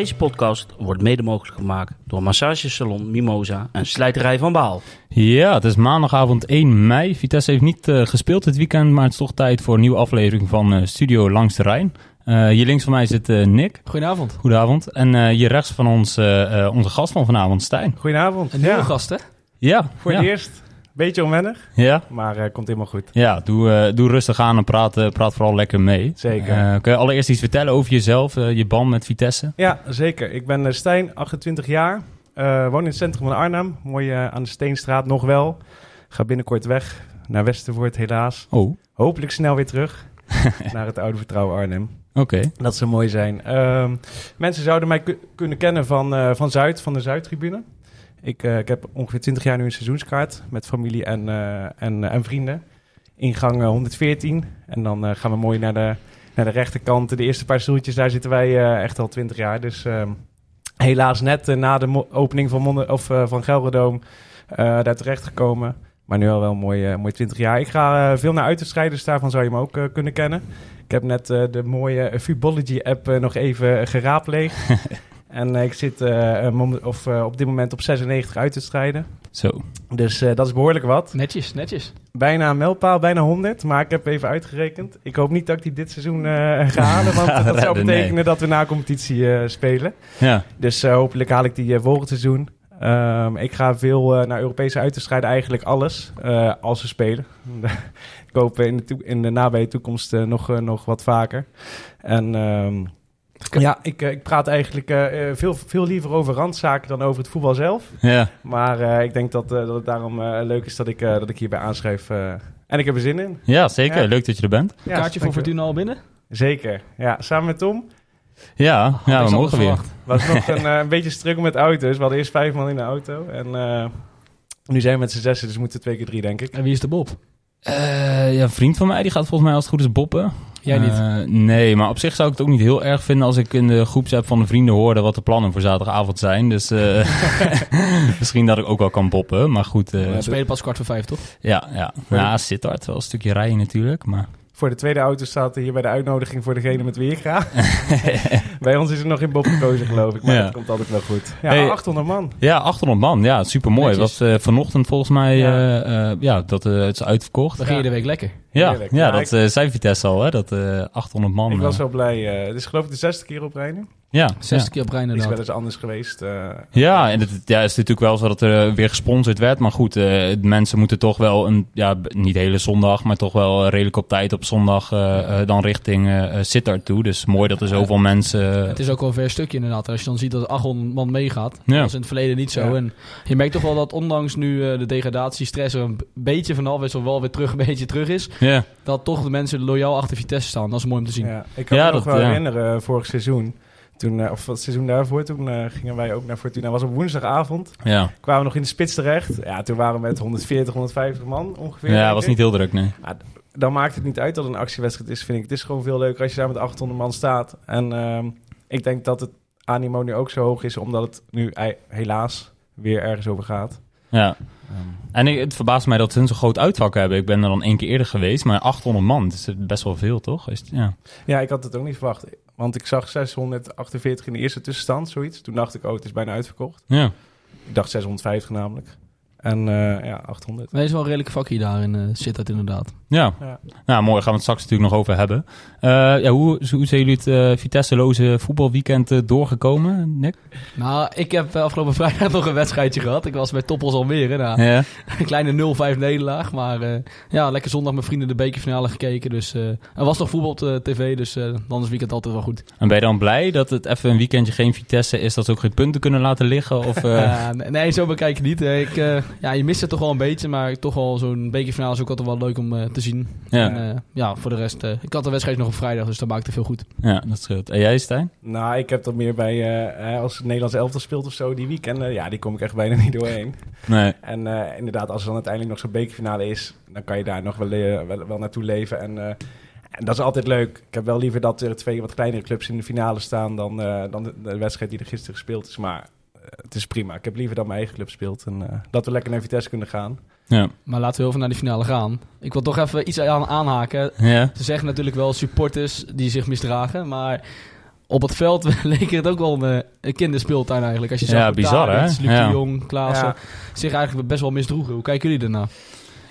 Deze podcast wordt mede mogelijk gemaakt door massagesalon Mimosa en slijterij van Baal. Ja, het is maandagavond 1 mei. Vitesse heeft niet uh, gespeeld dit weekend, maar het is toch tijd voor een nieuwe aflevering van uh, Studio Langs de Rijn. Uh, hier links van mij zit Nick. Goedenavond. Goedenavond. En hier rechts van ons onze gast van vanavond, Stijn. Goedenavond. Een nieuwe ja. gast, hè? Ja. Voor ja. het eerst. Beetje onwennig, ja. maar uh, komt helemaal goed. Ja, doe, uh, doe rustig aan en praat, uh, praat vooral lekker mee. Zeker. kun je allereerst iets vertellen over jezelf, je band met Vitesse? Ja, zeker. Ik ben Stijn, 28 jaar. woon in het centrum van Arnhem. Mooi aan de Steenstraat nog wel. Ga binnenkort weg naar Westervoort helaas. Oh. Hopelijk snel weer terug naar het oude vertrouwen Arnhem. Oké. Okay. Dat zou mooi zijn. Ehm, mensen zouden mij kunnen kennen van, van Zuid, van de Zuidtribune. Ik, uh, ik heb ongeveer 20 jaar nu een seizoenskaart met familie en, uh, en, uh, en vrienden. Ingang 114. En dan gaan we mooi naar de, naar de rechterkant. De eerste paar stoeltjes, daar zitten wij echt al 20 jaar. Dus ehm, helaas net na de opening van, of, van Gelderdoom daar terecht gekomen. Maar nu al wel mooi, mooi 20 jaar. Ik ga veel naar uitwedstrijden, daarvan zou je me ook kunnen kennen. Ik heb net de mooie Fubology-app nog even geraadpleegd. En ik zit uh, of, uh, op dit moment op 96 uit te strijden. Zo. Dus uh, dat is behoorlijk wat. Netjes, netjes. Bijna een mijlpaal, bijna 100. Maar ik heb even uitgerekend. Ik hoop niet dat ik die dit seizoen ga halen. Want dat zou betekenen nee. dat we na competitie spelen. Ja. Dus hopelijk haal ik die volgend seizoen. Um, ik ga veel naar Europese uit te strijden. Eigenlijk alles. als we spelen. ik hoop in de, in de nabije toekomst nog, nog wat vaker. En... Um, ja, ik, ik praat eigenlijk uh, veel, veel liever over randzaken dan over het voetbal zelf. Ja. Maar uh, ik denk dat, uh, dat het daarom leuk is dat ik, dat ik hierbij aanschrijf. en ik heb er zin in. Ja, zeker. Ja. Leuk dat je er bent. Ja, kaartje voor Fortuna al binnen? Zeker. Ja, samen met Tom. Ja, oh, ja we mogen weer. Het was nog een, een beetje struggle met auto's. We hadden eerst vijf man in de auto. En nu zijn we met z'n zessen, dus moeten twee keer drie, denk ik. En wie is de Bob? ja, een vriend van mij, die gaat volgens mij als het goed is boppen. Jij niet? Uh, nee, maar op zich zou ik het ook niet heel erg vinden als ik in de groepsapp van de vrienden hoorde wat de plannen voor zaterdagavond zijn. Dus uh, misschien dat ik ook wel kan boppen, maar goed. Uh, we spelen pas kwart voor vijf, toch? Ja, ja. Ja, Sittard, wel een stukje rijden natuurlijk, maar... Voor de tweede auto staat hier bij de uitnodiging voor degene met wie ik ga. bij ons is er nog geen Bob gekozen, geloof ik. Maar ja. dat komt altijd wel goed. Ja, hey, 800 man. Ja, 800 man. Ja, super mooi. Was uh, vanochtend volgens mij, ja, uh, uh, ja dat het is uitverkocht. Dan ging je de week lekker. Ja, ja, ja, dat zei Vitesse al, hè, dat 800 man. Ik was wel blij. het is geloof ik de zesde keer op rijden. Ja, 60 keer op rij inderdaad. is wel eens anders geweest. Uh, ja, en het ja, is natuurlijk wel zo dat er weer gesponsord werd. Maar goed, uh, mensen moeten toch wel een, ja, niet hele zondag, maar toch wel redelijk op tijd op zondag uh, dan richting uh, Sittard toe. Dus mooi dat er zoveel mensen... Het is ook wel een ver stukje inderdaad. Als je dan ziet dat 800 man meegaat, ja. dat was in het verleden niet zo. Ja. En je merkt toch wel dat ondanks nu de degradatiestress er een beetje vanaf is, of wel weer terug een beetje terug is, ja. dat toch de mensen loyaal achter Vitesse staan. Dat is mooi om te zien. Ja, ik kan me nog wel herinneren, vorig seizoen toen, uh, of het seizoen daarvoor, toen uh, gingen wij ook naar Fortuna. was op woensdagavond. Ja. Kwamen we nog in de spits terecht. Ja, toen waren we met 140, 150 man ongeveer. Ja, was niet heel druk, nee. Maar dan maakt het niet uit dat het een actiewedstrijd is, vind ik. Het is gewoon veel leuker als je daar met 800 man staat. En uh, ik denk dat het animo nu ook zo hoog is, omdat het nu helaas weer ergens over gaat. Ja. Um. En ik, het verbaast mij dat ze een zo groot uitvak hebben. Ik ben er dan één keer eerder geweest, maar 800 man, dat is best wel veel, toch? Is het, ja. ja, ik had het ook niet verwacht. Want ik zag 648 in de eerste tussenstand, zoiets. Toen dacht ik, oh, het is bijna uitverkocht. Ja. Ik dacht 650 namelijk. En uh, ja, 800. Maar is wel een redelijk vakje daar in uh, zit dat inderdaad. Ja. ja. Nou, mooi. Gaan we het straks natuurlijk nog over hebben. Uh, ja, hoe, hoe zijn jullie het uh, Vitesse-loze voetbalweekend doorgekomen, Nick? Nou, ik heb afgelopen vrijdag nog een wedstrijdje gehad. Ik was bij Toppels Almere. Nou, ja. Een kleine 0-5 nederlaag. Maar ja, lekker zondag met vrienden de bekerfinale gekeken. Dus er was nog voetbal op de tv. Dus dan is het weekend altijd wel goed. En ben je dan blij dat het even een weekendje geen Vitesse is? Dat ze ook geen punten kunnen laten liggen? Of, nee, zo bekijk ik niet. Ik ja, je mist het toch wel een beetje, maar toch wel zo'n bekerfinale is ook altijd wel leuk om uh, te zien. Ja. En uh, ja, voor de rest, uh, ik had de wedstrijd nog op vrijdag, dus dat maakte veel goed. Ja, dat scheelt. En jij, Stijn? Nou, ik heb dat meer bij, als het Nederlands elftal speelt of zo, die weekenden, ja, die kom ik echt bijna niet doorheen. Nee. En inderdaad, als er dan uiteindelijk nog zo'n bekerfinale is, dan kan je daar nog wel, wel, wel naartoe leven. En, en dat is altijd leuk. Ik heb wel liever dat er twee wat kleinere clubs in de finale staan dan, dan de, de wedstrijd die er gisteren gespeeld is. Maar het is prima. Ik heb liever dat mijn eigen club speelt en uh, dat we lekker naar Vitesse kunnen gaan. Ja. Maar laten we heel veel naar de finale gaan. Ik wil toch even iets aan aanhaken. Ja. Ze zeggen natuurlijk wel supporters die zich misdragen, maar op het veld leek het ook wel een, een kinderspeeltuin eigenlijk. Als je zag Ja, bizar, hè? Luc Ja. de Jong, Klaassen Ja. zich eigenlijk best wel misdroegen. Hoe kijken jullie ernaar?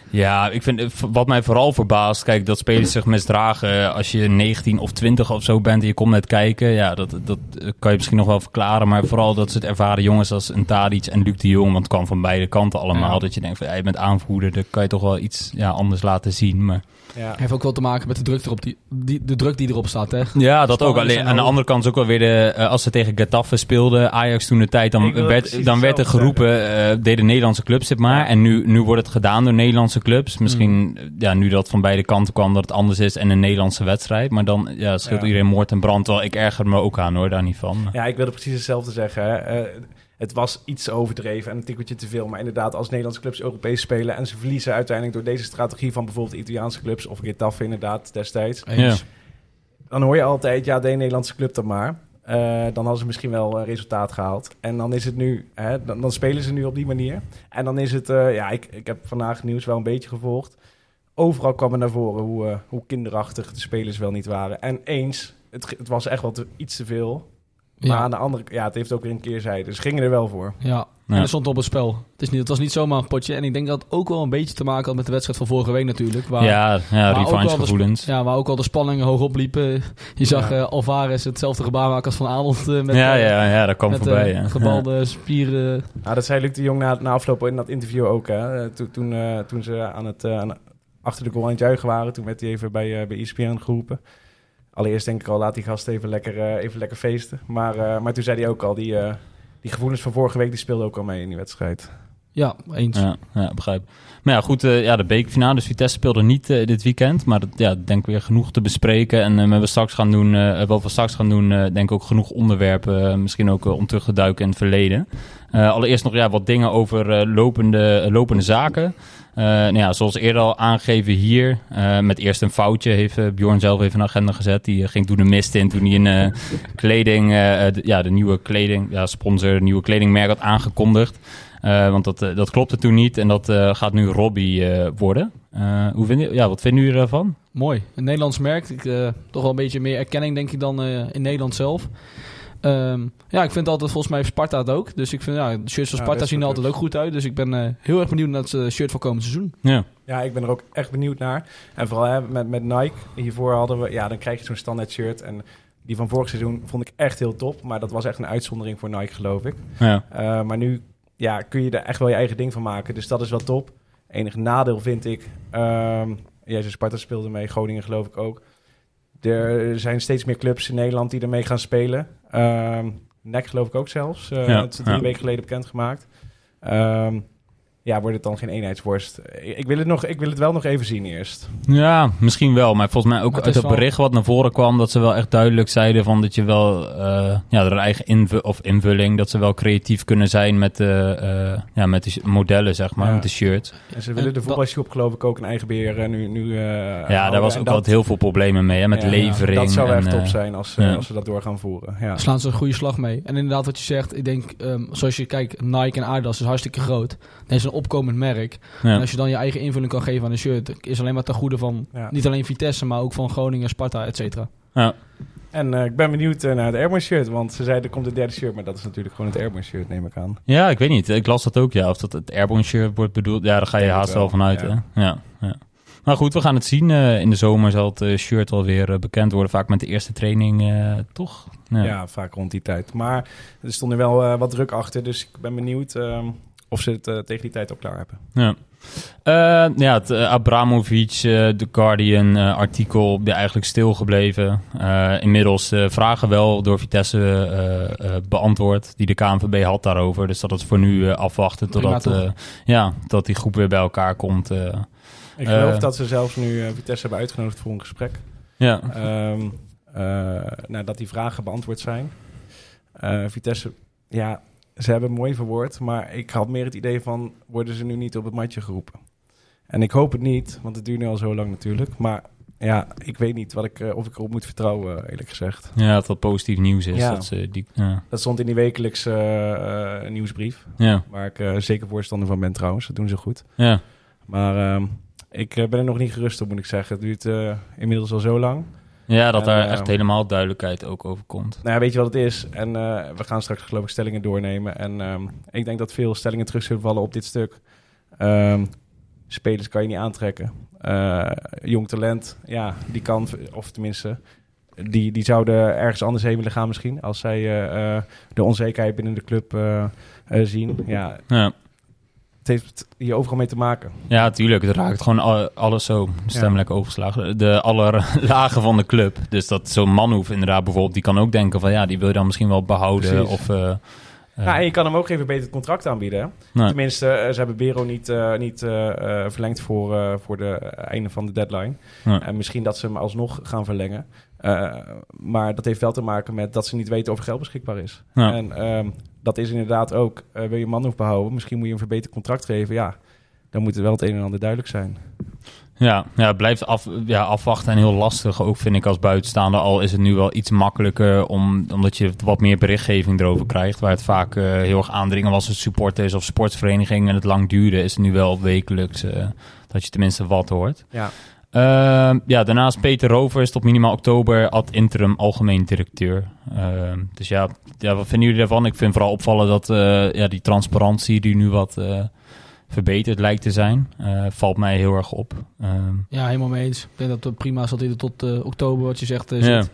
Ja, ik vind, eh, wat mij vooral verbaast, kijk, dat spelers zich misdragen als je 19 of 20 of zo bent en je komt net kijken. Ja, dat, dat kan je misschien nog wel verklaren, maar vooral dat ze het ervaren jongens als een Tadic en Luc de Jong, want het kan van beide kanten allemaal. Ja. Dat je denkt van, ja, je bent aanvoerder, dan kan je toch wel iets ja, anders laten zien. Maar Ja. Heeft ook wel te maken met de druk, erop die, die, de druk die erop staat, hè? Ja, dat ook. Alleen aan de andere kant is ook wel weer de, eh, als ze tegen Getafe speelden, Ajax toen de tijd, dan werd, dan werd er geroepen, eh deden Nederlandse clubs dit maar. Ja. En nu, nu wordt het gedaan door Nederlandse clubs. Misschien, eh, ja, nu dat van beide kanten kwam, dat het anders is en een Nederlandse wedstrijd. Maar dan ja, scheelt Ja. iedereen moord en brand. Wel, ik erger me ook aan hoor, daar niet van. Ja, ik wilde precies hetzelfde zeggen. Hè. Eh, het was iets overdreven en een tikkeltje te veel. Maar inderdaad, als Nederlandse clubs Europees spelen... en ze verliezen uiteindelijk door deze strategie van bijvoorbeeld de Italiaanse clubs... of Getafe inderdaad destijds... Ja. dan hoor je altijd, ja, de Nederlandse club dan maar. Eh, dan hadden ze misschien wel een resultaat gehaald. En dan is het nu, hè, dan, dan spelen ze nu op die manier. En dan is het, eh, ja, ik, ik heb vandaag nieuws wel een beetje gevolgd. Overal kwam er naar voren hoe, eh, hoe kinderachtig de spelers wel niet waren. En eens, het, het was echt wel te- iets te veel. Maar Ja. aan de andere ja, het heeft ook weer een keerzijde. Dus gingen er wel voor. Ja, en er stond op het spel. Het, is niet, het was niet zomaar een potje. En ik denk dat het ook wel een beetje te maken had met de wedstrijd van vorige week natuurlijk. Waar, Ja, ja ook wel revanche de gevoelens. ja, waar ook al de spanningen hoog opliepen. Je zag Ja. eh, Alvarez hetzelfde gebaar maken als Van Arnold. eh, met, ja, eh, ja, ja, dat kwam met voorbij. ja. gebalde spieren. Nou, dat zei Luc de Jong na, na afloop in dat interview ook. Hè. Toen, toen, eh, toen ze aan het, aan- achter de goal aan het juichen waren, toen werd hij even bij, bij ESPN geroepen. Allereerst denk ik al, laat die gast even lekker, eh, even lekker feesten. Maar, eh, maar toen zei hij ook al, die, eh, die gevoelens van vorige week, die speelden ook al mee in die wedstrijd. Ja, eens. Ja, ja, begrijp. Maar ja, goed, eh, ja, de bekerfinale. Dus Vitesse speelde niet dit weekend. Maar dat, ja, denk ik weer genoeg te bespreken. En eh, wat we straks gaan doen, eh, wat we straks gaan doen, eh, denk ik ook genoeg onderwerpen. misschien ook om terug te duiken in het verleden. Eh, allereerst nog ja, wat dingen over eh, lopende, lopende zaken. Eh, nou ja, zoals eerder al aangegeven hier, eh, met eerst een foutje heeft eh, Bjorn zelf even een agenda gezet. Die ging toen de mist in toen hij een kleding, de, ja, de nieuwe kleding, ja, sponsor, een nieuwe kledingmerk had aangekondigd. Want dat, dat klopte toen niet en dat gaat nu Robbie worden. Hoe vind je, ja, wat vinden jullie daarvan? Mooi. Een Nederlands merk. Ik, toch wel een beetje meer erkenning, denk ik, dan in Nederland zelf. Ehm, ja, ik vind altijd, volgens mij Sparta het ook. Dus ik vind, ja, de shirts van Ja, Sparta zien er altijd ook goed uit. Dus ik ben eh, heel erg benieuwd naar het eh, shirt van komend seizoen. Ja, Ja, ik ben er ook echt benieuwd naar. En vooral hè, met, met Nike, hiervoor hadden we, ja, dan krijg je zo'n standaard shirt. En die van vorig seizoen vond ik echt heel top. Maar dat was echt een uitzondering voor Nike, geloof ik. ja. Eh, maar nu ja, kun je er echt wel je eigen ding van maken. Dus dat is wel top. Enig nadeel vind ik. ehm ja, Sparta speelde mee, Groningen geloof ik ook. Er zijn steeds meer clubs in Nederland die ermee gaan spelen. Ehm NEC geloof ik ook zelfs. Eh Ja, het is drie ja. weken geleden bekendgemaakt. Ehm ja, wordt het dan geen eenheidsworst? Ik, ik wil het nog, ik wil het wel nog even zien eerst. Ja, misschien wel. Maar volgens mij ook het uit wel- bericht wat naar voren kwam... dat ze wel echt duidelijk zeiden van dat je wel... eh ja, hun eigen invu of invulling... dat ze wel creatief kunnen zijn met de, eh, ja, met de modellen, zeg maar. Ja. Met de shirts. En ze willen En de dat- voetbalshop geloof ik ook een eigen beheer eh, nu, nu eh, ja, daar was ook dat- altijd heel veel problemen mee. Hè, met Ja, levering. Dat zou en, echt top eh, zijn als, eh, ja. als we dat door gaan voeren. Ja. Slaan ze een goede slag mee. En inderdaad, wat je zegt, ik denk, ehm, zoals je kijkt, Nike en Adidas is hartstikke groot. Is een opkomend merk. ja. En als je dan je eigen invulling kan geven aan een shirt, is alleen maar ten goede van Ja. niet alleen Vitesse, maar ook van Groningen, Sparta, et cetera. Ja. En eh, ik ben benieuwd eh, naar het Airborne shirt, want ze zeiden er komt een derde shirt, maar dat is natuurlijk gewoon het Airborne shirt, neem ik aan. Ja, ik weet niet. Ik las dat ook, ja. Of dat het Airborne shirt wordt bedoeld. Ja, daar ga je Denk haast wel wel, vanuit, ja. hè. Ja, ja. Maar goed, we gaan het zien. Eh, in de zomer zal het shirt alweer uh, bekend worden. Vaak met de eerste training, eh, toch? Ja. vaak rond die tijd. Maar er stond er wel wat druk achter, dus ik ben benieuwd ehm, of ze het eh, tegen die tijd ook klaar hebben. Ja. Eh, ja, het eh, Abramovic, The Guardian artikel, ja, eigenlijk stilgebleven. Eh inmiddels eh, vragen wel door Vitesse eh, eh, beantwoord die de KNVB had daarover. Dus dat het voor nu afwachten totdat, eh, ja, tot die groep weer bij elkaar komt. eh. Ik geloof dat ze zelfs nu Vitesse hebben uitgenodigd voor een gesprek. ja. Ehm eh, nadat die vragen beantwoord zijn. Eh, Vitesse, ja, ze hebben het mooi verwoord, maar ik had meer het idee van, worden ze nu niet op het matje geroepen? En ik hoop het niet, want het duurt nu al zo lang natuurlijk. Maar ja, ik weet niet wat ik, eh, of ik erop moet vertrouwen, eerlijk gezegd. ja, dat dat positief nieuws is. Ja. Dat ze die, ja. Dat stond in die wekelijkse eh, eh, nieuwsbrief, Ja, waar ik eh, zeker voorstander van ben trouwens. Dat doen ze goed. ja. Maar ehm, ik eh, ben er nog niet gerust op, moet ik zeggen. Het duurt eh, inmiddels al zo lang. Ja, dat En, daar eh, echt helemaal duidelijkheid ook over komt. Nou ja, weet je wat het is? En eh, we gaan straks geloof ik stellingen doornemen. En ehm, ik denk dat veel stellingen terug zullen vallen op dit stuk. Ehm, spelers kan je niet aantrekken. Eh, jong talent, ja, die kan, of tenminste, die, die zouden ergens anders heen willen gaan misschien. Als zij de onzekerheid binnen de club zien. Ja, Ja. Heeft hier overal mee te maken. Ja, tuurlijk. Het raakt gewoon al- alles zo. Stem Ja. lekker overgeslagen. De alle lagen van de club. Dus dat zo'n Manhoef inderdaad bijvoorbeeld, die kan ook denken van ja, die wil je dan misschien wel behouden. Precies. Of, eh, eh, Ja, en je kan hem ook even beter het contract aanbieden. Hè? nou, Tenminste, eh, ze hebben Bero niet, niet verlengd voor, eh, voor de einde van de deadline. En misschien dat ze hem alsnog gaan verlengen. Maar dat heeft wel te maken met dat ze niet weten of er geld beschikbaar is. Ja. En ehm, dat is inderdaad ook, eh, wil je Manhoef behouden, misschien moet je een verbeterd contract geven. Ja, dan moet er wel het een en ander duidelijk zijn. Ja, ja het blijft af, ja, afwachten en heel lastig ook, vind ik, als buitenstaander. Al is het nu wel iets makkelijker, om, omdat je wat meer berichtgeving erover krijgt. Waar het vaak eh, heel erg aandringen was het supporters of sportsvereniging en het lang duurde, is het nu wel wekelijks eh, dat je tenminste wat hoort. Ja, Ehm, ja, daarnaast Peter Rovers tot minimaal oktober ad interim algemeen directeur. Ehm, dus ja, ja, wat vinden jullie daarvan? Ik vind vooral opvallen dat eh, ja, die transparantie die nu wat eh, verbeterd lijkt te zijn, eh, valt mij heel erg op. Ehm, Ja, helemaal mee eens. Ik denk dat het prima is dat hij er tot eh, oktober, wat je zegt, zit.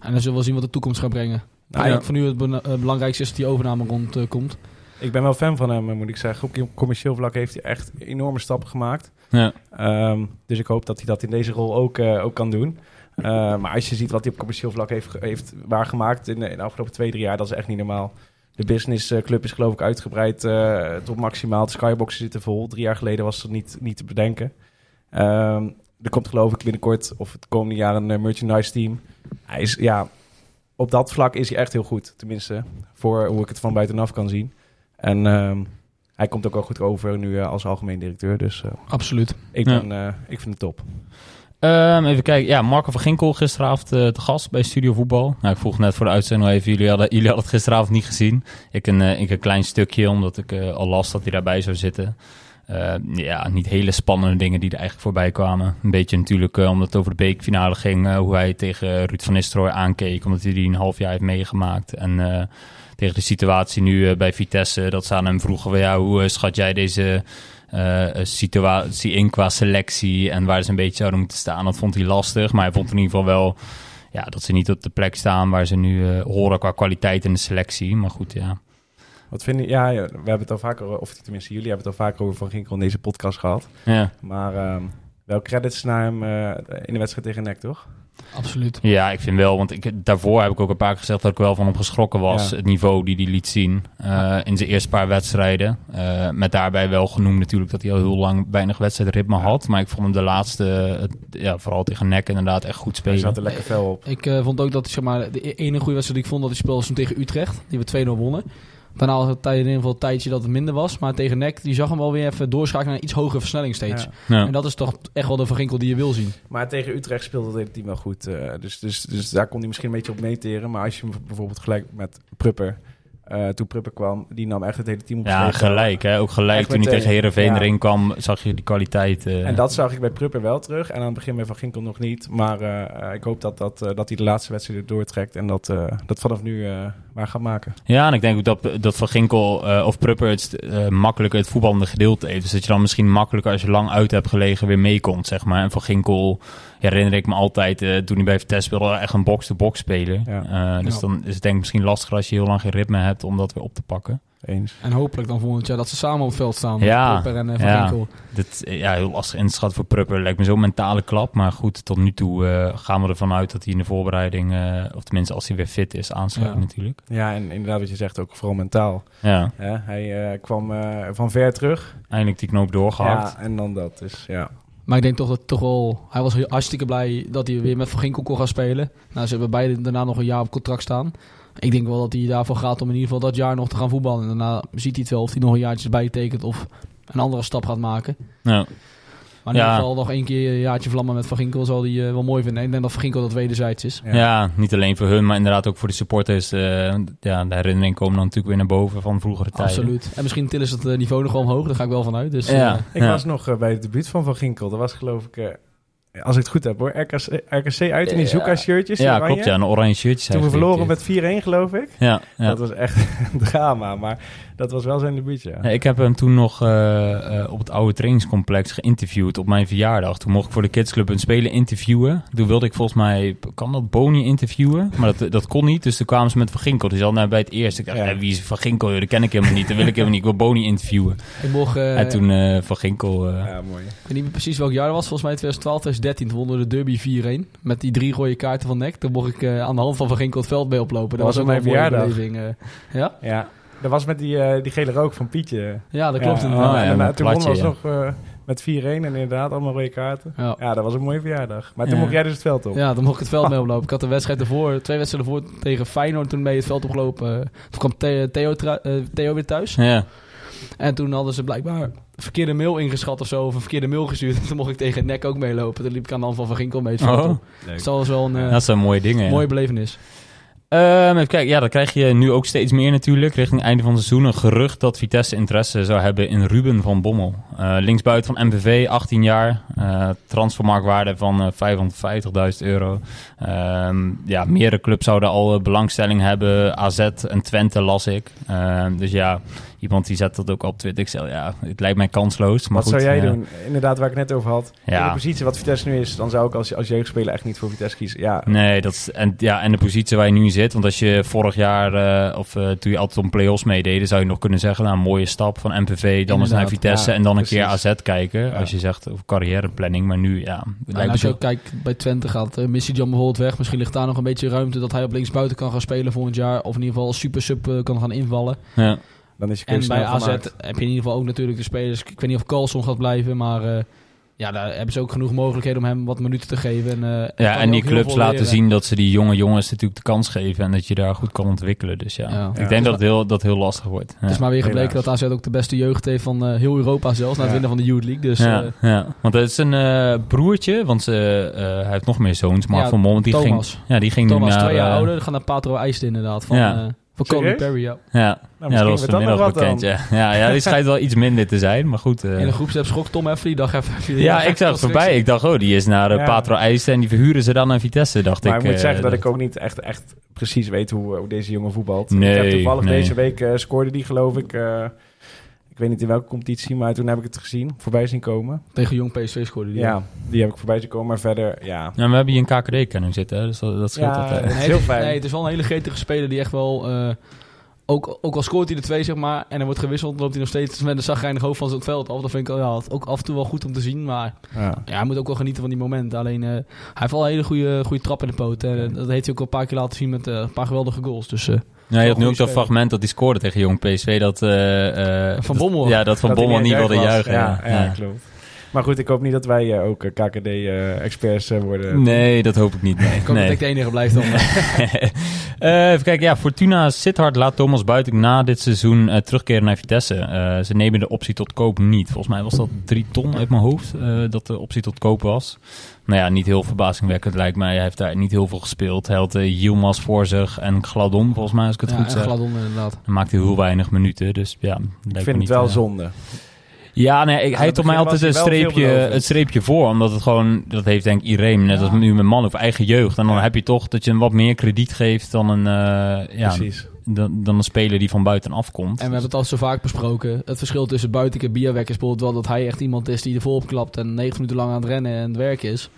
En dan zullen we zien wat de toekomst gaat brengen. Nou, ja. ik Voor nu het belangrijkste is dat die overname rondkomt. komt. ik ben wel fan van hem, moet ik zeggen. Op commercieel vlak heeft hij echt enorme stappen gemaakt. Ja. Ehm, dus ik hoop dat hij dat in deze rol ook, eh, ook kan doen. Eh, maar als je ziet wat hij op commercieel vlak heeft, heeft waargemaakt in in de afgelopen twee, drie jaar, dat is echt niet normaal. De business eh, club is geloof ik uitgebreid eh, tot maximaal. De skyboxen zitten vol. Drie jaar geleden was dat niet, niet te bedenken. Ehm, er komt geloof ik binnenkort of het komende jaar een merchandise team. Hij is, ja, op dat vlak is hij echt heel goed. Tenminste, voor hoe ik het van buitenaf kan zien. En ehm, hij komt ook wel goed over nu eh, als algemeen directeur. Dus eh, Absoluut. ik, ben, eh, ik vind het top. Ehm, even kijken. Ja, Marco van Ginkel gisteravond eh, te gast bij Studio Voetbal. Nou, ik vroeg net voor de uitzending al even. Jullie hadden, jullie hadden het gisteravond niet gezien. Ik een, ik een klein stukje, omdat ik al las dat hij daarbij zou zitten. Eh, ja, niet hele spannende dingen die er eigenlijk voorbij kwamen. Een beetje natuurlijk omdat het over de beekfinale ging. hoe hij tegen Ruud van Nistelrooy aankeek. Omdat hij die een half jaar heeft meegemaakt. En tegen de situatie nu eh, bij Vitesse. Dat ze aan hem vroegen. Ja, hoe eh, schat jij deze eh, situatie in qua selectie? En waar ze een beetje zouden moeten staan. Dat vond hij lastig. Maar hij vond in ieder geval wel... Ja, dat ze niet op de plek staan waar ze nu horen qua kwaliteit in de selectie. Maar goed, ja. Wat vind je? Ja, we hebben het al vaker, of tenminste jullie hebben het al vaker over Van Ginkel in deze podcast gehad. Ja. Maar ehm, wel credits naar hem in de wedstrijd tegen NEC, toch? Absoluut. Ja, ik vind wel, want ik, daarvoor heb ik ook een paar keer gezegd dat ik wel van hem geschrokken was. Ja. Het niveau die hij liet zien eh, in zijn eerste paar wedstrijden. Eh, met daarbij wel genoemd natuurlijk dat hij al heel lang weinig wedstrijdritme had. Maar ik vond hem de laatste, het- ja, vooral tegen NEC inderdaad echt goed Hij spelen. zat er lekker fel op. Ik eh, vond ook dat zeg maar, de e- ene goede wedstrijd die ik vond dat hij speelde was tegen Utrecht. Die we 2-0 wonnen. Daarna was het in ieder geval een tijdje dat het minder was. Maar tegen NEC, die zag hem wel weer even doorschakelen naar een iets hogere versnelling steeds. Ja. Ja. En dat is toch echt wel de Van Ginkel die je wil zien. Maar tegen Utrecht speelde het hele team wel goed. eh, dus, dus, dus daar kon hij misschien een beetje op meeteren. Maar als je hem bijvoorbeeld gelijk met Prupper... eh, toen Prupper kwam, die nam echt het hele team op Ja, gelijk. Hè? Ook gelijk Echt toen hij tegen Herenveen Ja. erin kwam, zag je die kwaliteit. eh. En dat zag ik bij Prupper wel terug. En aan het begin bij Van Ginkel nog niet. Maar eh, ik hoop dat, dat, dat hij de laatste wedstrijd doortrekt. En dat, dat vanaf nu waar gaat maken. Ja, en ik denk ook dat, dat Van Ginkel of Prupper het makkelijker het voetballende gedeelte heeft. Dus dat je dan misschien makkelijker als je lang uit hebt gelegen weer meekomt, zeg maar. En Van Ginkel herinner ik me altijd, eh, toen hij bij Vitesse speelde, echt een box-to-box speler. Ja. Eh, dus Ja. dan is het denk ik misschien lastiger als je heel lang geen ritme hebt om dat weer op te pakken. Eens. En hopelijk dan volgend jaar dat ze samen op het veld staan. Ja, Prupper en eh, Van ja. Dit, ja, heel lastig in te schatten voor Prupper. Lijkt me zo'n mentale klap. Maar goed, tot nu toe eh, gaan we ervan uit dat hij in de voorbereiding, eh, of tenminste als hij weer fit is, aansluit Ja. natuurlijk. Ja, en inderdaad wat je zegt, ook vooral mentaal. Ja, Hè? Hij eh, kwam eh, van ver terug. eindelijk die knoop doorgehakt. Ja, en dan dat. Dus ja. Maar ik denk toch dat toch wel... Hij was hartstikke blij dat hij weer met Van Ginkel kon gaan spelen. Nou, ze hebben beide daarna nog een jaar op contract staan. Ik denk wel dat hij daarvoor gaat om in ieder geval dat jaar nog te gaan voetballen. En daarna ziet hij het wel of hij nog een jaartje erbij tekent of een andere stap gaat maken. Ja. Maar in Ja. ieder geval nog één keer een jaartje vlammen met Van Ginkel zal hij eh, wel mooi vinden. Ik denk dat Van Ginkel dat wederzijds is. Ja. niet alleen voor hun, maar inderdaad ook voor de supporters. eh, ja, de herinneringen komen dan natuurlijk weer naar boven van vroegere tijden. Absoluut. En misschien tillen ze het eh, niveau nog wel omhoog. Daar ga ik wel van uit. Dus, Ja. eh, Ik Ja. was nog bij het debuut van Van Ginkel. Dat was geloof ik eh, als ik het goed heb hoor, RKC, RKC uit in die Zuka-shirtjes. Ja, klopt. Ja, een oranje shirtje. Toen we verloren met 4-1 geloof ik. Ja, ja. Dat was echt een drama, maar dat was wel zijn debuutje. Ja. ik heb hem toen nog uh, uh, op het oude trainingscomplex geïnterviewd op mijn verjaardag. Toen mocht ik voor de kidsclub een speler interviewen. Toen wilde ik volgens mij, kan dat Boni interviewen? Maar dat, dat kon niet, dus toen kwamen ze met Van Ginkel. Die zat nou bij het eerste. Ik dacht, ja. wie is Van Ginkel? Dat ken ik helemaal niet. Dat wil ik helemaal niet. Ik wil Boni interviewen. Ik mocht, uh, en toen Van Ginkel... ja, mooi. Ik weet niet precies welk jaar dat was. Volgens mij 2012, 2013. Toen wonnen de derby 4-1. Met die drie rode kaarten van nek. Toen mocht ik aan de hand van Van Ginkel het veld mee oplopen. Dat, was, ook mijn verjaardag. ja? Ja. Dat was met die, uh, die gele rook van Pietje. Ja, dat klopt. Ja, inderdaad. oh, ja, en toen platje, was ja. nog uh, met 4-1 en inderdaad allemaal rode kaarten. Ja. Ja. dat was een mooie verjaardag. Maar toen Ja. mocht jij dus het veld op. Ja, dan mocht ik het veld mee oplopen. Ik had de wedstrijd ervoor, twee wedstrijden ervoor tegen Feyenoord toen mee het veld opgelopen. Toen kwam Theo, eh, Theo weer thuis. Ja. En toen hadden ze blijkbaar een verkeerde mail ingeschat of zo. Of een verkeerde mail gestuurd. En toen mocht ik tegen het nek ook meelopen. Toen liep ik aan de hand van Van Ginkel mee het veld Oh, op. Dus dat was wel een eh, dat zijn mooie dingen. ja. mooie belevenis. Ehm, even kijken, ja, dat krijg je nu ook steeds meer natuurlijk. Richting het einde van het seizoen een gerucht dat Vitesse interesse zou hebben in Ruben van Bommel. Eh, linksbuiten van MVV, 18 jaar. eh transfermarktwaarde van eh, 550.000 euro. Ehm, ja, meerdere clubs zouden al belangstelling hebben. AZ en Twente las ik. Ehm, dus ja, iemand die zet dat ook op Twitter. Ik zei, ja, het lijkt mij kansloos. Maar Wat goed, zou jij ja. doen? Inderdaad, waar ik net over had. In Ja. de positie wat Vitesse nu is, dan zou ik als, als jeugdspeler echt niet voor Vitesse kiezen. Ja, Nee, dat is, en, ja, en de positie waar je nu in zit. Want als je vorig jaar, eh, of eh, toen je altijd om play-offs meedeed, zou je nog kunnen zeggen, nou, een mooie stap van MPV, dan eens naar Vitesse ja, en dan een precies. keer AZ kijken. Ja. Als je zegt over carrièreplanning. Maar nu, ja, het En lijkt me als je ook kijkt bij Twente gaat uh, Missy John bijvoorbeeld weg. Misschien ligt daar nog een beetje ruimte dat hij op linksbuiten kan gaan spelen volgend jaar. Of in ieder geval als super sub eh, kan gaan invallen. Ja. Dan is je En bij AZ gemaakt. heb je in ieder geval ook natuurlijk de spelers. Ik weet niet of Carlson gaat blijven, maar eh, ja, daar hebben ze ook genoeg mogelijkheden om hem wat minuten te geven. En, eh, Ja, en die clubs laten leren. zien dat ze die jonge jongens natuurlijk de kans geven en dat je daar goed kan ontwikkelen. Dus ja, Ja. ik Ja. denk dat het heel, dat heel lastig wordt. Ja. Het is maar weer gebleken Helaas. dat AZ ook de beste jeugd heeft van eh, heel Europa zelfs. Na het Ja. winnen van de Youth League. Dus ja, eh, ja, want het is een eh, broertje, want ze, eh, hij heeft nog meer zoons, maar Ja, van Mom, die Thomas. ging, ja, die ging Thomas, nu naar, twee jaar ouder. gaan naar Patro IJsden inderdaad. Van, Ja. eh van Colin? Perry, ja. Ja, Nou, ja dat was vanmiddag wat bekend. Ja. Ja, ja, die schijnt wel iets minder te zijn, maar goed. eh. In de groepsapp schrok Tom even. Die dacht even... ja, ik zag het voorbij. Ik dacht, oh, die is naar eh, Ja. Patro IJsden en die verhuren ze dan naar Vitesse, dacht Maar ik. ik moet eh, zeggen dat ik ook niet echt, echt precies weet hoe, hoe deze jongen voetbalt. ik Nee, heb toevallig nee. deze week eh, scoorde die geloof ik... eh, ik weet niet in welke competitie, maar toen heb ik het gezien, voorbij zien komen. Tegen Jong PSV scoorde die. Ja, die heb ik voorbij zien komen, maar verder, ja... Ja, maar we hebben hier een KKD-kenning zitten, hè, dus dat, dat scheelt Ja, altijd. Nee, heel het- fijn. Nee, het is wel een hele gretige speler die echt wel... eh, ook, ook al scoort hij de twee, zeg maar, en er wordt gewisseld, loopt hij nog steeds met een zagrijnig hoofd van het veld af. Dat vind ik ja, ook af en toe wel goed om te zien, maar Ja. ja, hij moet ook wel genieten van die momenten. Alleen, eh, hij heeft wel een hele goede, goede trap in de poot. En dat heeft hij ook al een paar keer laten zien met eh, een paar geweldige goals. Dus Ja, je had nu ook dat fragment dat hij scoorde tegen Jong PSV, dat... eh, eh, Van Bommel. Ja, dat Van Dat Bommel niet wilde juichen. Ja, ja. ja, klopt. Maar goed, ik hoop niet dat wij eh, ook KKD-experts worden. Nee, dat hoop ik niet. Nee. ik hoop nee. dat ik de enige blijf dan. Even kijken, ja, Fortuna Sittard laat Thomas Buiting na dit seizoen terugkeren naar Vitesse. Ze nemen de optie tot koop niet. Volgens mij was dat drie ton uit mijn hoofd, dat de optie tot koop was. Nou ja, niet heel verbazingwekkend lijkt mij. Hij heeft daar niet heel veel gespeeld. Hij had uh, Yilmaz voor zich en Gladon, volgens mij, als ik het ja, goed en zeg. Gladon inderdaad. Dan maakte hij heel weinig minuten, dus ja. lijkt me ik vind niet, het wel eh, zonde. Ja, nee, ik, hij heeft op mij altijd een streepje, het streepje voor. Omdat het gewoon, dat heeft denk ik iedereen, net Ja. als nu met man of eigen jeugd. En dan Ja. heb je toch dat je hem wat meer krediet geeft dan een, eh, ja, Precies. Dan, dan een speler die van buiten afkomt. En we hebben het al zo vaak besproken. Het verschil tussen Buitenke en Bierwek is bijvoorbeeld wel dat hij echt iemand is die er volop klapt en 90 minuten lang aan het rennen en het werk is.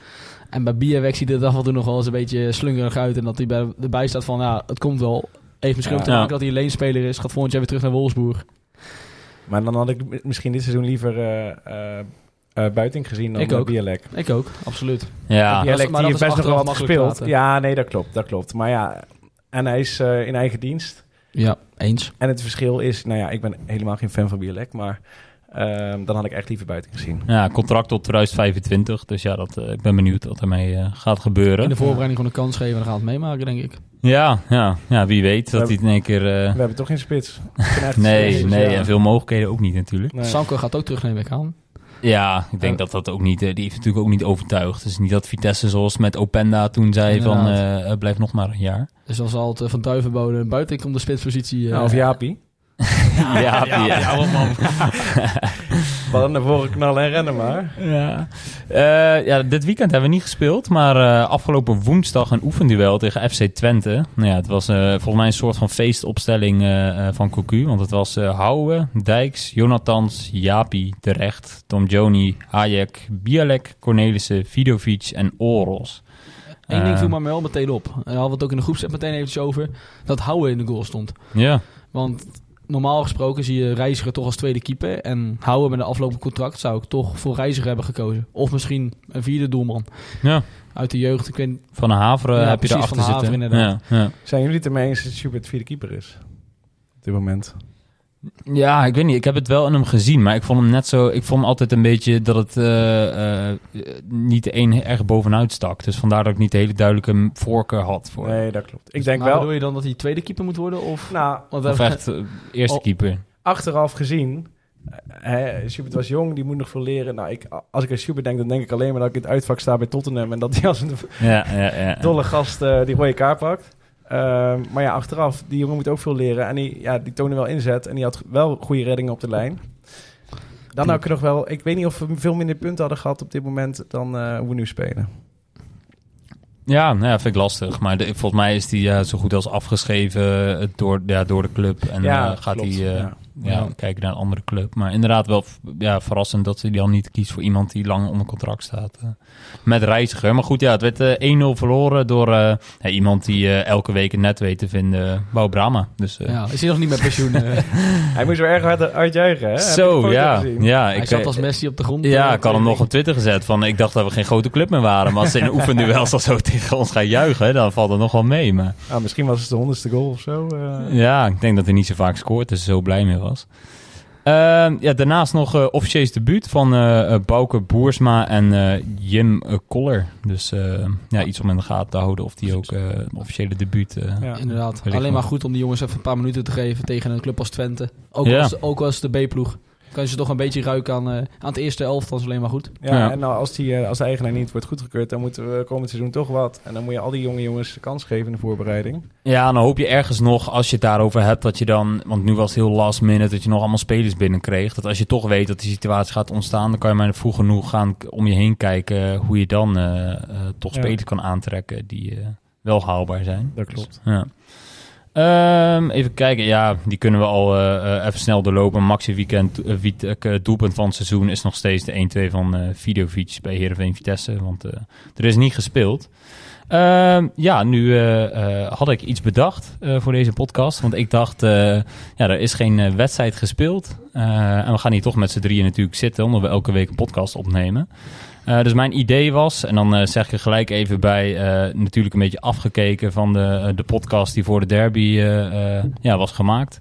En bij Bierwek ziet het af en toe nog wel eens een beetje slungerig uit. En dat hij bij, erbij staat van, ja, het komt wel. Heeft misschien Ja. ook te maken Ja. dat hij een leenspeler is. Gaat volgend jaar weer terug naar Wolfsburg. Maar dan had ik mi- misschien dit seizoen liever eh eh eh, Buiting gezien dan Ik ook. Bielek. Ik ook, absoluut. ja, Bielek maar die heeft best nog wel wat gespeeld. praten. Ja, nee, dat klopt, dat klopt. Maar ja, en hij is eh, in eigen dienst. Ja, eens. En het verschil is, nou ja, ik ben helemaal geen fan van Bielek, maar ehm, dan had ik echt liever Buiting gezien. ja, contract tot 2025. Dus ja, dat, eh, ik ben benieuwd wat ermee eh, gaat In gebeuren. de voorbereiding gewoon een kans geven en dan gaan we het meemaken, denk ik. Ja, ja, ja, wie weet dat hij het in één keer... eh, We hebben toch geen spits. Nee, spits, nee, ja. en veel mogelijkheden ook niet natuurlijk. Nee. Sanko gaat ook terug, neem ik aan. Ja, ik denk Ja. dat dat ook niet... eh, die heeft natuurlijk ook niet overtuigd. Is niet dat Vitesse zoals met Openda toen zei van... Inderdaad. eh, eh, blijf nog maar een jaar. Dus dan zal het eh, van Duivenbode buiten om de spitspositie. eh, Nou, of Jaapie. Ja, ja, ja, man. Ballen naar voren knallen en rennen maar. Ja. Eh, ja, dit weekend hebben we niet gespeeld, maar eh, afgelopen woensdag een oefenduel tegen FC Twente. Nou ja, het was eh, volgens mij een soort van feestopstelling van Cocu, want het was eh Houwe, Dijks, Jonathans, Japi, Terecht, Tom Joni, Hayek, Bialek, Cornelissen, Vidovic en Oros. Eén ding viel me wel meteen op. En daar hadden we het ook in de groepset meteen eventjes over. Dat Houwe in de goal stond. Ja, Want normaal gesproken zie je Reiziger toch als tweede keeper. En Houwe met een aflopend contract zou ik toch voor Reiziger hebben gekozen. Of misschien een vierde doelman. ja. Uit de jeugd. Ik weet, van de Haveren Ja, heb je precies, erachter Van de zitten. Inderdaad. Ja, ja. Zijn jullie het ermee eens dat Schubert vierde keeper is? Op dit moment. Ja, ik weet niet. Ik heb het wel in hem gezien, maar ik vond hem net zo. Ik vond hem altijd een beetje dat het eh, eh, niet een erg bovenuit stak. Dus vandaar dat ik niet de hele duidelijke voorkeur had voor. Nee, dat klopt. Ik denk maar wel... bedoel je dan dat hij tweede keeper moet worden? Of, Nou, want Of echt eh, eerste keeper. achteraf gezien... Hè, Schubert was jong, die moet nog veel leren. Nou, ik, als ik aan Schubert denk, dan denk ik alleen maar dat ik in het uitvak sta bij Tottenham... en dat hij als een Ja, ja, ja. dolle gast eh, die rode kaart pakt. Ehm, maar ja, achteraf, die jongen moet ook veel leren. En die, ja, die toonde wel inzet. En die had wel goede reddingen op de lijn. Dan had ik nog wel... Ik weet niet of we veel minder punten hadden gehad op dit moment... dan eh, hoe we nu spelen. Ja, nou ja, vind ik lastig. Maar de- volgens mij is die eh, zo goed als afgeschreven eh, door, ja, door de club. En Ja, gaat hij ja. Ja. Ja. kijken naar een andere club. Maar inderdaad wel ja, verrassend dat ze dan niet kiest voor iemand die lang onder contract staat. eh, met reiziger. Maar goed, ja, het werd eh, 1-0 verloren door eh, ja, iemand die eh, elke week een net weet te vinden. Bouw Brama. Dus, eh, ja, is hij nog niet met pensioen? eh? Hij moest wel erg hard uitjuichen, hè? De Zo, ja. ja hij ik, zat eh, als Messi op de grond. Ja, eh, ik had hem nog op Twitter gezet van ik dacht dat we geen grote club meer waren. Maar als ze in een oefenduels al zo tegen ons gaan juichen, dan valt het nog wel mee. Maar Ah, misschien was het de honderdste goal of zo. eh. ja, ik denk dat hij niet zo vaak scoort, dus zo blij mee was. Ehm, ja, daarnaast nog officieus debuut van eh eh, Bouke Boersma en eh, Jim Koller. Dus eh, ja, iets om in de gaten te houden of die ook eh, een officiële debuut... eh, Ja. Inderdaad. Alleen maar goed om die jongens even een paar minuten te geven tegen een club als Twente. Ook, Ja. als, ook als de B-ploeg. Kan je ze toch een beetje ruiken aan, eh, aan het eerste elftal. Dat is alleen maar goed. Ja, Ja. en nou, als, die, eh, als de eigenaar niet wordt goedgekeurd, dan moeten we komend seizoen toch wat. En dan moet je al die jonge jongens de kans geven in de voorbereiding. Ja, dan hoop je ergens nog, als je het daarover hebt, dat je dan... Want nu was het heel last minute dat je nog allemaal spelers binnenkreeg. Dat als je toch weet dat die situatie gaat ontstaan... dan kan je maar vroeg genoeg gaan om je heen kijken... hoe je dan eh, eh, toch Ja. spelers kan aantrekken die eh, wel haalbaar zijn. Dat klopt. Ja. Ehm, even kijken, ja, die kunnen we al eh, eh, even snel doorlopen. Maxi weekend eh, doelpunt van het seizoen is nog steeds de 1-2 van eh Vidovic bij Heerenveen Vitesse. Want er is niet gespeeld. Ehm, ja, nu had ik iets bedacht voor deze podcast. Want ik dacht, ja, er is geen wedstrijd gespeeld. En we gaan hier toch met z'n drieën natuurlijk zitten, omdat we elke week een podcast opnemen. Eh, dus mijn idee was, en dan eh, zeg ik er gelijk even bij, eh, natuurlijk een beetje afgekeken van de, de podcast die voor de derby ja, was gemaakt.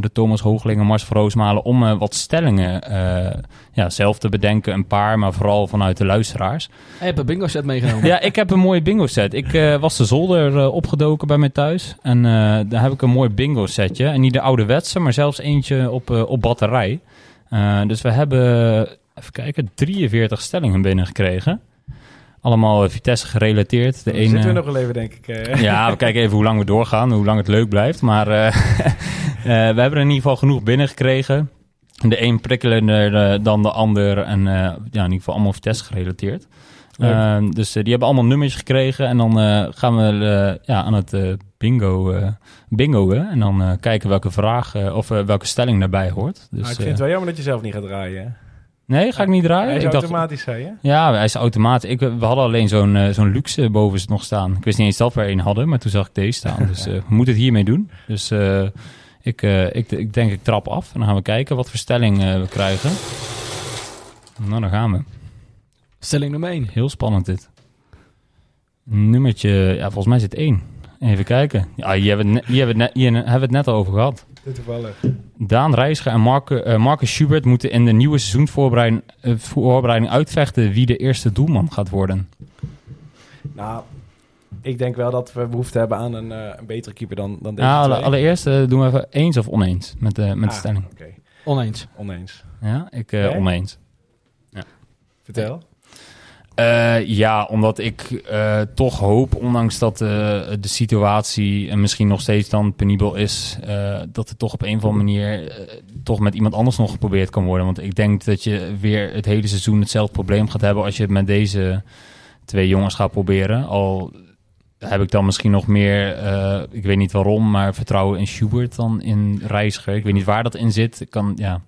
De Thomas Hoogling en Mars van Roosmalen, om wat stellingen ja, zelf te bedenken. Een paar, maar vooral vanuit de luisteraars. Hij heeft een bingo set meegenomen. Ja, ik heb een mooie bingo set. Ik was de zolder opgedoken bij mij thuis. En daar heb ik een mooi bingo setje. En niet de ouderwetse, maar zelfs eentje op, op batterij. Dus we hebben, even kijken, 43 stellingen binnengekregen. Allemaal eh, Vitesse gerelateerd. De ene, zitten we nog wel even, denk ik. eh. ja, we kijken even hoe lang we doorgaan, hoe lang het leuk blijft. Maar eh, we hebben er in ieder geval genoeg binnengekregen. De een prikkelender dan de ander. En ja, in ieder geval allemaal Vitesse gerelateerd. Ehm, dus die hebben allemaal nummers gekregen. En dan gaan we ja, aan het bingo, bingoen. En dan kijken welke vraag of welke stelling daarbij hoort. Dus, maar ik vind het wel jammer dat je zelf niet gaat draaien. Nee, ga ik niet draaien? Hij is ik dacht, automatisch, zei je? ja, hij is automatisch. Ik, we hadden alleen zo'n eh, zo'n luxe boven nog staan. Ik wist niet eens dat we er een hadden, maar toen zag ik deze staan. Dus eh, we moeten het hiermee doen. Dus eh, ik, eh, ik, ik denk ik trap af. En dan gaan we kijken wat voor stelling eh, we krijgen. Nou, daar gaan we. Stelling nummer 1. Heel spannend dit. Nummertje, ja, volgens mij zit één. Even kijken. Ja, hier hebben we het net, hier hebben we het net, hier hebben we het net al over gehad. Toevallig. Daan Reiziger en Marke, eh, Marcus Schubert moeten in de nieuwe seizoensvoorbereiding eh, voorbereiding uitvechten wie de eerste doelman gaat worden. Nou, ik denk wel dat we behoefte hebben aan een, eh, een betere keeper dan, dan deze Nou, alle- twee. allereerst doen we even eens of oneens met, de met de Ah, stelling. Oké, Oneens. oneens. Ja, ik eh, oneens. Vertel. Uh, ja, omdat ik uh, toch hoop, ondanks dat uh, de situatie en misschien nog steeds dan penibel is, dat het toch op een of andere manier toch met iemand anders nog geprobeerd kan worden. Want ik denk dat je weer het hele seizoen hetzelfde probleem gaat hebben als je het met deze twee jongens gaat proberen. Al heb ik dan misschien nog meer, ik weet niet waarom, maar vertrouwen in Schubert dan in Reiziger. Ik weet niet waar dat in zit. Ik kan, ja.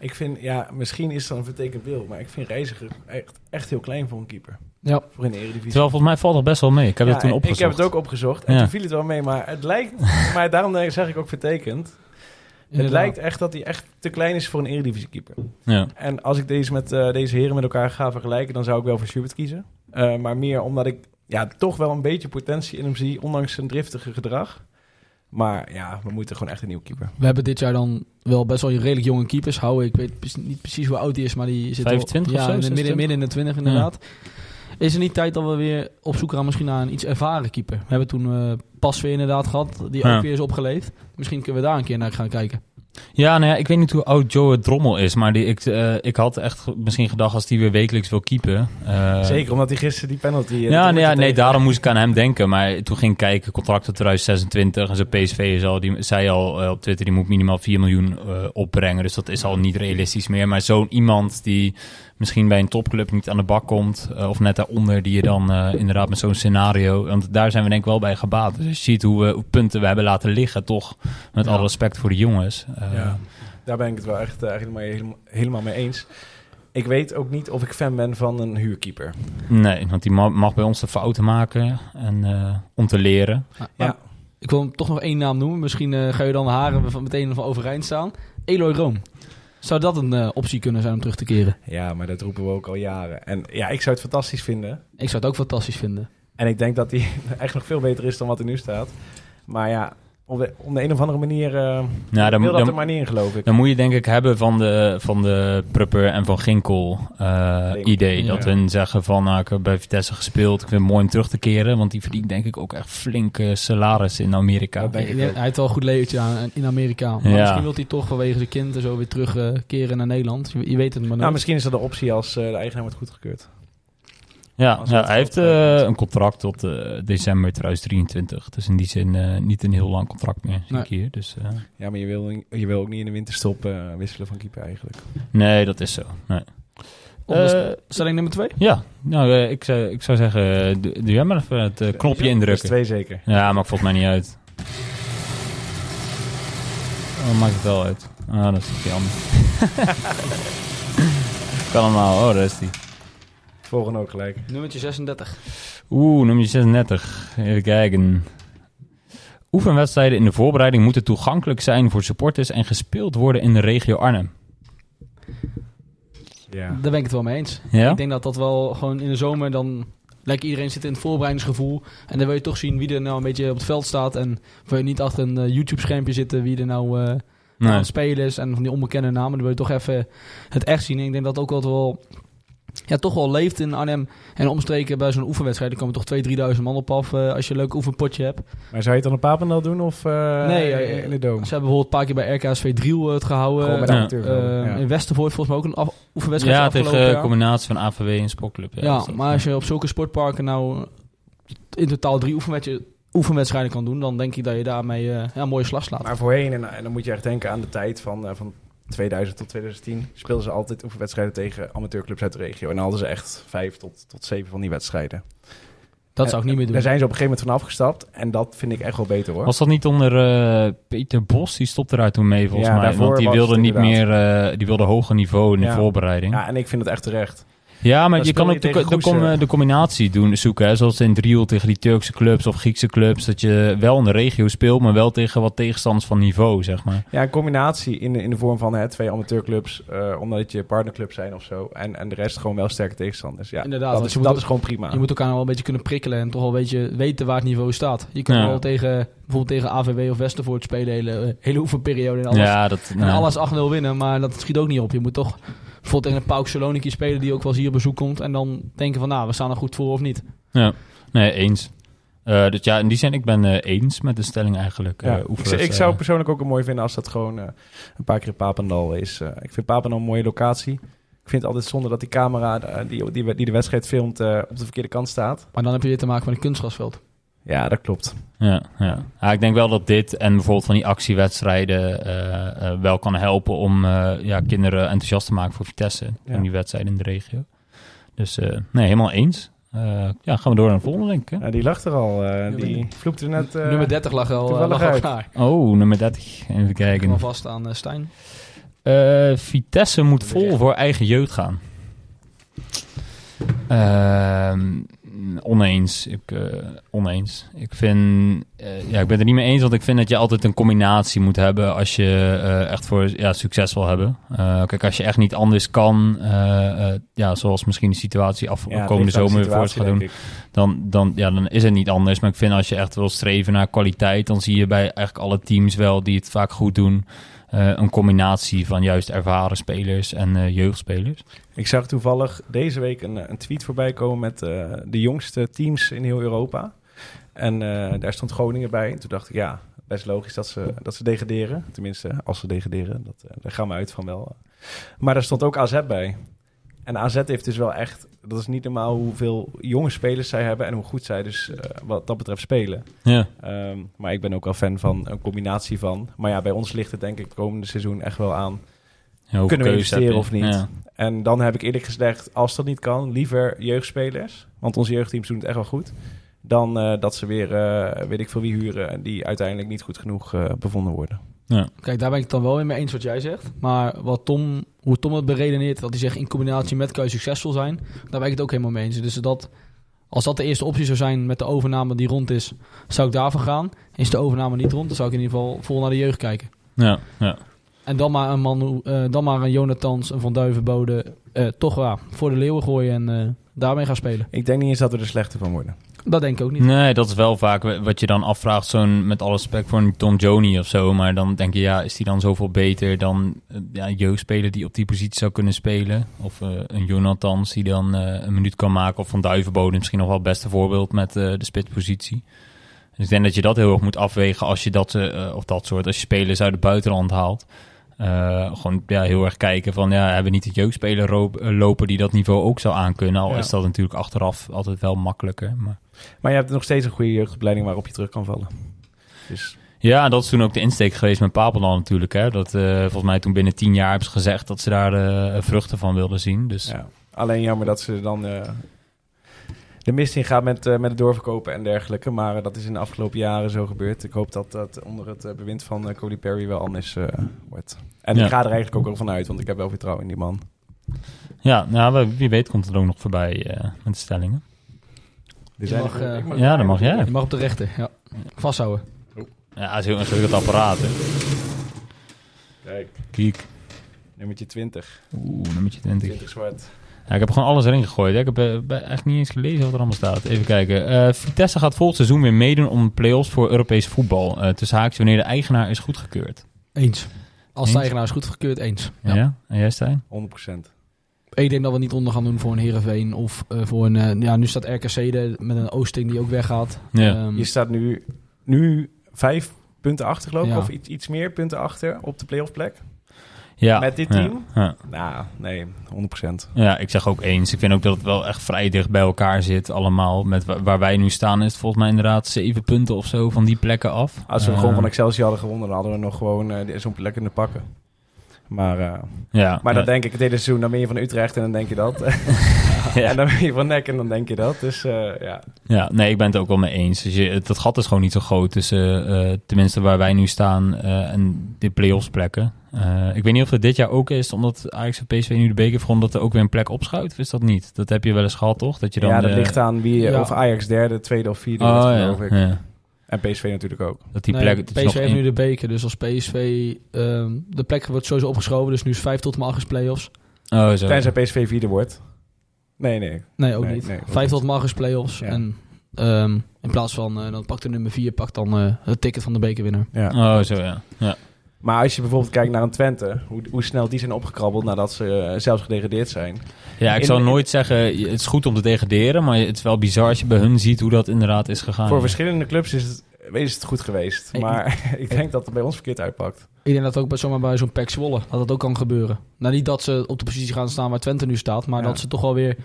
Ik vind, ja, misschien is dat een vertekend beeld, maar ik vind Reiziger echt, echt heel klein voor een keeper. Ja. Voor een eredivisie. Terwijl volgens mij valt het best wel mee. Ik heb ja, het toen opgezocht. Ik heb het ook opgezocht en toen viel het wel mee, maar het lijkt, maar daarom zeg ik ook vertekend. Het lijkt echt dat hij echt te klein is voor een eredivisiekeeper. Ja. En als ik deze, met, uh, deze heren met elkaar ga vergelijken, dan zou ik wel voor Schubert kiezen. Uh, maar meer omdat ik ja, toch wel een beetje potentie in hem zie, ondanks zijn driftige gedrag. Maar ja, we moeten gewoon echt een nieuwe keeper. We hebben dit jaar dan wel best wel redelijk jonge keepers houden. Ik weet niet precies hoe oud hij is, maar die zit 25 wel, ja, in de, midden, midden in de 20 inderdaad. Ja. Is er niet tijd dat we weer op zoek gaan misschien naar een iets ervaren keeper? We hebben toen uh, pas weer inderdaad gehad, die ja. ook weer is opgeleefd. Misschien kunnen we daar een keer naar gaan kijken. Ja, nou ja, ik weet niet hoe oud Joe Drommel is, maar die, ik, uh, ik had echt misschien gedacht als hij weer wekelijks wil keepen. Uh, Zeker, omdat hij gisteren die penalty... Uh, ja, nee, ja, nee, daarom moest ik aan hem denken. Maar toen ging ik kijken, contract tot 2026 en zijn PSV is al, die zei al op Twitter, die moet minimaal 4 miljoen opbrengen. Dus dat is al niet realistisch meer. Maar zo'n iemand die misschien bij een topclub niet aan de bak komt, of net daaronder, die je dan inderdaad met zo'n scenario, want daar zijn we denk ik wel bij gebaat. Dus je ziet hoe, we, hoe punten we hebben laten liggen, toch, met ja. alle respect voor de jongens. ja, daar ben ik het wel echt uh, helemaal, helemaal mee eens. Ik weet ook niet of ik fan ben van een huurkeeper. Nee, want die mag bij ons de fouten maken en, uh, om te leren. Ja. Ik wil toch nog één naam noemen. Misschien uh, ga je dan de haren van meteen van overeind staan. Eloy Room. Zou dat een uh, optie kunnen zijn om terug te keren? Ja, maar dat roepen we ook al jaren. En ja, ik zou het fantastisch vinden. Ik zou het ook fantastisch vinden. En ik denk dat hij echt nog veel beter is dan wat er nu staat. Maar ja, op de, op de een of andere manier uh, dan, wil dat dan, er maar niet in, geloof ik. Dan moet je denk ik hebben van de, van de Prupper en van Ginkel uh, idee. Ja. Dat hun zeggen van, nou, ik heb bij Vitesse gespeeld. Ik vind het mooi om terug te keren. Want die verdient denk ik ook echt flinke salaris in Amerika. Ja, hij heeft wel een goed leventje aan in Amerika. Maar ja. misschien wil hij toch vanwege zijn kind en zo weer terugkeren naar Nederland. Je, je, weet het maar nooit. Nou, misschien is dat de optie als uh, de eigenaar wordt goedgekeurd. Ja, ja hij heeft uh, een contract tot uh, december 2023. Dus in die zin uh, niet een heel lang contract meer, zie nee. ik hier. Dus, ja, maar je wil, je wil ook niet in de winterstop wisselen van keeper eigenlijk. Nee, dat is zo. Nee. stelling nummer twee? Ja, nou, ik, zou, ik zou zeggen, doe, doe jij maar even het knopje indrukken. twee zeker. Ja, maakt volgens mij niet uit. Oh, maakt het wel uit. Ah, dat is jammer. kan allemaal. Oh, daar is die. Volgende ook gelijk. Nummertje 36. Oeh, nummer 36. Even kijken. Oefenwedstrijden in de voorbereiding moeten toegankelijk zijn voor supporters en gespeeld worden in de regio Arnhem. Ja. Daar ben ik het wel mee eens. Ja? Ik denk dat dat wel gewoon in de zomer dan... Lijkt iedereen zit in het voorbereidingsgevoel. En dan wil je toch zien wie er nou een beetje op het veld staat. En wil je niet achter een uh, YouTube-schermpje zitten wie er nou uh, nee. aan het spelen is. En van die onbekende namen. Dan wil je toch even het echt zien. En ik denk dat ook wel ja, toch wel leeft in Arnhem en omstreken bij zo'n oefenwedstrijd. Er komen toch 2.000, 3.000 man op af uh, als je een leuk oefenpotje hebt. Maar zou je het dan op Papendal doen of uh, nee, uh, in de Doom? Ze hebben bijvoorbeeld een paar keer bij RKSV Driel het gehouden. Ja. ja. In Westervoort volgens mij ook een af, oefenwedstrijd Ja, tegen een combinatie van AVW en Sportclub. Ja, ja maar als je op zulke sportparken nou in totaal drie oefenwedstrijden oefenwedstrijden kan doen, dan denk ik dat je daarmee uh, ja, een mooie slag slaat. Maar voorheen, en, en, dan moet je echt denken aan de tijd van, uh, van 2000 tot 2010 speelden ze altijd oefenwedstrijden tegen amateurclubs uit de regio. En dan hadden ze echt vijf tot, tot zeven van die wedstrijden. Dat zou ik niet meer doen. Daar zijn ze op een gegeven moment van afgestapt. En dat vind ik echt wel beter hoor. Was dat niet onder uh, Peter Bos? Die stopte eruit toen mee volgens ja, mij. Want die wilde niet meer, uh, die wilde hoger niveau in ja. de voorbereiding. Ja, en ik vind het echt terecht. Ja, maar je kan ook de, de, com, de, combinatie doen, zoeken. Hè? Zoals in Driel tegen die Turkse clubs of Griekse clubs. Dat je wel in de regio speelt, maar wel tegen wat tegenstanders van niveau, zeg maar. Ja, een combinatie in de, in de vorm van hè, twee amateurclubs. Uh, omdat je partnerclubs zijn of zo. En, en de rest gewoon wel sterke tegenstanders. Ja, Inderdaad. Dat, is, dat ook, is gewoon prima. Je moet elkaar wel een beetje kunnen prikkelen en toch wel een beetje weten waar het niveau staat. Je kan ja. wel tegen, bijvoorbeeld tegen AVW of Westervoort spelen, hele, hele oefenperiode en alles. Ja, dat, en alles 8-0 winnen, maar dat schiet ook niet op. Je moet toch bijvoorbeeld tegen een Pauk Saloniki spelen die ook wel eens hier op bezoek komt. En dan denken van, nou, we staan er goed voor of niet. Ja, nee, eens. Uh, dus ja, in die zin, ik ben uh, eens met de stelling eigenlijk. Ja, uh, ik, ik, zou persoonlijk ook een mooi vinden als dat gewoon een paar keer Papendal is. ik vind Papendal een mooie locatie. Ik vind het altijd zonde dat die camera eh, die, die, die de wedstrijd filmt eh, op de verkeerde kant staat. Maar dan heb je weer te maken met een kunstgrasveld. Ja, dat klopt. Ja, ja. ja, ik denk wel dat dit en bijvoorbeeld van die actiewedstrijden eh, eh, wel kan helpen om eh, ja, kinderen enthousiast te maken voor Vitesse Ja. en die wedstrijden in de regio. Dus eh, nee, helemaal eens. Eh, ja, gaan we door naar de volgende, denk ik. hè? Ja, die lag er al. eh, die vloekte net... eh, Nummer 30 lag al, lag al klaar. Oh, nummer 30. Even Ik kijken. al vast aan eh, Stijn. Eh, Vitesse moet vol voor eigen jeugd gaan. Ehm, oneens. Ik, eh, oneens. Ik vind... eh, ja, ik ben het er niet mee eens, want ik vind dat je altijd een combinatie moet hebben als je eh, echt voor ja, succes wil hebben. Kijk, als je echt niet anders kan, ja, zoals misschien de situatie af ja, het komende ligt aan de zomer weer voor situatie, gaat doen, dan, dan, ja, dan is het niet anders. Maar ik vind als je echt wil streven naar kwaliteit, dan zie je bij eigenlijk alle teams wel die het vaak goed doen, een combinatie van juist ervaren spelers en eh, jeugdspelers. Ik zag toevallig deze week een, een tweet voorbij komen met eh, de jongste teams in heel Europa. En eh, daar stond Groningen bij. En toen dacht ik, ja, best logisch dat ze, dat ze degraderen. Tenminste, als ze degraderen. Dat, eh, daar gaan we uit van wel. Maar daar stond ook AZ bij. En AZ heeft dus wel echt... Dat is niet normaal hoeveel jonge spelers zij hebben... en hoe goed zij dus eh, wat dat betreft spelen. Ja, Ehm, maar ik ben ook wel fan van een combinatie van. Maar ja, bij ons ligt het denk ik het komende seizoen echt wel aan... hoeveel Kunnen we investeren of niet? Ja. En dan heb ik eerlijk gezegd, als dat niet kan, liever jeugdspelers. Want onze jeugdteams doen het echt wel goed. Dan eh, dat ze weer, eh, weet ik veel wie huren... en die uiteindelijk niet goed genoeg bevonden worden. Kijk, daar ben ik het dan wel in mee eens wat jij zegt. Maar wat Tom, hoe Tom het beredeneert, dat hij zegt in combinatie met kan je succesvol zijn, daar ben ik het ook helemaal mee eens. Dus dat, als dat de eerste optie zou zijn met de overname die rond is, zou ik daarvan gaan. Is de overname niet rond, dan zou ik in ieder geval vol naar de jeugd kijken. Ja, ja. En dan maar een man, eh, dan maar een Jonathans, een Van Duivenbode, eh toch wel voor de leeuwen gooien en eh, daarmee gaan spelen. Ik denk niet eens dat we er slechter van worden. Dat denk ik ook niet. Nee, dat is wel vaak wat je dan afvraagt, zo'n met alle respect voor een Tom Joni of zo. Maar dan denk je, ja, is die dan zoveel beter dan eh, ja, een jeugdspeler die op die positie zou kunnen spelen? Of eh, een Jonathans die dan eh, een minuut kan maken. Of van Duivenbode misschien nog wel het beste voorbeeld met de spitspositie. Dus ik denk dat je dat heel erg moet afwegen als je dat, of dat soort, als je spelers uit het buitenland haalt. Eh, gewoon ja, heel erg kijken van, ja, hebben we niet een jeugdspeler eh, lopen die dat niveau ook zou aankunnen? Al Ja. is dat natuurlijk achteraf altijd wel makkelijker, maar... Maar je hebt nog steeds een goede jeugdopleiding waarop je terug kan vallen. Dus Ja, dat is toen ook de insteek geweest met Papeldan natuurlijk. Hè? Dat eh, volgens mij toen binnen tien jaar hebben ze gezegd dat ze daar de vruchten van wilden zien. Dus ja, alleen jammer dat ze dan de mist in gaat met, eh, met het doorverkopen en dergelijke. Maar eh, dat is in de afgelopen jaren zo gebeurd. Ik hoop dat dat onder het eh, bewind van Cody Perry wel anders eh, wordt. En Ja. ik ga er eigenlijk ook wel van uit, want ik heb wel vertrouwen in die man. ja, nou, wie- weet komt het ook nog voorbij eh, met de stellingen. Er Je mag, eh, Ja, dat mag jij. Je mag op de rechter, ja. Vasthouden. Ja, het is heel ingewikkeld apparaat. Hè? Kijk, Kijk. nummertje 20. Oeh, nummertje 20. 20 zwart. Ja, ik heb gewoon alles erin gegooid. Hè. Ik heb eh, echt niet eens gelezen wat er allemaal staat. Even kijken. Eh, Vitesse gaat volgend seizoen weer meedoen om de play-offs voor Europees voetbal. Eh tussen haakjes wanneer de eigenaar is goedgekeurd. Eens. Als Eens? de eigenaar is goedgekeurd, eens. Ja? Ja. En jij, Stijn? 100%. Ik denk dat we niet onder gaan doen voor een Heerenveen of eh, voor een... ja, nu staat RKC er met een Oosting die ook weggaat. Ja. Ehm, Je staat nu, nu vijf punten achter, geloof ik. Ja. Of iets, iets meer punten achter op de playoff plek. Ja. Met dit team? Ja. Nou, nee, 100%. Ja, ik zeg ook eens. Ik vind ook dat het wel echt vrij dicht bij elkaar zit allemaal. Met wa- waar wij nu staan is het volgens mij inderdaad zeven punten of zo van die plekken af. Als we Eh, gewoon van Excelsior hadden gewonnen, dan hadden we nog gewoon eh, zo'n plek kunnen pakken. Maar, eh, Ja, maar ja. dan denk ik het hele seizoen, dan ben je van Utrecht en dan denk je dat. En dan ben je van Nek en dan denk je dat. Dus eh, ja, Ja, nee, ik ben het ook wel mee eens. Dus je, dat gat is gewoon niet zo groot tussen, eh, tenminste waar wij nu staan en de play-offs plekken. Ik weet niet of het dit jaar ook is, omdat Ajax en PSV nu de beker vond dat er ook weer een plek opschuift. Of is dat niet? Dat heb je wel eens gehad, toch? Dat je dan ja dat de- ligt aan wie, Ja. of Ajax derde, tweede of vierde Oh, wordt, ja, geloof ik. ja. En PSV natuurlijk ook. Dat die nee, plek... het is PSV nog heeft nu de beker, dus als PSV... ehm, de plek wordt sowieso opgeschoven, dus nu is 5 tot en met 8 is play-offs. Oh, zo. Tenzij PSV vierde wordt. Nee, nee. Nee, ook Nee, niet. nee, ook 5 niet. tot en met 8 is play-offs. Ja. En ehm, in plaats van, eh, dan pakt de nummer 4, pakt dan eh, het ticket van de bekerwinnaar. Ja. Oh, zo ja. ja. Maar als je bijvoorbeeld kijkt naar een Twente, hoe, hoe snel die zijn opgekrabbeld nadat ze eh, zelfs gedegradeerd zijn. Ja, ik In- zou nooit zeggen, het is goed om te degraderen, maar het is wel bizar als je bij hun ziet hoe dat inderdaad is gegaan. Voor verschillende clubs is het wees het goed geweest. Ik- maar ik denk dat het bij ons verkeerd uitpakt. Ik denk dat ook bij, zomaar bij zo'n Pek Zwolle, dat dat ook kan gebeuren. Nou, niet dat ze op de positie gaan staan waar Twente nu staat, maar Ja. dat ze toch wel weer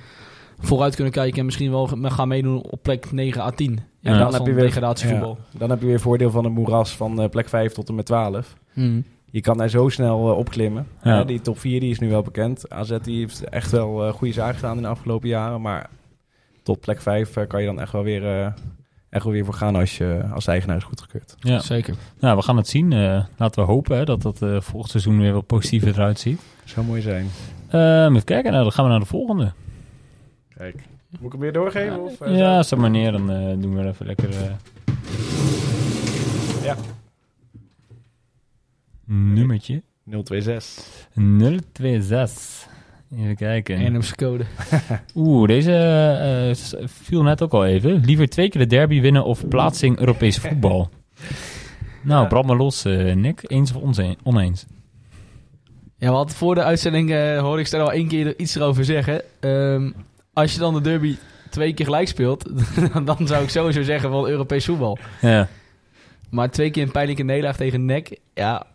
vooruit kunnen kijken en misschien wel me- gaan meedoen op plek 9 à 10. Ja, dan dan heb je weer- degradatievoetbal. Dan heb je weer voordeel van het moeras van eh, plek 5 tot en met 12. Hmm. Je kan daar zo snel eh, opklimmen. Ja. Die top 4 die is nu wel bekend. AZ die heeft echt wel eh, goede zaken gedaan in de afgelopen jaren. Maar tot plek 5 eh, kan je dan echt wel weer, eh, echt wel weer voor gaan als, je, als de eigenaar is goedgekeurd. Ja. Zeker. Nou, we gaan het zien. Eh, laten we hopen hè, dat dat eh volgend seizoen weer wat positiever eruit ziet. Zou mooi zijn. Ehm, even kijken, nou, dan gaan we naar de volgende. Kijk. Moet ik hem weer doorgeven? Of, eh, ja, zet maar neer. Dan eh, doen we er even lekker... eh, Ja. Nummertje 026. 026. Even kijken. NM's code. Oeh, deze eh, viel net ook al even. Liever twee keer de derby winnen of plaatsing Europees voetbal. Nou, Ja. brand maar los, Nick. Eens of oneens? Ja, want voor de uitzending eh hoorde ik er al één keer iets erover zeggen. Ehm, als je dan de derby twee keer gelijk speelt, dan zou ik sowieso zeggen van Europees voetbal. Ja. Maar twee keer een pijnlijke nederlaag tegen NEC, ja...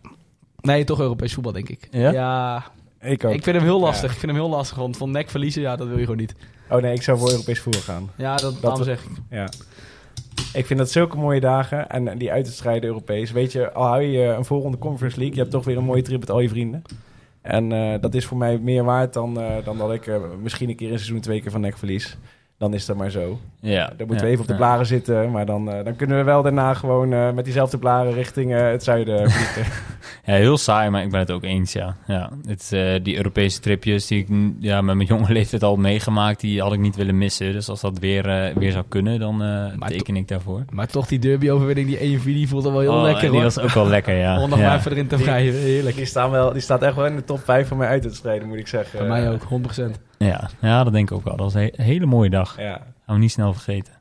Nee, toch Europees voetbal, denk ik. Ja? ja Ik ook. ik vind hem heel lastig. Ja. Ik vind hem heel lastig, want van NEC verliezen, ja, dat wil je gewoon niet. Oh nee, ik zou voor Europees voetbal gaan. Ja, dat, daarom we- zeg ik. Ja. Ik vind dat zulke mooie dagen. En en die uitstrijden Europees. Weet je, al hou je een voorronde Conference League, je hebt toch weer een mooie trip met al je vrienden. En eh, dat is voor mij meer waard dan, eh, dan dat ik eh, misschien een keer in seizoen twee keer van nek verlies. Dan is dat maar zo. Ja. Dan moeten ja, we even op de ja. blaren zitten. Maar dan, dan kunnen we wel daarna gewoon met diezelfde blaren richting het zuiden vliegen. Ja, heel saai, maar ik ben het ook eens, ja. ja het, eh, die Europese tripjes die ik ja, met mijn jonge leeftijd al meegemaakt, die had ik niet willen missen. Dus als dat weer, eh, weer zou kunnen, dan eh, teken ik daarvoor. Maar toch, die derby-overwinning, die 1-4, die voelt er wel heel Oh, lekker, die hoor. was ook wel lekker, ja. Om nog ja. maar even erin te Die- wrijven. Heerlijk. die, staan wel, die staat echt wel in de top 5 van mijn uitwedstrijden, moet ik zeggen. Bij mij ook, 100%. Ja, ja, dat denk ik ook wel. Dat was een he- hele mooie dag. Ja. Gaan we niet snel vergeten.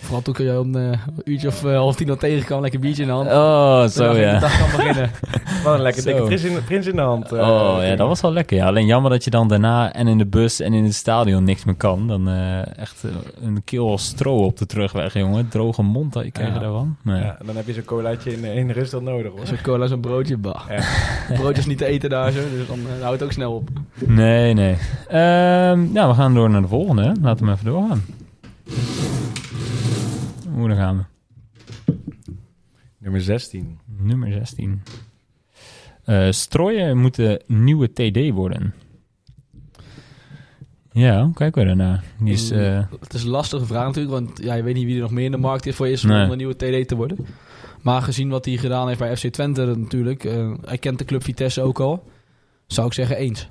Vooral toen kun je om eh, een uurtje of eh, half tien al tegenkwam, lekker biertje in de hand. Oh, zo je de ja. dag kan beginnen. Wat een lekker dikke prins in, prins in de hand. eh, Oh ja, dat was wel lekker. Ja. Alleen jammer dat je dan daarna en in de bus en in het stadion niks meer kan. Dan eh, echt een keel als stro op de terugweg, jongen. Droge mond dat je krijgt Ja. daarvan. Nee. Ja, dan heb je zo'n colaatje in, in Rusland nodig, hoor. Zo'n cola, zo'n broodje, bah. Ja. Broodjes niet te eten daar zo, dus dan houdt het ook snel op. Nee, nee. Ehm, ja, we gaan door naar de volgende. Laten we even doorgaan. Oeh, daar gaan we. Nummer 16. Nummer 16. Eh strooien moet de nieuwe TD worden. Ja, kijken we daarnaar? Die is... eh, Het is een lastige vraag natuurlijk, want ja, je weet niet wie er nog meer in de markt is voor is Nee. om een nieuwe TD te worden. Maar gezien wat hij gedaan heeft bij FC Twente natuurlijk, eh, hij kent de club Vitesse ook al, zou ik zeggen eens.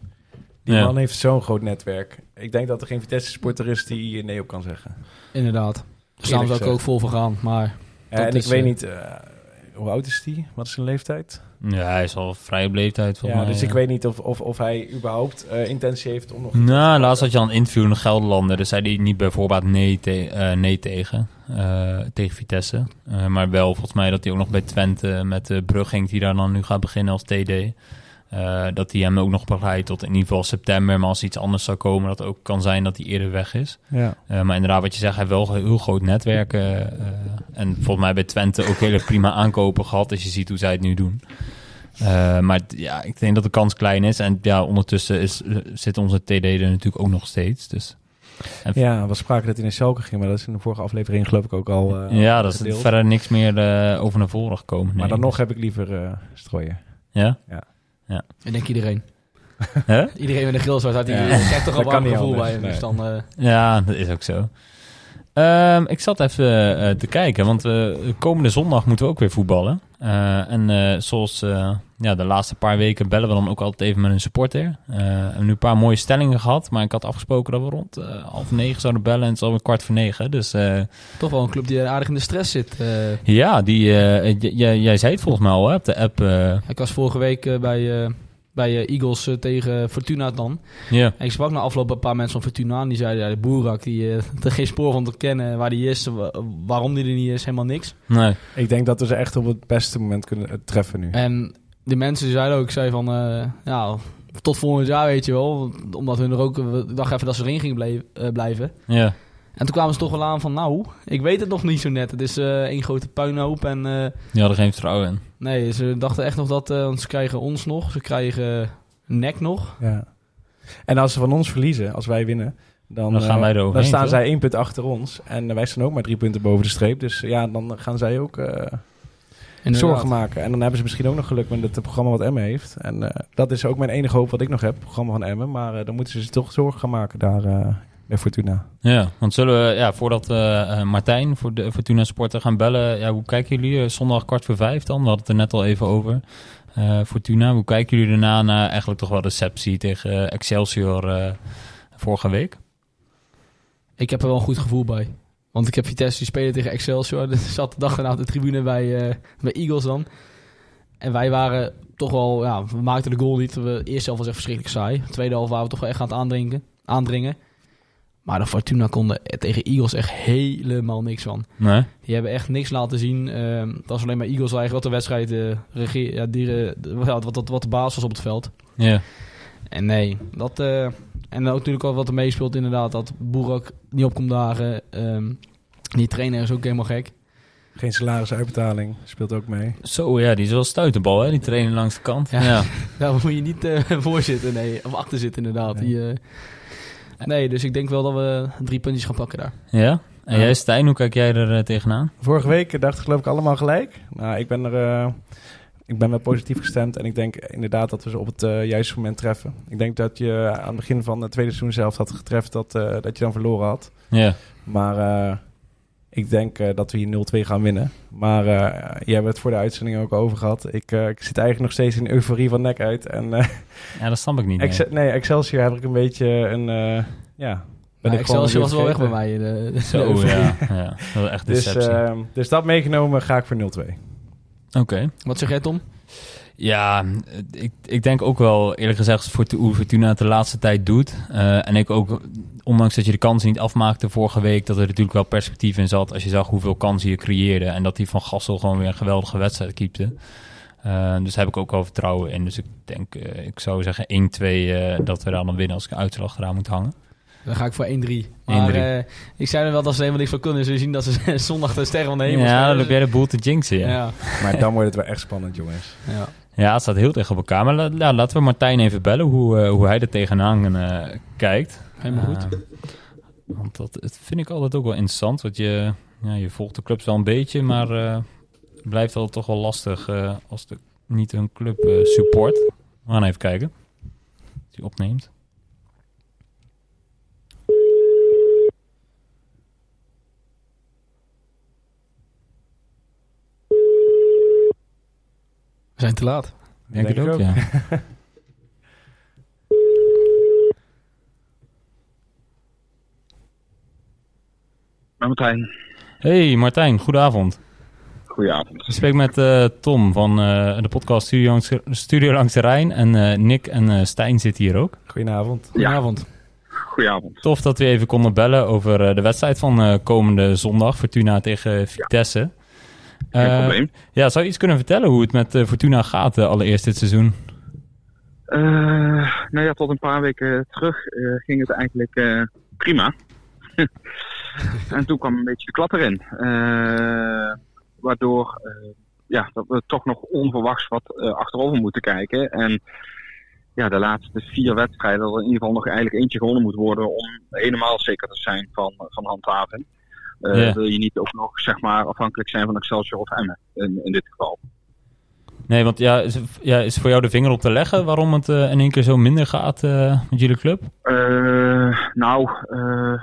Die Ja. man heeft zo'n groot netwerk. Ik denk dat er geen Vitesse-sporter is die nee op kan zeggen. Inderdaad. Daar staan ze ook, vol voor gaan, maar en is, ik weet eh, niet, eh, hoe oud is die? Wat is zijn leeftijd? ja, hij is al vrij op leeftijd Ja, volgens mij. dus ik weet niet of, of, of hij überhaupt eh, intentie heeft om nog... Nou, laatst had je al een interview in de Gelderlander. Dus zei hij niet bijvoorbeeld nee, te- eh, nee tegen. eh, tegen Vitesse. Eh, maar wel volgens mij dat hij ook nog bij Twente met de Brugging... die daar dan nu gaat beginnen als TD... eh, dat hij hem ook nog begeleidt tot in ieder geval september. Maar als iets anders zou komen, dat ook kan zijn dat hij eerder weg is. Ja. Eh, maar inderdaad, wat je zegt, hij heeft wel een heel groot netwerk. eh, en volgens mij bij Twente ook hele prima aankopen gehad. Als je ziet hoe zij het nu doen. Maar ja, ik denk dat de kans klein is. En ja, ondertussen is, zit onze TD er natuurlijk ook nog steeds. Dus en ja, we spraken dat hij naar Schalke ging, maar dat is in de vorige aflevering geloof ik ook al ja, dat is verder niks meer over naar voren gekomen. Maar dan nog heb ik liever strooien. Ja? Ik denk iedereen. Iedereen met een grilzwart had die Ja. krijgt toch al warm gevoel bij hem. Dus dan, eh, Ja, dat is ook zo. Ehm, ik zat even eh, te kijken, want we komende zondag moeten we ook weer voetballen. Eh, en eh, zoals eh, ja, de laatste paar weken bellen we dan ook altijd even met een supporter. We hebben nu een paar mooie stellingen gehad, maar ik had afgesproken dat we rond half negen zouden bellen en het is alweer kwart voor negen. Dus toch wel een club die aardig in de stress zit. ja, die, jij zei het volgens mij al hè, op de app. ik was vorige week bij, bij eh, Eagles eh, tegen Fortuna dan. ja. En ik sprak na afloop een paar mensen van Fortuna en die zeiden, ja, de Boerak, die eh, er geen spoor van te kennen waar die is, wa- waarom die er niet is, helemaal niks. Nee. Ik denk dat we ze echt op het beste moment kunnen treffen nu. En de mensen zeiden ook, ik zei van, eh, ja, tot volgend jaar weet je wel, omdat hun er ook, ik dacht even dat ze erin gingen eh, blijven. Ja. En toen kwamen ze toch wel aan van, nou, ik weet het nog niet zo net. Het is uh, één grote puinhoop en... Uh, Die hadden geen vertrouwen in. Nee, ze dachten echt nog dat... Uh, ze krijgen ons nog, ze krijgen nek nog. Ja. En als ze van ons verliezen, als wij winnen... Dan, dan gaan wij er Dan staan zij één punt achter ons. En wij staan ook maar drie punten boven de streep. Dus ja, dan gaan zij ook zorgen maken. En dan hebben ze misschien ook nog geluk met het programma wat Emmen heeft. En dat is ook mijn enige hoop wat ik nog heb, het programma van Emmen. Maar dan moeten ze zich toch zorgen gaan maken daar bij Fortuna. Ja, want zullen we, ja, voordat we uh, Martijn voor de Fortuna Sporten gaan bellen, ja, hoe kijken jullie uh, zondag kwart voor vijf dan? We hadden het er net al even over. Uh, Fortuna, hoe kijken jullie daarna naar eigenlijk toch wel de septie tegen Excelsior vorige week? Ik heb er wel een goed gevoel bij. Want ik heb Vitesse die spelen tegen Excelsior. Dus zat de dag daarna op de tribune bij, bij Eagles dan. En wij waren toch wel, ja, we maakten de goal niet. De eerste helft was echt verschrikkelijk saai. De tweede helft waren we toch wel echt aan het aandringen, aandringen. Maar de Fortuna konden tegen Eagles echt helemaal niks van. Nee. Die hebben echt niks laten zien. Uh, het was alleen maar Eagles eigenlijk wat de wedstrijd uh, regie, ja, die, uh, wat, wat, wat de baas was op het veld. Ja. En nee, dat... Uh, en ook natuurlijk al wat er meespeelt inderdaad. Dat Boerak niet op komt dagen. Um, die trainer is ook helemaal gek. Geen salarisuitbetaling speelt ook mee. Zo ja, die is wel stuitenbal hè, die trainer langs de kant. Ja, ja. daar moet je niet voor zitten, nee. Of achter zitten inderdaad. Die, Nee, dus ik denk wel dat we drie puntjes gaan pakken daar. Ja? En jij Stijn, hoe kijk jij er uh, tegenaan? Vorige week dacht ik geloof ik allemaal gelijk. Nou, ik ben er... Uh, ik ben wel positief gestemd en ik denk inderdaad dat we ze op het uh, juiste moment treffen. Ik denk dat je aan het begin van het tweede seizoen zelf had getreft dat, dat je dan verloren had. Ja. Maar ik denk dat we hier 0-2 gaan winnen. Maar uh, jij hebt het voor de uitzending ook over gehad. Ik, uh, ik zit eigenlijk nog steeds in euforie van nek uit. En, uh, ja, dat snap ik niet. Ex nee, Excelsior heb ik een beetje een... ja, ben ik Excelsior was wel weg bij mij. De, de Zo, ja, ja. Dat was echt dus, dus dat meegenomen ga ik voor 0-2. Oké. Okay. Wat zeg jij, Tom? Ja, ik, ik denk ook wel eerlijk gezegd voor hoe Fortuna het de laatste tijd doet. Uh, en ik ook, ondanks dat je de kansen niet afmaakte vorige week, dat er natuurlijk wel perspectief in zat als je zag hoeveel kansen je creëerde. En dat die van Gassel gewoon weer een geweldige wedstrijd keepte. Uh, dus daar heb ik ook wel vertrouwen in. Dus ik denk, uh, ik zou zeggen 1-2 dat we daar dan winnen als ik een uitslag eraan moet hangen. Dan ga ik voor 1-3. Maar uh, ik zei er wel dat ze helemaal niks van kunnen. Ze zien dat ze zondag de sterren van de hemel Ja, dan heb jij de boel te jinxen. Ja. ja. maar dan wordt het wel echt spannend, jongens. Ja. Ja, het staat heel tegen elkaar. Maar la, ja, laten we Martijn even bellen hoe, uh, hoe hij er tegenaan uh, kijkt. Helemaal goed. want dat, dat vind ik altijd ook wel interessant. Want je, ja, je volgt de clubs wel een beetje, maar het blijft altijd toch wel lastig als de, niet een club support. We gaan even kijken. Hij opneemt. We zijn te laat. Denk, Denk ik ook, ook, ja. Martijn. Hey Martijn, goedenavond. Goedenavond. Ik spreek met uh, Tom van uh, de podcast Studio Langs, Studio Langs de Rijn. En uh, Nick en Stijn zitten hier ook. Goedenavond. Goedenavond. Ja. Goedenavond. Tof dat we even konden bellen over de wedstrijd van komende zondag. Fortuna tegen Vitesse. Ja. Geen probleem. Ja, zou je iets kunnen vertellen hoe het met uh, Fortuna gaat uh, allereerst dit seizoen? nou ja, tot een paar weken terug ging het eigenlijk prima. en toen kwam een beetje de klap erin. waardoor ja, dat we toch nog onverwachts wat achterover moeten kijken. En ja, de laatste vier wedstrijden er in ieder geval nog eigenlijk eentje gewonnen moet worden om helemaal zeker te zijn van, van handhaving. Yeah. Wil je niet ook nog zeg maar, afhankelijk zijn van Excelsior of Emmen in, in dit geval. Nee, want ja is, ja, is voor jou de vinger op te leggen waarom het uh, in één keer zo minder gaat uh, met jullie club? nou,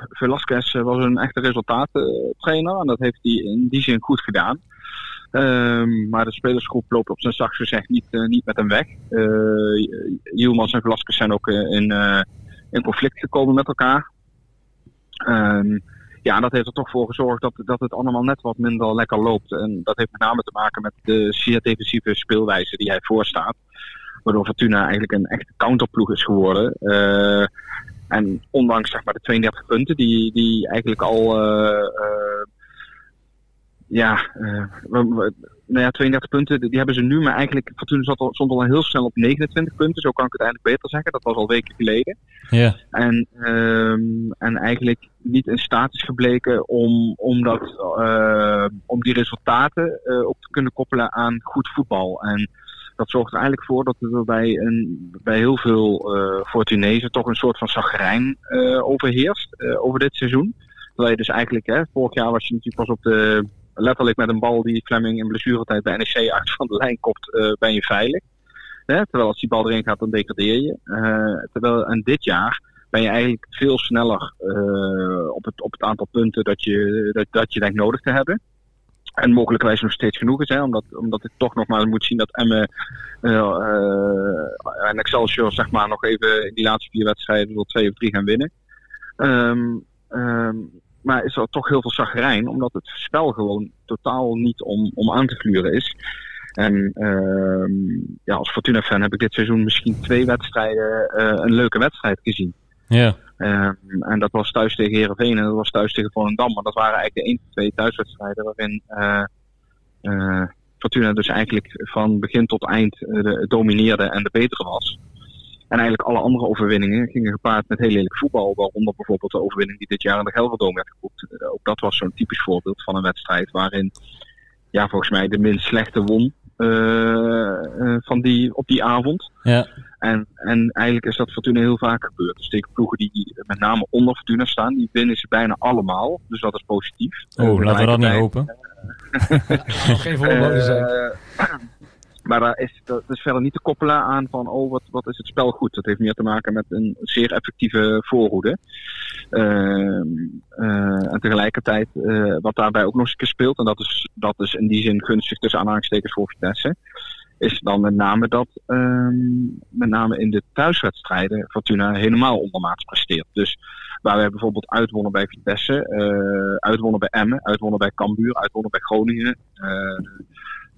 Velasquez was een echte resultaattrainer en dat heeft hij in die zin goed gedaan. Um, maar de spelersgroep loopt op zijn zachtst gezegd niet, niet met hem weg. Yilmaz en Velasquez zijn ook in, in conflict gekomen met elkaar. Um, ja, dat heeft er toch voor gezorgd dat, dat het allemaal net wat minder lekker loopt. En dat heeft met name te maken met de zeer defensieve speelwijze die hij voorstaat. Waardoor Fortuna eigenlijk een echte counterploeg is geworden. Uh, en ondanks zeg maar, de 32 punten die, die eigenlijk al uh, uh, ja, nou ja, 32 punten, die hebben ze nu. Maar eigenlijk, Fortuna zat al, stond al heel snel op 29 punten. Zo kan ik het eigenlijk beter zeggen. Dat was al weken geleden. Ja. En, um, en eigenlijk niet in staat is gebleken om, om, dat, uh, om die resultaten uh, ook te kunnen koppelen aan goed voetbal. En dat zorgt er eigenlijk voor dat er bij, een, bij heel veel uh, Fortunezen toch een soort van zagrijn overheerst over dit seizoen. Terwijl je dus eigenlijk, hè, vorig jaar was je natuurlijk pas op de, letterlijk met een bal die Fleming in blessuretijd bij NEC uit van de lijn kopt, uh, ben je veilig. Hè? Terwijl als die bal erin gaat, dan degradeer je. Uh, terwijl, en dit jaar ben je eigenlijk veel sneller uh, op, het, op het aantal punten dat je, dat, dat je denkt nodig te hebben. En mogelijkwijs nog steeds genoeg is, hè, omdat, omdat ik toch nog maar moet zien dat Emme en Excelsior zeg maar, nog even in die laatste vier wedstrijden tot twee of drie gaan winnen. Um, maar is er toch heel veel zagrijn, omdat het spel gewoon totaal niet om, om aan te gluren is. En uh, ja, als Fortuna-fan heb ik dit seizoen misschien twee wedstrijden uh, een leuke wedstrijd gezien. Ja. Uh, en dat was thuis tegen Heerenveen en dat was thuis tegen Volendam. Maar dat waren eigenlijk de één of twee thuiswedstrijden waarin uh, Fortuna dus eigenlijk van begin tot eind de, domineerde en de betere was. En eigenlijk alle andere overwinningen gingen gepaard met heel lelijk voetbal. Waaronder bijvoorbeeld de overwinning die dit jaar in de Gelderdoom werd geboekt. Uh, ook dat was zo'n typisch voorbeeld van een wedstrijd waarin ja, volgens mij de minst slechte won uh, uh, van die, op die avond. Ja. En, en eigenlijk is dat Fortuna heel vaak gebeurd. Dus tegen ploegen die met name onder Fortuna staan, die winnen ze bijna allemaal. Dus dat is positief. Oh, laten we dat niet hopen. Geen voorbeelden zijn. Maar daar is, dat is verder niet te koppelen aan van, oh, wat, wat is het spel goed. Dat heeft meer te maken met een zeer effectieve voorhoede. Uh, uh, en tegelijkertijd, uh, wat daarbij ook nog eens speelt, en dat is, dat is in die zin gunstig tussen aanhalingstekens voor Vitesse, is dan met name dat, met name in de thuiswedstrijden, Fortuna helemaal ondermaats presteert. Dus waar wij bijvoorbeeld uitwonnen bij Vitesse, uitwonnen bij Emmen, uitwonnen bij Cambuur, uitwonnen bij Groningen.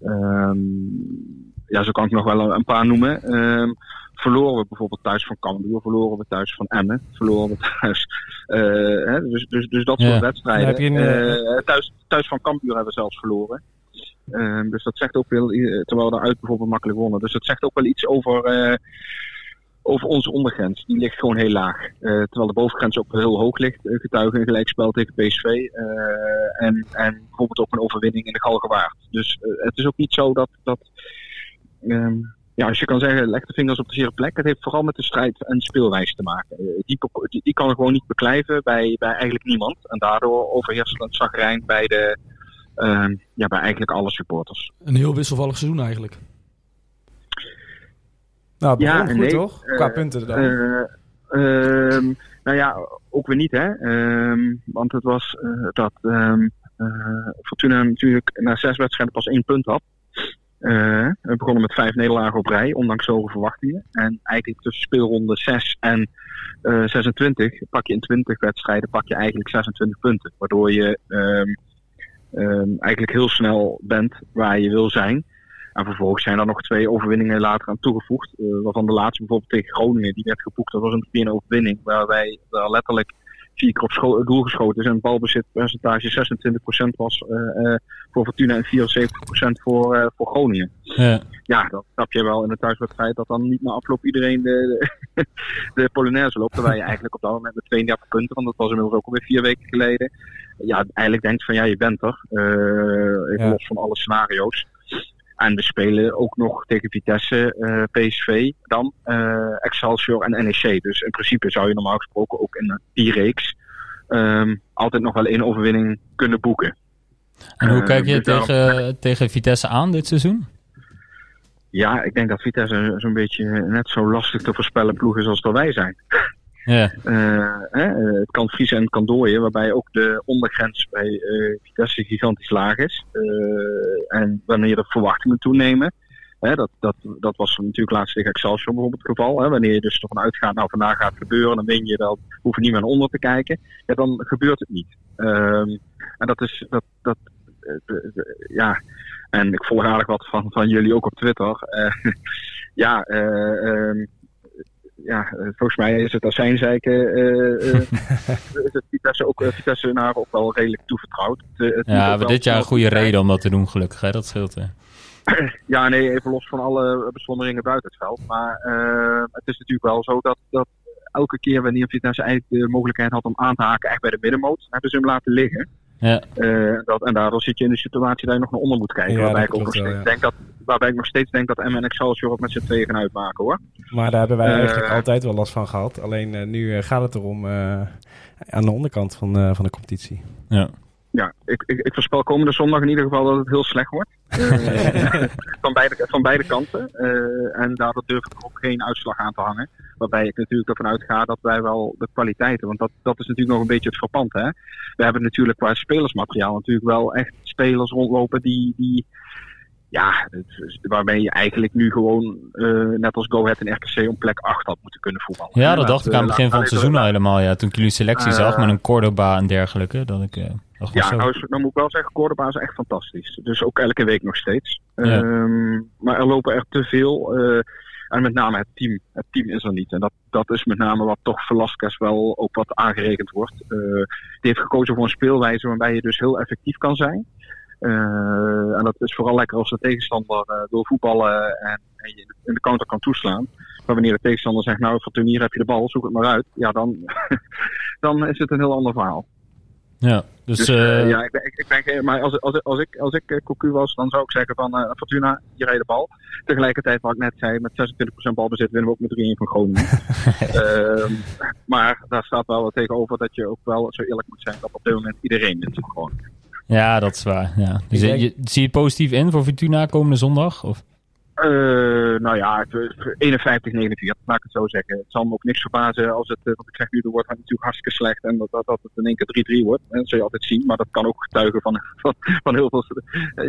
Um, ja, zo kan ik nog wel een paar noemen. Um, verloren we bijvoorbeeld thuis van Cambuur, verloren we thuis van Emmen, verloren we thuis. Uh, hè, dus, dus, dus dat soort ja. wedstrijden. Heb je een, uh, thuis, thuis van Cambuur hebben we zelfs verloren. Um, dus dat zegt ook veel, terwijl we eruit bijvoorbeeld makkelijk wonnen. Dus dat zegt ook wel iets over, uh, over onze ondergrens. Die ligt gewoon heel laag. Uh, terwijl de bovengrens ook heel hoog ligt. Uh, getuigen een gelijkspel tegen PSV. Uh, en, en bijvoorbeeld ook een overwinning in de Galgenwaard. Dus het is ook niet zo dat... dat um, ja, als je kan zeggen, leg de vingers op de zere plek. Het heeft vooral met de strijd en speelwijze te maken. Die, die, kan gewoon niet beklijven bij, bij eigenlijk niemand. En daardoor overheerst het zagrijn bij, de, ja, bij eigenlijk alle supporters. Een heel wisselvallig seizoen eigenlijk. Nou, ja, goed nee, toch? Qua uh, punten dan. Uh, uh, nou ja, ook weer niet hè. Um, want het was dat um, Fortuna natuurlijk na zes wedstrijden pas één punt had. we begonnen met vijf nederlagen op rij, ondanks hoge verwachtingen. En eigenlijk tussen speelronde 6 en 26 pak je in 20 wedstrijden pak je eigenlijk 26 punten. Waardoor je um, eigenlijk heel snel bent waar je wil zijn. En vervolgens zijn er nog twee overwinningen later aan toegevoegd. Uh, waarvan de laatste bijvoorbeeld tegen Groningen, die werd geboekt. Dat was een een overwinning waarbij er letterlijk vier keer op doel geschoten is. En het balbezitpercentage 26% was uh, uh, voor Fortuna en 74% voor, voor Groningen. Ja. ja, dat snap je wel in de thuiswedstrijd dat dan niet na afloop iedereen de, de, de Polonaise loopt. Terwijl je eigenlijk op dat moment met 32 punten, want dat was inmiddels ook alweer vier weken geleden. Ja, eigenlijk denkt van ja, je bent er. even ja. los van alle scenario's. En we spelen ook nog tegen Vitesse, uh, PSV, dan uh, Excelsior en NEC. Dus in principe zou je normaal gesproken ook in die reeks um, altijd nog wel één overwinning kunnen boeken. En hoe kijk je uh, tegen, daarom... tegen Vitesse aan dit seizoen? Ja, ik denk dat Vitesse zo'n beetje net zo lastig te voorspellen ploeg is als dat wij zijn. Ja. Uh, het kan vriezen en het kan dooien, waarbij ook de ondergrens bij uh, Vitesse gigantisch laag is. Uh, en wanneer de verwachtingen toenemen, dat, dat, dat was natuurlijk laatst tegen Excelsior bijvoorbeeld het geval. Wanneer je dus ervan uitgaat, nou vandaag gaat het gebeuren, dan win je, dan hoef je niet meer naar onder te kijken. Ja, dan gebeurt het niet. Um, en dat is, dat, dat, ja, en ik volg eigenlijk wat van, van jullie ook op Twitter. ja, um, ja, volgens mij is het azijnzeiken, is het Vitesse, ook, Vitesse naar ook wel redelijk toevertrouwd. Het, ja, maar dit jaar een goede reden om dat te doen, gelukkig. Hè? Dat scheelt weer. ja, nee, even los van alle beslommeringen buiten het veld. Maar het is natuurlijk wel zo dat, dat elke keer wanneer Vitesse eigenlijk de mogelijkheid had om aan te haken, echt bij de middenmoot, hebben ze hem laten liggen. Ja. Uh, dat, en daardoor zit je in de situatie dat je nog naar onder moet kijken. waarbij, ik ook nog steeds denk dat, waarbij ik nog steeds denk dat M en Excelsior ook met z'n tweeën gaan uitmaken hoor. Maar daar hebben wij uh, eigenlijk altijd wel last van gehad. Alleen uh, nu gaat het erom aan de onderkant van, van de competitie. Ja ja, ik, ik, ik, voorspel komende zondag in ieder geval dat het heel slecht wordt. Van, beide, van beide kanten. Uh, en daardoor durf ik er ook geen uitslag aan te hangen. Waarbij ik natuurlijk ervan uitga dat wij wel de kwaliteiten. Want dat, dat is natuurlijk nog een beetje het verpand. Hè? We hebben natuurlijk qua spelersmateriaal natuurlijk wel echt spelers rondlopen die. die ja, waarmee je eigenlijk nu gewoon, uh, net als Go Ahead en RKC, om plek 8 had moeten kunnen voetballen. Ja, dat dacht ik aan het begin van het seizoen al helemaal. Ja, toen ik jullie selectie zag met een Cordoba en dergelijke. Dat ik, ja, nou, dan moet ik wel zeggen, Cordoba is echt fantastisch. Dus ook elke week nog steeds. Ehm, maar er lopen echt te veel. En met name het team. Het team is er niet. En dat, dat is met name wat toch Velasquez wel ook wat aangerekend wordt. Uh, die heeft gekozen voor een speelwijze waarbij je dus heel effectief kan zijn. Uh, en dat is vooral lekker als de tegenstander wil voetballen en, en, je in de counter kan toeslaan. Maar wanneer de tegenstander zegt, nou, voor turnier heb je de bal, zoek het maar uit. Ja, dan, dan is het een heel ander verhaal. Ja, dus, dus uh, ja, ik, ik, ik ben, maar als, als, als ik, als ik Cocu was, dan zou ik zeggen van uh, Fortuna, je rijdt de bal. Tegelijkertijd, wat ik net zei, met 26% balbezit winnen we ook met 3-1 van Groningen. uh, maar daar staat wel wat tegenover dat je ook wel zo eerlijk moet zijn dat op dit moment iedereen wint van Groningen. Ja, dat is waar. Ja. Dus je, je, zie je positief in voor Fortuna komende zondag? Of? Uh, nou ja, 51, 49, laat ik het zo zeggen. Het zal me ook niks verbazen als het, want ik zeg nu, er wordt natuurlijk hartstikke slecht en dat, dat, dat het in één keer 3-3 wordt. En dat zul je altijd zien, maar dat kan ook getuigen van, van, van heel veel.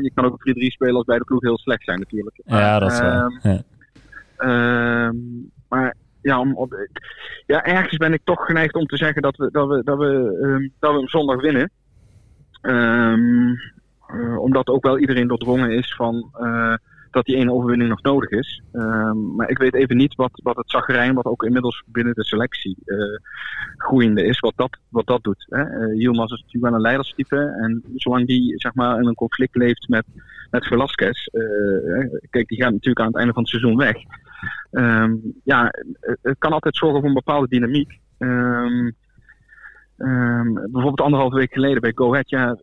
Je kan ook 3-3 spelen als bij de ploeg heel slecht zijn natuurlijk. Ja, dat is waar. Uh, ja. Uh, maar ja, om, op, ja, ergens ben ik toch geneigd om te zeggen dat we, dat we, dat we, um, dat we hem zondag winnen. Um, omdat ook wel iedereen doordrongen is van dat die ene overwinning nog nodig is. Um, maar ik weet even niet wat, wat het zagrijn, wat ook inmiddels binnen de selectie uh, groeiende is, wat dat, wat dat doet. Hè. Uh, is natuurlijk wel een leiderstype. En zolang die zeg maar, in een conflict leeft met, met Velasquez, kijk, die gaat natuurlijk aan het einde van het seizoen weg. Um, ja, het kan altijd zorgen voor een bepaalde dynamiek. Bijvoorbeeld anderhalve week geleden bij Go Ahead, ja,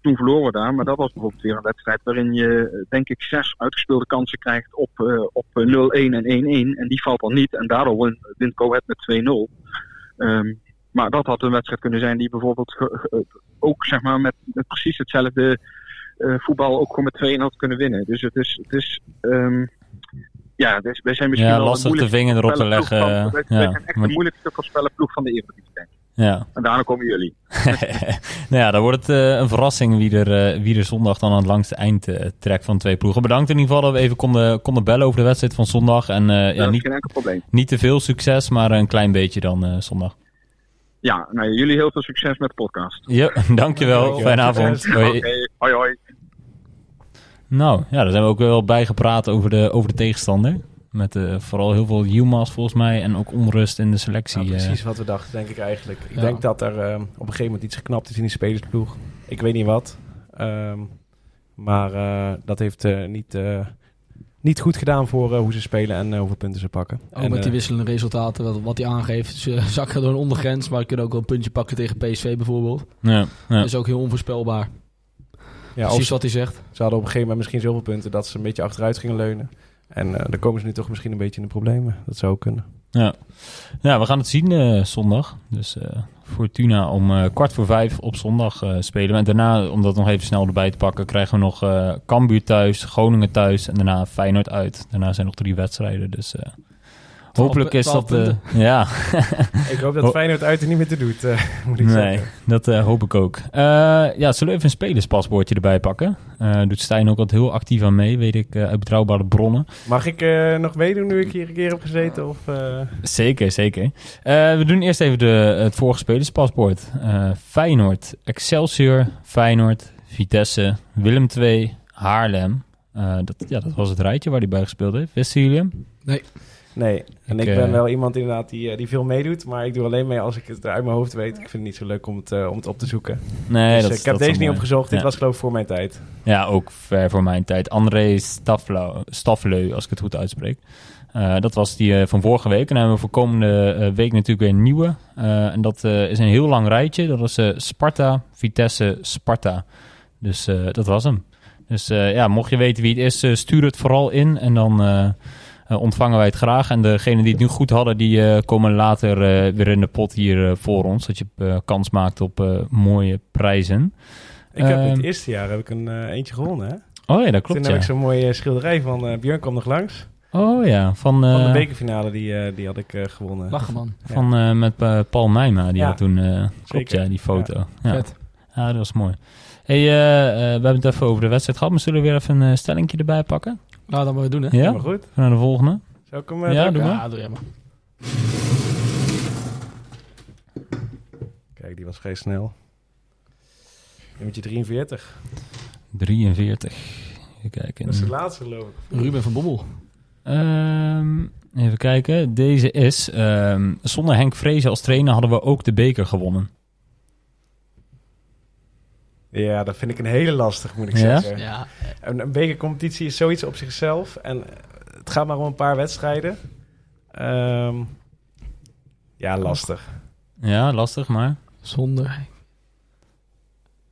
toen verloren we daar. Maar dat was bijvoorbeeld weer een wedstrijd waarin je, denk ik, zes uitgespeelde kansen krijgt op, uh, op 0-1 en 1-1. En die valt dan niet. En daardoor wint, wint Cohet met 2-0. Um, ehm, maar dat had een wedstrijd kunnen zijn die bijvoorbeeld ook zeg maar, met, met precies hetzelfde uh, voetbal ook gewoon met 2-1 had kunnen winnen. Dus het is, het is um, ja, dus wij zijn misschien ja, wel lastig de vinger erop te leggen. Van, wij, ja, zijn echt maar... de moeilijkste voorspellen ploeg van de Eredivisie, denk ik. Ja. En daarna komen jullie. nou ja, dan wordt het uh, een verrassing wie er, uh, wie er zondag dan aan het langste eind uh, trekt van twee ploegen. Bedankt in ieder geval dat we even konden, konden bellen over de wedstrijd van zondag. En, ja, ja, niet, geen enkel probleem. Niet te veel succes, maar een klein beetje dan zondag. Ja, nou, jullie heel veel succes met de podcast. Ja, dankjewel. Fijne avond. Hoi. Okay. hoi hoi. Nou, ja, daar zijn we ook wel bij gepraat over de, over de tegenstander. Met uh, vooral heel veel UMAS volgens mij en ook onrust in de selectie. Nou, precies wat we dachten, denk ik eigenlijk. Ik ja. denk dat er uh, op een gegeven moment iets geknapt is in die spelersploeg. Ik weet niet wat. Um, maar uh, dat heeft niet, niet goed gedaan voor hoe ze spelen en hoeveel punten ze pakken. Ook en, met die wisselende resultaten, wat, wat hij aangeeft. Ze zakken door een ondergrens, maar kunnen ook wel een puntje pakken tegen PSV bijvoorbeeld. Ja, ja. Dat is ook heel onvoorspelbaar. Ja, Precies wat hij zegt. Ze hadden op een gegeven moment misschien zoveel punten dat ze een beetje achteruit gingen leunen. En uh, dan komen ze nu toch misschien een beetje in de problemen. Dat zou kunnen. Ja, ja we gaan het zien uh, zondag. Dus uh, Fortuna om kwart voor vijf op zondag spelen. En daarna, om dat nog even snel erbij te pakken, krijgen we nog Cambuur thuis, Groningen thuis en daarna Feyenoord uit. Daarna zijn nog drie wedstrijden. Dus Hopelijk is dat... Uh, ja. ik hoop dat Feyenoord uit er niet meer te doet, uh, moet ik nee, zeggen. dat uh, hoop ik ook. ja, zullen we even een spelerspaspoortje erbij pakken? doet Stijn ook wat heel actief aan mee, weet ik, uit betrouwbare bronnen. Mag ik nog meedoen nu ik hier een keer heb gezeten? Of, Zeker, zeker. we doen eerst even de, het vorige spelerspaspoort. Feyenoord, Excelsior, Feyenoord, Vitesse, Willem II, Haarlem. dat, ja, dat was het rijtje waar hij bij gespeeld heeft. Wisten jullie hem? Nee. Nee, en ik, Ik, ben eh, wel iemand inderdaad die, eh, die veel meedoet. Maar ik doe alleen mee als ik het uit mijn hoofd weet. Ik vind het niet zo leuk om het, eh, om het op te zoeken. Nee, dus, dat, ik heb dat deze niet opgezocht. Dit was geloof ik voor mijn tijd. Ja, ook ver voor mijn tijd. André Staffleu als ik het goed uitspreek. Dat was die van vorige week. En dan hebben we voor komende week natuurlijk weer een nieuwe. En dat is een heel lang rijtje. Dat eh, Sparta, Vitesse, Sparta. Dus dat was hem. Dus ja, mocht je weten wie het is, stuur het vooral in. En dan ontvangen wij het graag. En degenen die het nu goed hadden, die eh, komen later eh, weer in de pot hier eh, voor ons. Dat je eh, kans maakt op eh, mooie prijzen. Ik heb Ehm. het eerste jaar heb ik een eh, eentje gewonnen. Hè? Oh ja, dat Toen klopt. heb Ja. ik zo'n mooie schilderij van eh Björn kwam nog langs. Oh ja, van, Van de eh, bekerfinale die, eh, die had ik eh, gewonnen. Lachen, man. van eh, met eh, Paul Nijma. Die Ja. had toen, eh klopt ja, die foto. Ja, ja. Vet. dat was mooi. Hey, eh, eh, we hebben het even over de wedstrijd gehad, maar zullen we weer even een uh, stellingje erbij pakken? Nou, dat moeten we doen, hè? Ja? Maar goed. Naar de volgende. Zou ik hem eh, Ja, doe maar. Ja, doe jij maar. Kijk, die was vrij snel. Nummertje 43. 43. Even kijken. Dat is de laatste geloof ik. Ruben van Bommel. Ehm, even kijken. Deze is... ehm, zonder Henk Vrezen als trainer hadden we ook de beker gewonnen. Ja, dat vind ik een hele lastig, moet ik Ja? zeggen. Ja, Een, een bekercompetitie is zoiets op zichzelf. En eh, het gaat maar om een paar wedstrijden. Ehm, ja, lastig. Ja, lastig, maar zonder...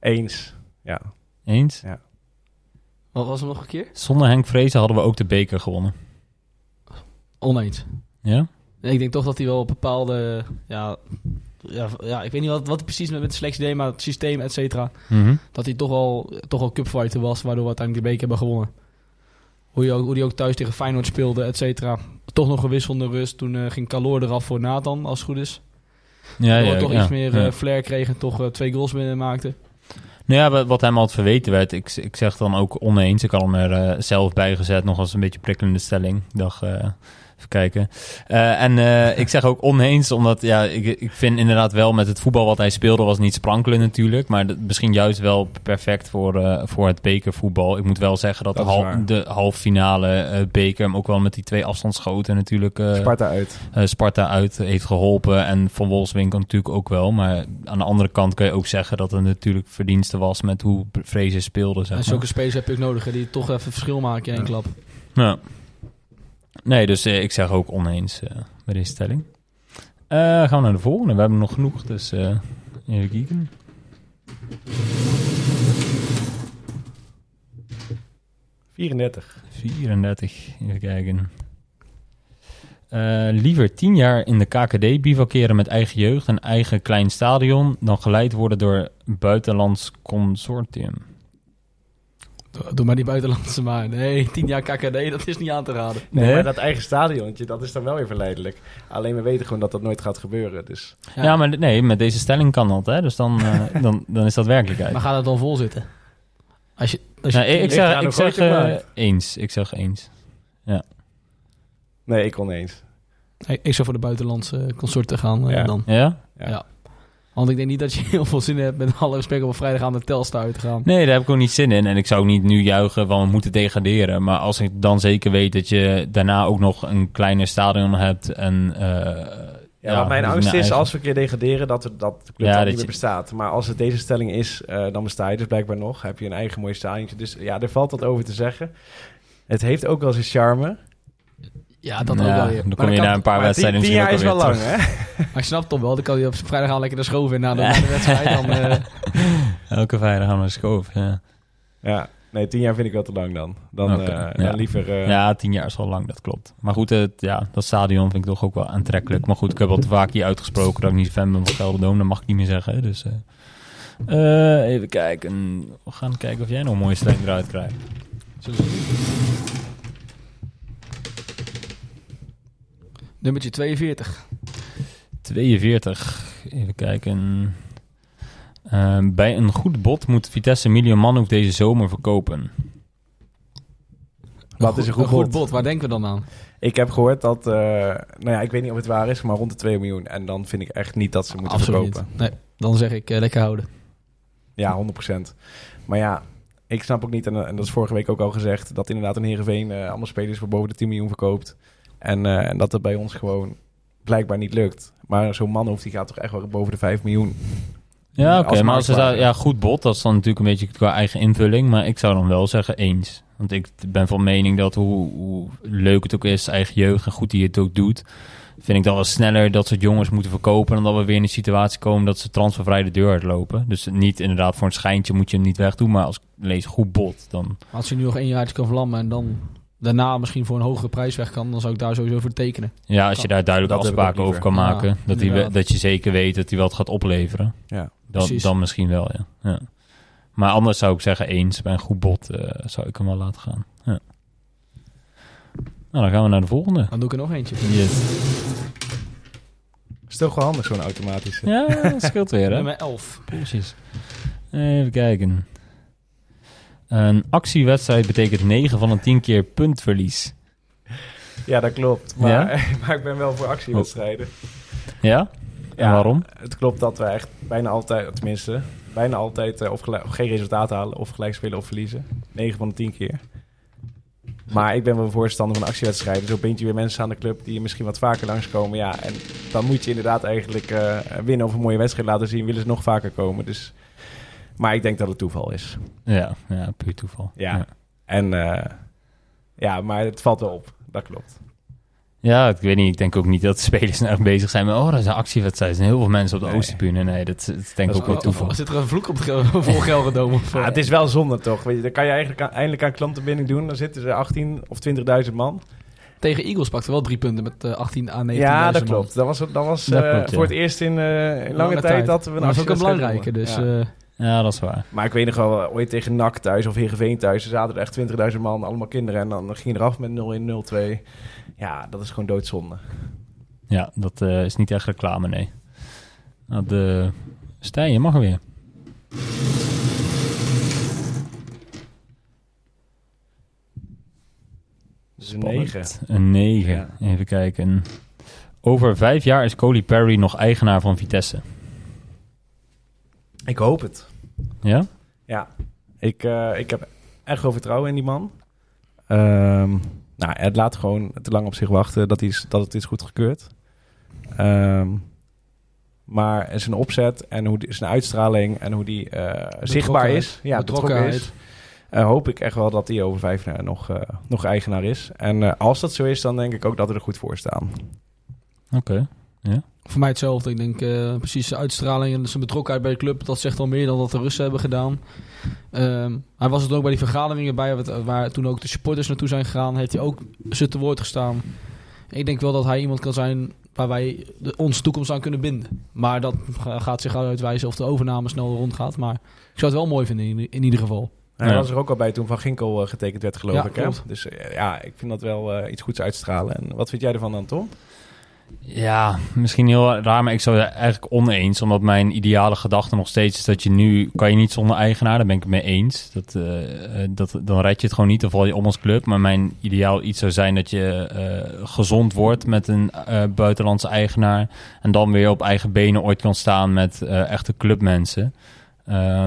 Eens. Ja. eens. Wat was hem nog een keer? Zonder Henk Vrezen hadden we ook de beker gewonnen. Oneens. Ja? Ik denk toch dat hij wel op bepaalde... Ja, ja, ja, ik weet niet wat, wat hij precies met, met de selectie deed, maar het systeem, et cetera. Mhm. Dat hij toch wel, toch wel cupfighter was, waardoor we uiteindelijk de beker hebben gewonnen. Hoe hij ook, hoe hij ook thuis tegen Feyenoord speelde, et cetera. Toch nog gewisselde rust. Toen eh, ging Calor eraf voor Nathan, als het goed is. Ja, ja, toch ja. iets meer ja. eh, flair kreeg en toch eh, twee goals binnen maakte. Nou ja, wat- hem altijd verweten werd, ik, ik zeg dan ook oneens. Ik had hem er zelf bij gezet, nog als een beetje prikkelende stelling. Ik dacht, even kijken. Eh, en eh, ik zeg ook oneens, omdat ja, ik, ik vind inderdaad wel met het voetbal wat hij speelde, was niet sprankelen natuurlijk. Maar dat- misschien juist wel perfect voor, eh, voor het bekervoetbal. Ik moet wel zeggen dat, hal- de halve finale eh, beker, hem ook wel met die twee afstandsschoten natuurlijk... eh, Sparta uit. eh, Sparta uit heeft geholpen. En Van Wolfswinkel natuurlijk ook wel. Maar aan de andere kant kan je ook zeggen dat het natuurlijk verdienste was met hoe Vrezen speelde. Zeg En zulke spelers heb je ook nodig, hè, die toch even verschil maken in één klap. Ja. Nee, dus eh, ik zeg ook oneens eh, bij deze stelling. Eh, gaan we naar de volgende. We hebben nog genoeg, dus eh, even kijken. Uh, 34. 34, even kijken. Eh, liever 10 jaar in de KKD bivakeren met eigen jeugd en eigen klein stadion... dan geleid worden door buitenlands consortium. Doe- maar die buitenlandse maar. Nee, 10 jaar KKD, dat is niet aan te raden. Nee, Nee? maar dat eigen stadiontje, dat is dan wel weer verleidelijk. Alleen we weten gewoon dat dat nooit gaat gebeuren. Dus Ja, maar nee, met deze stelling kan dat, hè? Dus dan, eh, dan, dan is dat werkelijkheid. Maar gaat het dan vol zitten? Als je, als je Nou, ik, zeg, ik zeg eh, eens. Ik zeg eens. nee, ik oneens. ik, ik zou voor de buitenlandse consorten gaan eh, Ja. dan. Ja? Want ik denk niet dat je heel veel zin hebt met alle respect op vrijdag aan de Telstar uit te gaan. Nee, daar heb ik ook niet zin in. En ik zou niet nu juichen van we moeten degraderen. Maar als ik dan zeker weet dat je daarna ook nog een kleiner stadion hebt en... eh, Ja, wat mijn angst is eigen- als we een keer degraderen dat, we, dat de club Ja, dan dat niet je- meer bestaat. Maar als het deze stelling is, eh, dan besta je dus blijkbaar nog. Heb je een eigen mooi stadiontje. Dus ja, er valt wat over te zeggen. Het heeft ook wel zijn charme. Ja, dat Ja, ook wel weer. Dan Maar kom je kan- na een paar wedstrijden misschien jaar ook is wel lang, terug. hè? Maar ik snap toch wel, dan kan je op vrijdag al lekker de schoven in na de, de wedstrijd. Dan, eh, Elke vrijdag gaan we naar schoof, ja. Ja, nee, tien jaar vind ik wel te lang dan. Dan, eh, ja. dan liever... eh, Ja, tien jaar is wel lang, dat klopt. Maar goed, het, ja, dat stadion vind ik toch ook wel aantrekkelijk. Maar goed, ik heb al te vaak hier uitgesproken dat ik niet fan ben van Gelderdoom. Dat mag ik niet meer zeggen, dus... eh. Eh, even kijken. We gaan kijken of jij nog een mooie stelling eruit krijgt. Nummertje 42. 42. Even kijken. Eh, bij een goed bod moet Vitesse Emilio Manhoef deze zomer verkopen. Wat is een goed bod? Waar denken we dan aan? Ik heb gehoord dat, eh, nou ja, ik weet niet of het waar is, maar rond de 2 miljoen. En dan vind ik echt niet dat ze moeten Absoluut verkopen. niet. Nee, dan zeg ik eh, lekker houden. Ja, 100%. Maar ja, ik snap ook niet, en, en dat is vorige week ook al gezegd, dat inderdaad een Heerenveen eh allemaal spelers voor boven de 10 miljoen verkoopt. En, uh, en dat dat bij ons gewoon blijkbaar niet lukt. Maar zo'n man hoeft die gaat toch echt wel boven de 5 miljoen. Ja, oké. maar als ze ja, goed bot, dat is dan natuurlijk een beetje qua eigen invulling. Maar ik zou dan wel zeggen eens. Want ik ben van mening dat hoe, hoe leuk het ook is, eigen jeugd en goed hij het ook doet vind ik dat we sneller dat soort jongens moeten verkopen... dan dat we weer in een situatie komen dat ze transfervrij de deur uitlopen. Dus niet inderdaad voor een schijntje moet je hem niet wegdoen... maar als lees goed bot, dan... Als je nu nog één jaar kan vlammen en dan daarna misschien voor een hogere prijs weg kan... dan zou ik daar sowieso voor tekenen. Ja, als je daar duidelijk afspraken over kan maken... dat, die, dat je zeker weet dat hij wat gaat opleveren. Ja, dan, dan misschien wel, ja. ja. Maar anders zou ik zeggen eens, bij een goed bot uh, zou ik hem wel laten gaan. Ja. Nou, dan gaan we naar de volgende. Dan doe ik er nog eentje. Yes. Is toch wel handig, zo'n automatische? Ja, dat scheelt weer, hè? Nummer 11. Precies. Even kijken. Een actiewedstrijd betekent 9 van de 10 keer puntverlies. Ja, dat klopt. Maar, ja? maar ik ben wel voor actiewedstrijden. Ja? En ja, waarom? Het klopt dat we echt bijna altijd, tenminste, bijna altijd uh, of, of, geen resultaat halen. Of gelijk spelen of verliezen. 9 van de 10 keer. Maar ik ben wel voorstander van actiewedstrijden. Zo bind je weer mensen aan de club die misschien wat vaker langskomen. Ja, en dan moet je inderdaad eigenlijk uh, winnen of een mooie wedstrijd laten zien. Willen ze nog vaker komen. Dus, maar ik denk dat het toeval is. Ja, ja puur toeval. Ja, en uh, ja, maar het valt wel op. Dat klopt. Ja, ik weet niet. Ik denk ook niet dat de spelers nou bezig zijn met... oh, dat is een actiewedstrijd. Er zijn heel veel mensen op de nee. Oosterbune. Nee, dat, dat denk ik ook wel toeval. Zit er een vloek op het vol Gelredome? ja, het is wel zonde toch? Weet je, dan kan je eigenlijk aan, eindelijk aan klantenbinding doen. Dan zitten er 18 of 20.000 man. Tegen Eagles pakte wel drie punten met uh, 18 aan 19.000 Ja, dat klopt. Dat was, dat was dat uh, klopt, voor het eerst in, uh, in lange, tijd, tijd dat we... Dat is ook een belangrijke, dus... Ja. Ja, dat is waar. Maar ik weet nog wel, ooit tegen NAC thuis of Heerenveen thuis... er zaten er echt 20.000 man, allemaal kinderen... en dan ging je eraf met 0-1, 0-2. Ja, dat is gewoon doodzonde. Ja, dat uh, is niet echt reclame, nee. Nou, de Stijn, je mag weer. Dus een 9. Een 9. Ja. Even kijken. Over vijf jaar is Coley Perry nog eigenaar van Vitesse. Ik hoop het. Ja? Ja. Ik, uh, ik heb echt veel vertrouwen in die man. Um, nou, het laat gewoon te lang op zich wachten dat, is, dat het is goedgekeurd. Um, maar zijn opzet en hoe die, zijn uitstraling en hoe die uh, zichtbaar is, ja, betrokken is, uh, hoop ik echt wel dat hij over vijf jaar nog, uh, nog eigenaar is. En als dat zo is, dan denk ik ook dat we er goed voor staan. Oké, okay. ja. Voor mij hetzelfde. Ik denk uh, precies de uitstraling en zijn betrokkenheid bij de club. Dat zegt al meer dan dat de Russen hebben gedaan. Um, hij was het ook bij die vergaderingen bij, waar toen ook de supporters naartoe zijn gegaan. Heeft hij ook ze te woord gestaan. Ik denk wel dat hij iemand kan zijn waar wij de, onze toekomst aan kunnen binden. Maar dat gaat zich uitwijzen of de overname snel rondgaat. Maar ik zou het wel mooi vinden in, in ieder geval. Hij was er ook al bij toen Van Ginkel uh, getekend werd, geloof ja, ik. Hè? Dus uh, ja, ik vind dat wel uh, iets goeds uitstralen. En wat vind jij ervan dan, Tom? Ja, misschien heel raar, maar ik zou het eigenlijk oneens. Omdat mijn ideale gedachte nog steeds is dat je nu... kan je niet zonder eigenaar, daar ben ik het mee eens. Dat, uh, dat, dan red je het gewoon niet, dan val je om als club. Maar mijn ideaal iets zou zijn dat je uh, gezond wordt met een buitenlandse eigenaar. En dan weer op eigen benen ooit kan staan met echte clubmensen.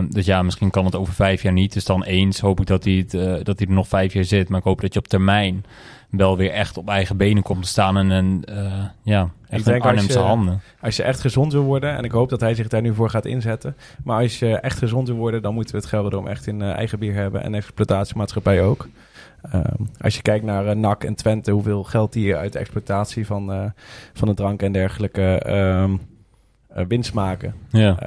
dus ja, misschien kan het over vijf jaar niet. Dus dan eens hoop ik dat hij, het, dat hij er nog vijf jaar zit. Maar ik hoop dat je op termijn wel weer echt op eigen benen komt te staan en, en uh, ja, echt een Arnhemse handen. Als je echt gezond wil worden, en ik hoop dat hij zich daar nu voor gaat inzetten, maar als je echt gezond wil worden, dan moeten we het Gelredome echt in uh, eigen bier hebben en exploitatiemaatschappij ook. Um, als je kijkt naar uh, NAC en Twente, hoeveel geld die uit de exploitatie van, van de drank en dergelijke um, winst maken. Ja.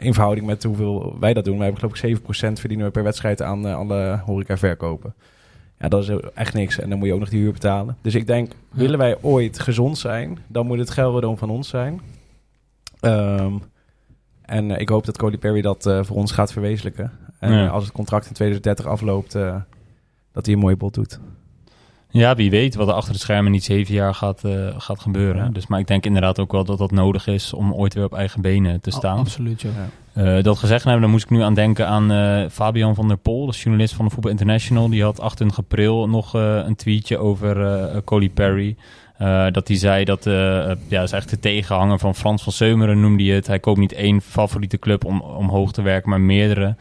in verhouding met hoeveel wij dat doen. Wij hebben geloof ik 7% verdienen we per wedstrijd aan alle horeca verkopen. Ja, dat is echt niks. En dan moet je ook nog die huur betalen. Dus ik denk, willen wij ooit gezond zijn, dan moet het Gelredome van ons zijn. Um, en uh, ik hoop dat Cody Perry dat uh, voor ons gaat verwezenlijken. En ja. uh, als het contract in 2030 afloopt, dat hij een mooie bot doet. Ja, wie weet wat er achter de schermen niet zeven jaar gaat, uh, gaat gebeuren. Ja. Dus, maar ik denk inderdaad ook wel dat dat nodig is om ooit weer op eigen benen te staan. Oh, absoluut, ja. Uh, dat gezegd hebben, dan moest ik nu aan denken aan uh, Fabian van der Pol, de journalist van de Voetbal International. Die had 28 april nog een tweetje over Coley Perry. dat hij zei dat, ja, is echt de tegenhanger van Frans van Seumeren noemde hij het. Hij koopt niet één favoriete club om omhoog te werken, maar meerdere.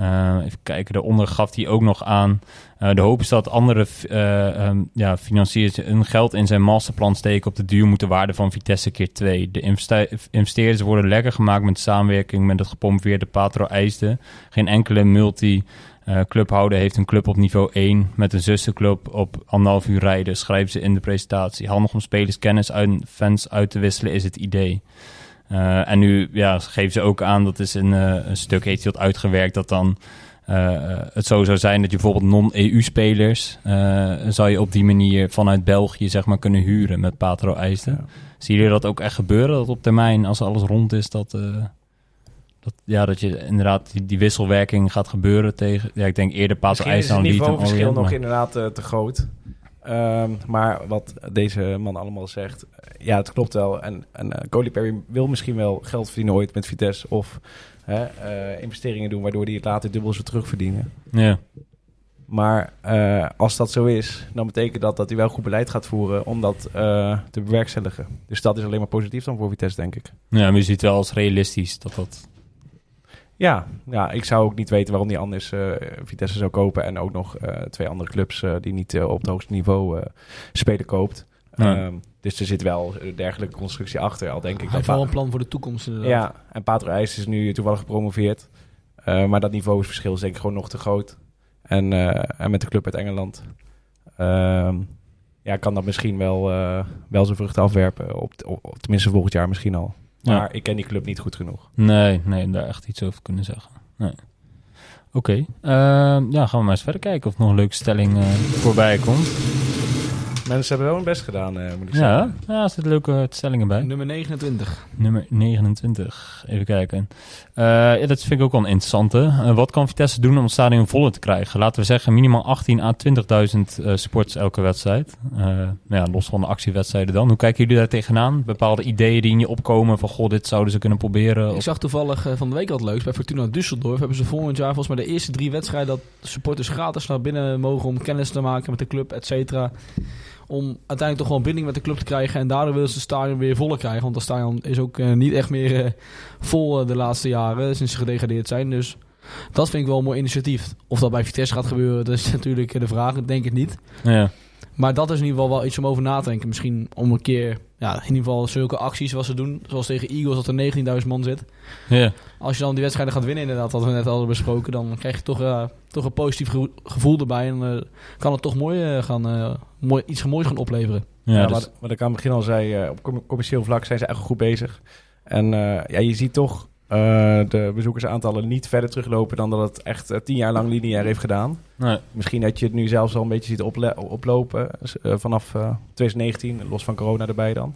Uh, even kijken, daaronder gaf hij ook nog aan. Uh, de hoop is dat andere uh, um, ja, financiers hun geld in zijn masterplan steken op de duur moeten waarde van Vitesse keer 2. De investeerders worden lekker gemaakt met samenwerking met het gepromoveerde Patro IJsden. Geen enkele multi clubhouder heeft een club op niveau 1 met een zusterclub op anderhalf uur rijden, schrijven ze in de presentatie. Handig om spelers kennis uit fans uit te wisselen is het idee. Uh, en nu ja, geven ze ook aan, dat is een, uh, een stuk heeft wat uitgewerkt, dat dan het zo zou zijn dat je bijvoorbeeld non-EU-spelers zou je op die manier vanuit België zeg maar kunnen huren met Patro IJsden. Ja. Zie je dat ook echt gebeuren, dat op termijn als alles rond is, dat dat, ja, dat je inderdaad die, die, wisselwerking gaat gebeuren tegen... Ja, ik denk eerder IJs dan Is het niveauverschil nog inderdaad uh, te groot. Um, maar wat deze man allemaal zegt, ja, het klopt wel. En, en uh, Coley Perry wil misschien wel geld verdienen ooit met Vitesse... of uh, investeringen doen waardoor hij het later dubbel zo terugverdienen. Ja. Maar uh, als dat zo is, dan betekent dat dat hij wel goed beleid gaat voeren om dat te bewerkstelligen. Dus dat is alleen maar positief dan voor Vitesse, denk ik. Ja, maar je ziet wel als realistisch dat dat ja, ja, ik zou ook niet weten waarom die anders uh, Vitesse zou kopen. En ook nog uh, twee andere clubs uh, die niet op het hoogste niveau spelen koopt. Um, dus er zit wel een dergelijke constructie achter, al denk ik. Hij heeft wel een plan voor de toekomst inderdaad. Ja, en Patro IJs is nu toevallig gepromoveerd. maar dat niveauverschil is denk ik gewoon nog te groot. En, en met de club uit Engeland um, ja, kan dat misschien wel, wel zijn vruchten afwerpen. Op, op, tenminste volgend jaar misschien al. Maar ik ken die club niet goed genoeg. Nee, nee, daar echt iets over kunnen zeggen. Nee. Oké, okay. uh, ja, gaan we maar eens verder kijken of nog een leuke stelling uh, voorbij komt. Mensen hebben wel hun best gedaan, uh, moet ik ja, zeggen. Ja, er zitten leuke stellingen bij. Nummer 29. Nummer 29. Even kijken. Uh, ja, dat vind ik ook wel een interessante. Uh, wat kan Vitesse doen om het stadion voller te krijgen? Laten we zeggen minimaal 18 à 20.000 supporters elke wedstrijd. ja, los van de actiewedstrijden dan. Hoe kijken jullie daar tegenaan? Bepaalde ideeën die in je opkomen van... goh, dit zouden ze kunnen proberen? Ik zag toevallig van de week wat leuks. Bij Fortuna Düsseldorf hebben ze volgend jaar volgens mij de eerste drie wedstrijden... dat supporters gratis naar binnen mogen om kennis te maken met de club, et cetera om uiteindelijk toch wel een binding met de club te krijgen. En daardoor willen ze de stadion weer voller krijgen. Want de stadion is ook uh, niet echt meer uh, vol uh, de laatste jaren, sinds ze gedegradeerd zijn. Dus dat vind ik wel een mooi initiatief. Of dat bij Vitesse gaat gebeuren, dat is natuurlijk de vraag. Denk ik niet. Ja. Maar dat is in ieder geval wel iets om over na te denken. Misschien om een keer, ja, in ieder geval zulke acties wat ze doen. Zoals tegen Eagles, dat er 19.000 man zit. Ja. Als je dan die wedstrijden gaat winnen, inderdaad, wat we net hadden besproken, dan krijg je toch, uh, toch een positief gevoel erbij. En uh, kan het toch mooi, uh, gaan, mooi, iets moois gaan opleveren. Ja, ja dus... wat, ik aan het begin al zei, op commercieel vlak zijn ze echt goed bezig. En ja, je ziet toch uh, de bezoekersaantallen niet verder teruglopen dan dat het echt uh, tien jaar lang lineair heeft gedaan. Nee. Misschien dat je het nu zelfs al een beetje ziet oplopen uh, vanaf 2019, los van corona erbij dan.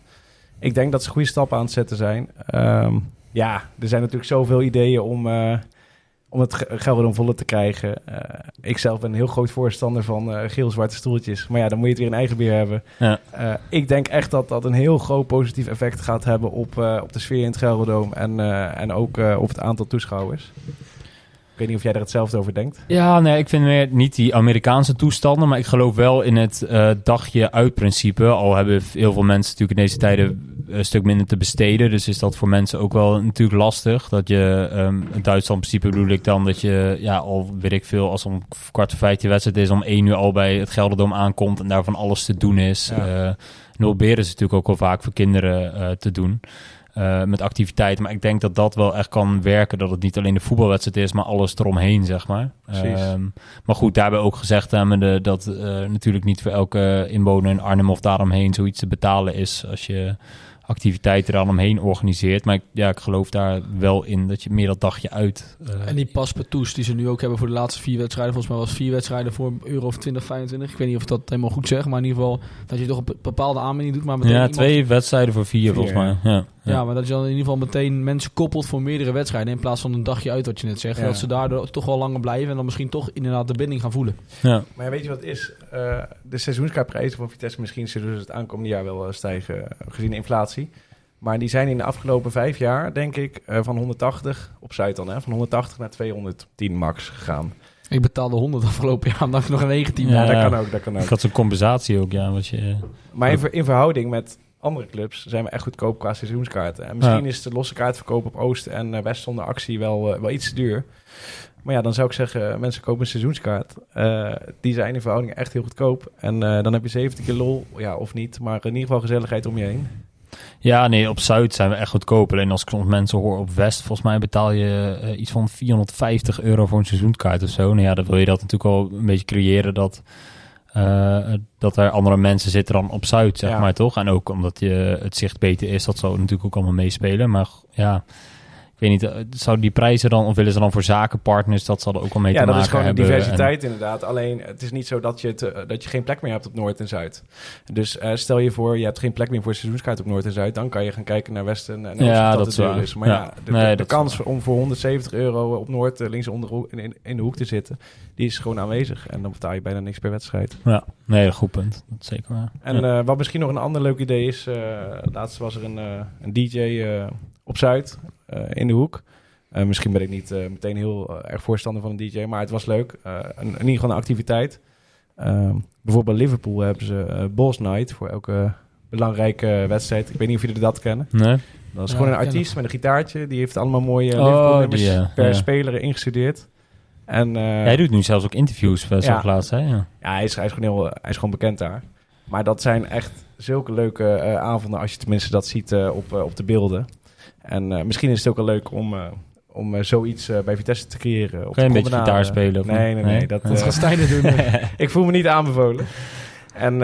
Ik denk dat ze goede stappen aan het zetten zijn. Um, ja, er zijn natuurlijk zoveel ideeën om om het geld om volle te krijgen. Uh, ik zelf ben een heel groot voorstander van uh, geel-zwarte stoeltjes. Maar ja, dan moet je het weer in eigen bier hebben. Ja. Uh, ik denk echt dat dat een heel groot positief effect gaat hebben op, op de sfeer in het Gelderdoom. En, en ook op het aantal toeschouwers. Ik weet niet of jij er hetzelfde over denkt. Ja, nee, ik vind meer niet die Amerikaanse toestanden. Maar ik geloof wel in het dagje uit principe. Al hebben heel veel mensen natuurlijk in deze tijden een stuk minder te besteden. Dus is dat voor mensen ook wel natuurlijk lastig. Dat je um, in Duitsland in principe bedoel ik dan dat je ja, al weet ik veel, als om kwart voor vijf je wedstrijd is, om één uur al bij het Gelderdoom aankomt en daarvan alles te doen is. Ja. Uh, ze natuurlijk ook wel vaak voor kinderen uh, te doen. Uh, met activiteiten. Maar ik denk dat dat wel echt kan werken. Dat het niet alleen de voetbalwedstrijd is, maar alles eromheen, zeg maar. Um, maar goed, daarbij ook gezegd hebben dat uh, natuurlijk niet voor elke inwoner in Arnhem of daaromheen zoiets te betalen is. Als je activiteiten er dan omheen organiseert. Maar ik, ja, ik geloof daar wel in dat je meer dat dagje uit... Uh, en die paspartouts die ze nu ook hebben voor de laatste vier wedstrijden. Volgens mij was vier wedstrijden voor euro of 2025. Ik weet niet of dat helemaal goed zeg, maar in ieder geval dat je toch een bepaalde aanbieding doet. Maar ja, twee wedstrijden voor vier, vier volgens mij. Ja. Ja. maar dat je dan in ieder geval meteen mensen koppelt voor meerdere wedstrijden. In plaats van een dagje uit, wat je net zegt. Ja. Dat ze daardoor toch wel langer blijven en dan misschien toch inderdaad de binding gaan voelen. Ja. Maar weet je wat het is? Uh, de seizoenskaartprijzen van Vitesse misschien zullen het aankomende jaar wel uh, stijgen gezien de inflatie. Maar die zijn in de afgelopen vijf jaar, denk ik, uh, van 180 op Zuid dan, hè, van 180 naar 210 max gegaan. Ik betaalde 100 afgelopen jaar, omdat ik nog een 19 Ja, ja, dat kan ook, dat kan ook. Ik had zo'n compensatie ook, ja. Wat je, maar in, in verhouding met andere clubs zijn we echt goedkoop qua seizoenskaarten. En misschien ja. is de losse kaartverkoop op Oost en uh, West zonder actie wel, uh, wel iets te duur. Maar ja, dan zou ik zeggen, mensen kopen een seizoenskaart. Uh, die zijn in verhouding echt heel goedkoop. En uh, dan heb je 70 keer lol, ja, of niet. Maar in ieder geval gezelligheid om je heen. Ja, nee, op Zuid zijn we echt goedkoper. En als ik soms mensen hoor op West, volgens mij betaal je iets van 450 euro voor een seizoenskaart of zo. Nou ja, dan wil je dat natuurlijk al een beetje creëren dat, uh, dat er andere mensen zitten dan op Zuid, zeg ja. maar toch? En ook omdat je, het zicht beter is, dat zou natuurlijk ook allemaal meespelen. Maar ja, weet niet, zou die prijzen dan, of willen ze dan voor zakenpartners, dat zal er ook al mee ja, te maken hebben? Ja, dat is gewoon diversiteit inderdaad. Alleen, het is niet zo dat je, het, uh, dat je geen plek meer hebt op Noord en Zuid. Dus uh, stel je voor, je hebt geen plek meer voor seizoenskaart op Noord en Zuid, dan kan je gaan kijken naar Westen en ja, dat, dat het is. Maar ja, ja de, nee, de, de kans om voor 170 euro op Noord links onder in, de hoek te zitten, die is gewoon aanwezig. En dan betaal je bijna niks per wedstrijd. Ja, nee, goed punt. Dat is zeker waar. En ja. wat misschien nog een ander leuk idee is, laatst was er een, een DJ op Zuid in de hoek. Uh, misschien ben ik niet uh, meteen heel uh, erg voorstander van een DJ, maar het was leuk. Een, in ieder geval een activiteit. Ehm, bijvoorbeeld bij Liverpool hebben ze Balls Night voor elke belangrijke wedstrijd. Ik weet niet of jullie dat kennen. Nee. Dat is ja, gewoon een artiest met een gitaartje. Die heeft allemaal mooie oh, Liverpool per ja. speler ingestudeerd. En, hij doet nu zelfs ook interviews, zoals ja. laatst. Hè? Ja, ja hij, is, hij, is gewoon heel, hij is gewoon bekend daar. Maar dat zijn echt zulke leuke avonden als je tenminste dat ziet op, op de beelden. En misschien is het ook wel leuk om om uh, zoiets uh, bij Vitesse te creëren. Op kan je een beetje gitaar spelen? Of nee, nee, nee, nee. Dat, dat uh, gaat doen. ik voel me niet aanbevolen. En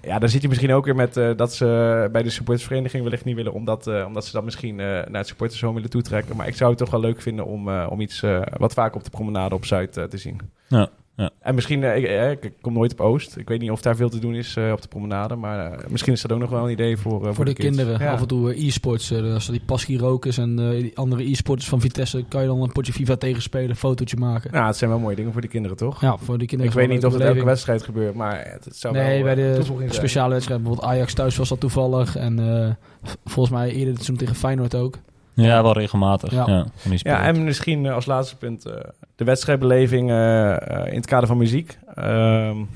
ja, dan zit je misschien ook weer met dat ze bij de supportersvereniging wellicht niet willen, omdat, omdat ze dat misschien naar het supportershome willen toetrekken. Maar ik zou het toch wel leuk vinden om, om iets wat vaker op de promenade op Zuid te zien. Ja. Ja. En misschien, uh, ik, uh, ik, kom nooit op Oost. Ik weet niet of daar veel te doen is uh, op de promenade. Maar misschien is dat ook nog wel een idee voor, voor, voor de, de kinderen. Ja. Af en toe e-sports. als die Paschi Rokers en die andere e-sporters van Vitesse... kan je dan een potje FIFA tegenspelen, een fotootje maken. Ja, het zijn wel mooie dingen voor die kinderen, toch? Ja, voor die kinderen. Ik weet niet of het elke wedstrijd gebeurt, maar het zou nee, wel bij de speciale wedstrijd. Bijvoorbeeld Ajax thuis was dat toevallig. En volgens mij eerder het tegen Feyenoord ook. Ja, wel regelmatig. Ja, ja, ja en misschien uh, als laatste punt uh, de wedstrijdbeleving uh, in het kader van muziek. Um,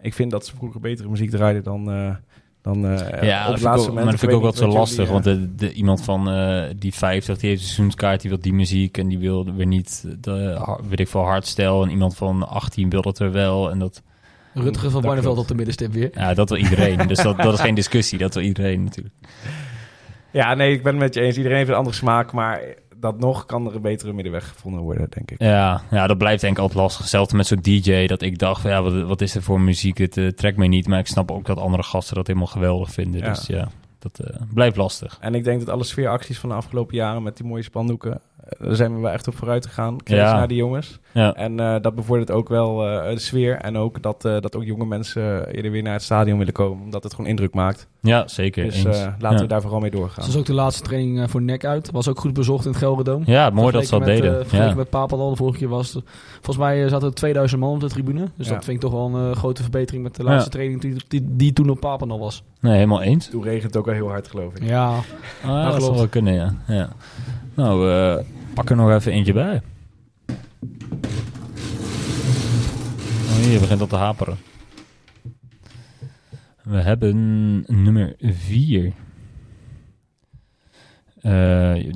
ik vind dat ze vroeger betere muziek draaiden dan, dan ja, op het laatste moment. Maar dat vind ik ook wel zo lastig. want de, de, iemand van die 50, die heeft een seizoenskaart, die wil die muziek en die wil weer niet, de, weet ik veel, hardstyle. En iemand van 18 wil dat er wel. En dat... Rutger van Barneveld op de middenstip weer. Ja, dat wil iedereen. dus dat, dat is geen discussie. Dat wil iedereen natuurlijk. Ja, nee, ik ben het met je eens. Iedereen heeft een andere smaak, maar dat nog kan er een betere middenweg gevonden worden, denk ik. Ja, ja dat blijft denk ik altijd lastig. Hetzelfde met zo'n DJ, dat ik dacht, ja, wat, wat is er voor muziek? Het uh, trekt mij niet, maar ik snap ook dat andere gasten dat helemaal geweldig vinden. Ja. Dus ja, dat uh, blijft lastig. En ik denk dat alle sfeeracties van de afgelopen jaren met die mooie spandoeken, daar zijn we wel echt op vooruit gegaan. Kennis Ja. naar die jongens. Ja. En uh, dat bevordert ook wel uh, de sfeer. En ook dat, uh, dat ook jonge mensen eerder weer naar het stadion willen komen. Omdat het gewoon indruk maakt. Ja, zeker. Dus laten Ja. we daar vooral mee doorgaan. Dat is ook de laatste training voor NEC uit. Was ook goed bezocht in het Gelredome. Ja, mooi dat ze dat deden. Uh, vergeleken ja. met Papendal, de vorige keer was het... Volgens mij zaten er 2000 man op de tribune. Dus Ja. dat vind ik toch wel een grote verbetering met de laatste Ja. training die, die, die toen op Papendal was. Nee, helemaal eens. Toen regent het ook wel heel hard, geloof ik. Ja, Ah, dat zou wel kunnen, ja. Nou, eh, pak er nog even eentje bij. Oh, hier begint al te haperen. We hebben nummer 4.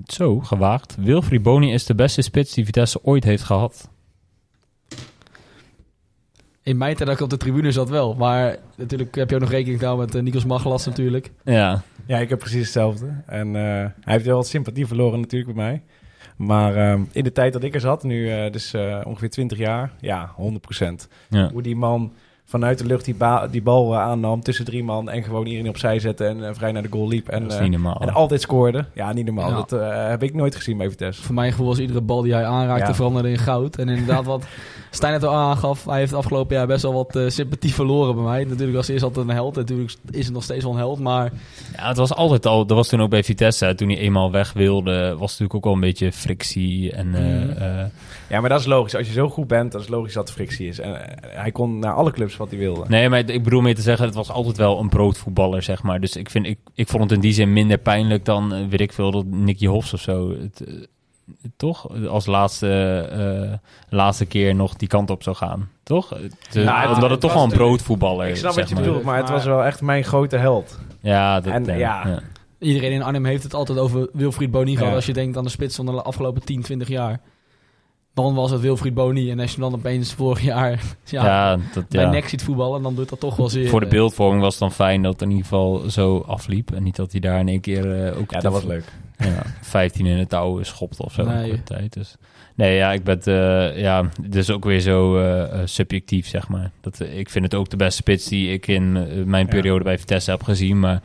zo, gewaagd. Wilfried Boni is de beste spits die Vitesse ooit heeft gehad. In mijn tijd dat ik op de tribune zat wel. Maar natuurlijk heb je ook nog rekening gehouden met uh, Nikos Maglas natuurlijk. Ja, Ja, ik heb precies hetzelfde. En eh, hij heeft wel wat sympathie verloren natuurlijk bij mij. Maar ehm, in de tijd dat ik er zat, nu eh, dus eh, ongeveer 20 jaar, ja, 100%. ja. Hoe die man vanuit de lucht die, ba- die bal eh, aannam tussen drie man en gewoon iedereen opzij zette en eh, vrij naar de goal liep. En, dat is eh, niet normaal. en altijd scoorde. Ja, niet normaal. Ja. Dat eh, heb ik nooit gezien bij Vitesse. Voor mijn gevoel was iedere bal die hij aanraakte Ja. veranderde in goud. En inderdaad wat Stijn het al aangaf, hij heeft afgelopen jaar best wel wat sympathie verloren bij mij. Natuurlijk was hij eerst altijd een held. Natuurlijk is het nog steeds wel een held, maar Ja, het was altijd al. Dat was toen ook bij Vitesse. hè, Toen hij eenmaal weg wilde, was natuurlijk ook wel een beetje frictie. En, eh, Mhm. eh, Ja, maar dat is logisch. Als je zo goed bent, dan is het logisch dat er frictie is. En hij kon naar alle clubs wat hij wilde. nee, maar ik bedoel mee te zeggen, het was altijd wel een broodvoetballer, zeg maar. Dus ik, vind, ik, ik vond het in die zin minder pijnlijk dan, eh, weet ik veel, dat Nicky Hofs of zo. Het, eh, toch? Als laatste, eh, laatste keer nog die kant op zou gaan. Toch? Het- omdat het, het toch wel een broodvoetballer ik is. snap zeg wat je maar. bedoelt, maar het was wel echt mijn grote held. Ja, dat, En, ja, ja. ja. iedereen in Arnhem heeft het altijd over Wilfried Boni gehad. Ja. Als je denkt aan de spits van de afgelopen 10, 20 jaar. Dan was het Wilfried Boni. En als je dan opeens vorig jaar ja, Ja, dat, bij ja. nek ziet voetballen, dan doet dat toch wel zeer. Voor de eh, beeldvorming was het dan fijn dat het in ieder geval zo afliep. En niet dat hij daar in één keer eh, ook Ja, dat was leuk. ja, 15 in het touw schopte of zo. Nee. Tijd. Dus. Nee, ja, ik ben eh, ja, het is ook weer zo subjectief, zeg maar. Dat, ik vind het ook de beste spits die ik in mijn Ja. periode bij Vitesse heb gezien. Maar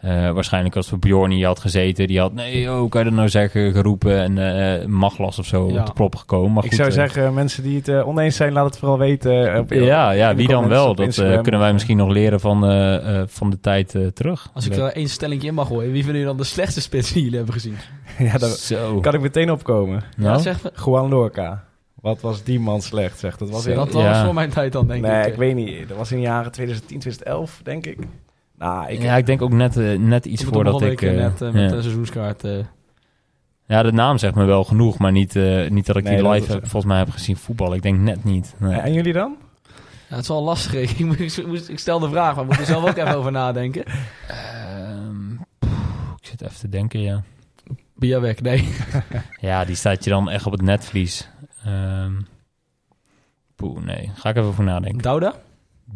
eh, waarschijnlijk als we Bjorn hier had gezeten, die had, nee, oh, kan je dat nou zeggen, geroepen. En eh Maglas of zo Ja. op de proppen gekomen. Maar ik goed, zou eh, zeggen, mensen die het oneens zijn, laat het vooral weten. op- ja, ja, wie dan wel? Dat eh, kunnen wij misschien nog leren van, eh, eh, van de tijd eh, terug. Als ik er één stellingje in mag gooien, wie vinden jullie dan de slechtste spits die jullie hebben gezien? ja, daar Zo. kan ik meteen opkomen. Nou? Ja, zeg maar. Juan Lorca. Wat was die man slecht, zeg. Dat was in, Dat was Ja. voor mijn tijd dan, denk nee, ik. ik weet niet. Dat was in de jaren 2010, 2011, denk ik. Nou, ik, ja, ik denk ook net, eh, net iets voordat ik... een keer eh, net eh, met ja. een seizoenskaart. eh, Ja, de naam zegt me wel genoeg, maar niet, eh, niet dat ik Nee, die live heb- volgens mij heb gezien voetballen. Ik denk net niet. Nee. En jullie dan? ja, het is wel lastig. Ik, moest- ik, moest- ik stel de vraag, maar ik moet er zelf ook even over nadenken. Ehm, ik zit even te denken, ja. Biawek, nee. Ja, die staat je dan echt op het netvlies. Ehm poeh, nee. Ga ik even over nadenken. Douda?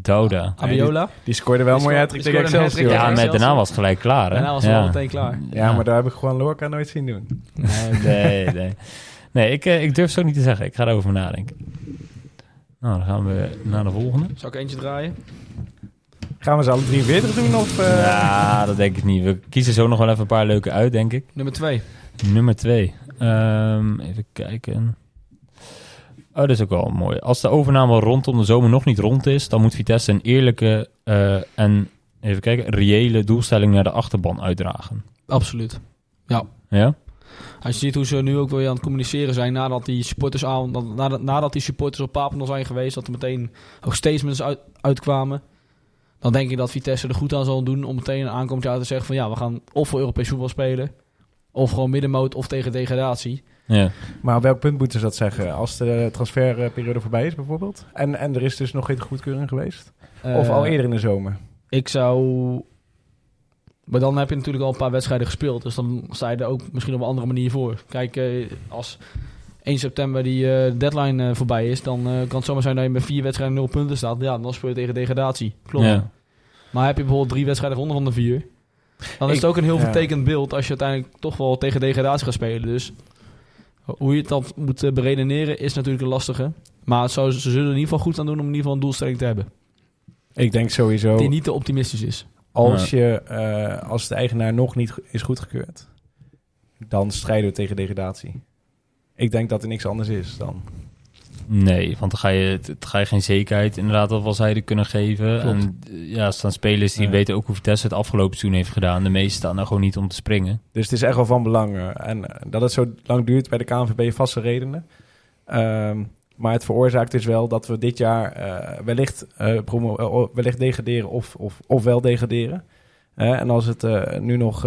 Douda. Abiola? Die scoorde wel Die mooi uit tegen Excelsior. Ja, Ja, met daarna was het gelijk klaar, hè? Daarna was het wel meteen klaar. Ja, maar daar heb ik Juan Lorca nooit zien doen. Nee, Nee, nee. Nee, ik, eh, ik durf het ook niet te zeggen. Ik ga erover nadenken. Nou, dan gaan we naar de volgende. Zal ik eentje draaien? Gaan we ze alle 43 doen? Of, eh, Ja, dat denk ik niet. We kiezen zo nog wel even een paar leuke uit, denk ik. Nummer twee. Nummer twee. Ehm, even kijken. Oh, dat is ook wel mooi. Als de overname rondom de zomer nog niet rond is, dan moet Vitesse een eerlijke eh, en even kijken, reële doelstelling naar de achterban uitdragen. Absoluut. Ja? Als je ziet hoe ze nu ook weer aan het communiceren zijn nadat die supporters aan, dat- nadat, nadat die supporters op Papendal zijn geweest, dat er meteen ook statements uit, uitkwamen. Dan denk ik dat Vitesse er goed aan zal doen om meteen een aankomend jaar te zeggen van ja, we gaan of voor Europees voetbal spelen, of gewoon middenmoot of tegen degradatie. Ja. Maar op welk punt moeten ze dat zeggen? Als de transferperiode voorbij is bijvoorbeeld? En, en er is dus nog geen goedkeuring geweest? of Eh, al eerder in de zomer? Ik zou. Maar dan heb je natuurlijk al een paar wedstrijden gespeeld. Dus dan sta je er ook misschien op een andere manier voor. Kijk, eh, als 1 september die eh, deadline eh, voorbij is, dan eh, kan het zomaar zijn dat je met vier wedstrijden nul punten staat. Ja, dan speel je tegen degradatie. Klopt. Ja. Maar heb je bijvoorbeeld drie wedstrijden gewonnen van de vier, dan is Ik- het ook een heel ja. vertekend beeld als je uiteindelijk toch wel tegen degradatie gaat spelen. Dus hoe je het dan moet eh, beredeneren is natuurlijk een lastige. Maar zou, ze zullen er in ieder geval goed aan doen om in ieder geval een doelstelling te hebben. Ik denk sowieso, Die niet te optimistisch is. als, je, eh, als de eigenaar nog niet is goedgekeurd, dan strijden we tegen degradatie. Ik denk dat er niks anders is dan. Nee, want dan ga je, dan ga je geen zekerheid inderdaad zijde kunnen geven. Klopt. En eh, ja, er staan spelers die Ja. weten ook hoe Vitesse het afgelopen seizoen heeft gedaan. De meesten staan er gewoon niet om te springen. Dus het is echt wel van belang. eh, En eh, dat het zo lang duurt bij de KNVB vaste redenen. Ehm, maar het veroorzaakt dus wel dat we dit jaar wellicht, promo- eh, wellicht degraderen of, of, of wel degraderen. En als het nu nog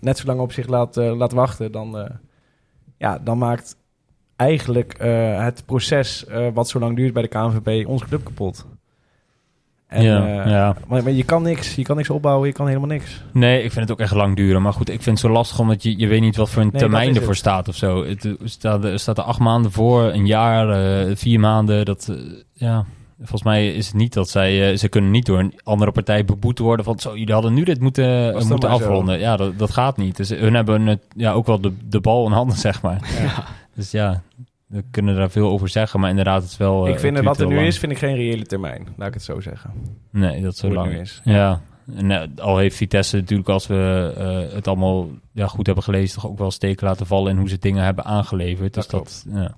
net zo lang op zich laat, laat wachten, dan, ja, dan maakt eigenlijk eh, het proces eh, wat zo lang duurt bij de KNVB onze club kapot. En, ja, eh, ja. Maar, maar je kan niks, je kan niks opbouwen, je kan helemaal niks. Nee, ik vind het ook echt lang duren. Maar goed, ik vind het zo lastig omdat je, je weet niet wat voor een Nee, termijn ervoor het. staat of zo. Het staat, er staat er acht maanden voor, een jaar, vier maanden. Dat, ja, volgens mij is het niet dat zij... ze kunnen niet door een andere partij beboet worden van... Zo, jullie hadden nu dit moeten, moeten zo? afronden. Ja, dat, dat gaat niet. Dus hun hebben het, ja, ook wel de, de bal in handen, zeg maar. Ja. Dus ja, we kunnen daar veel over zeggen. Maar inderdaad, het is wel... eh, ik vind het wat er nu is, vind ik geen reële termijn. Laat ik het zo zeggen. Nee, dat zo Hoe lang. is. Ja, en, eh, al heeft Vitesse natuurlijk als we eh, het allemaal ja, goed hebben gelezen... toch ook wel steken laten vallen in hoe ze dingen hebben aangeleverd. Dat dus dat, ja.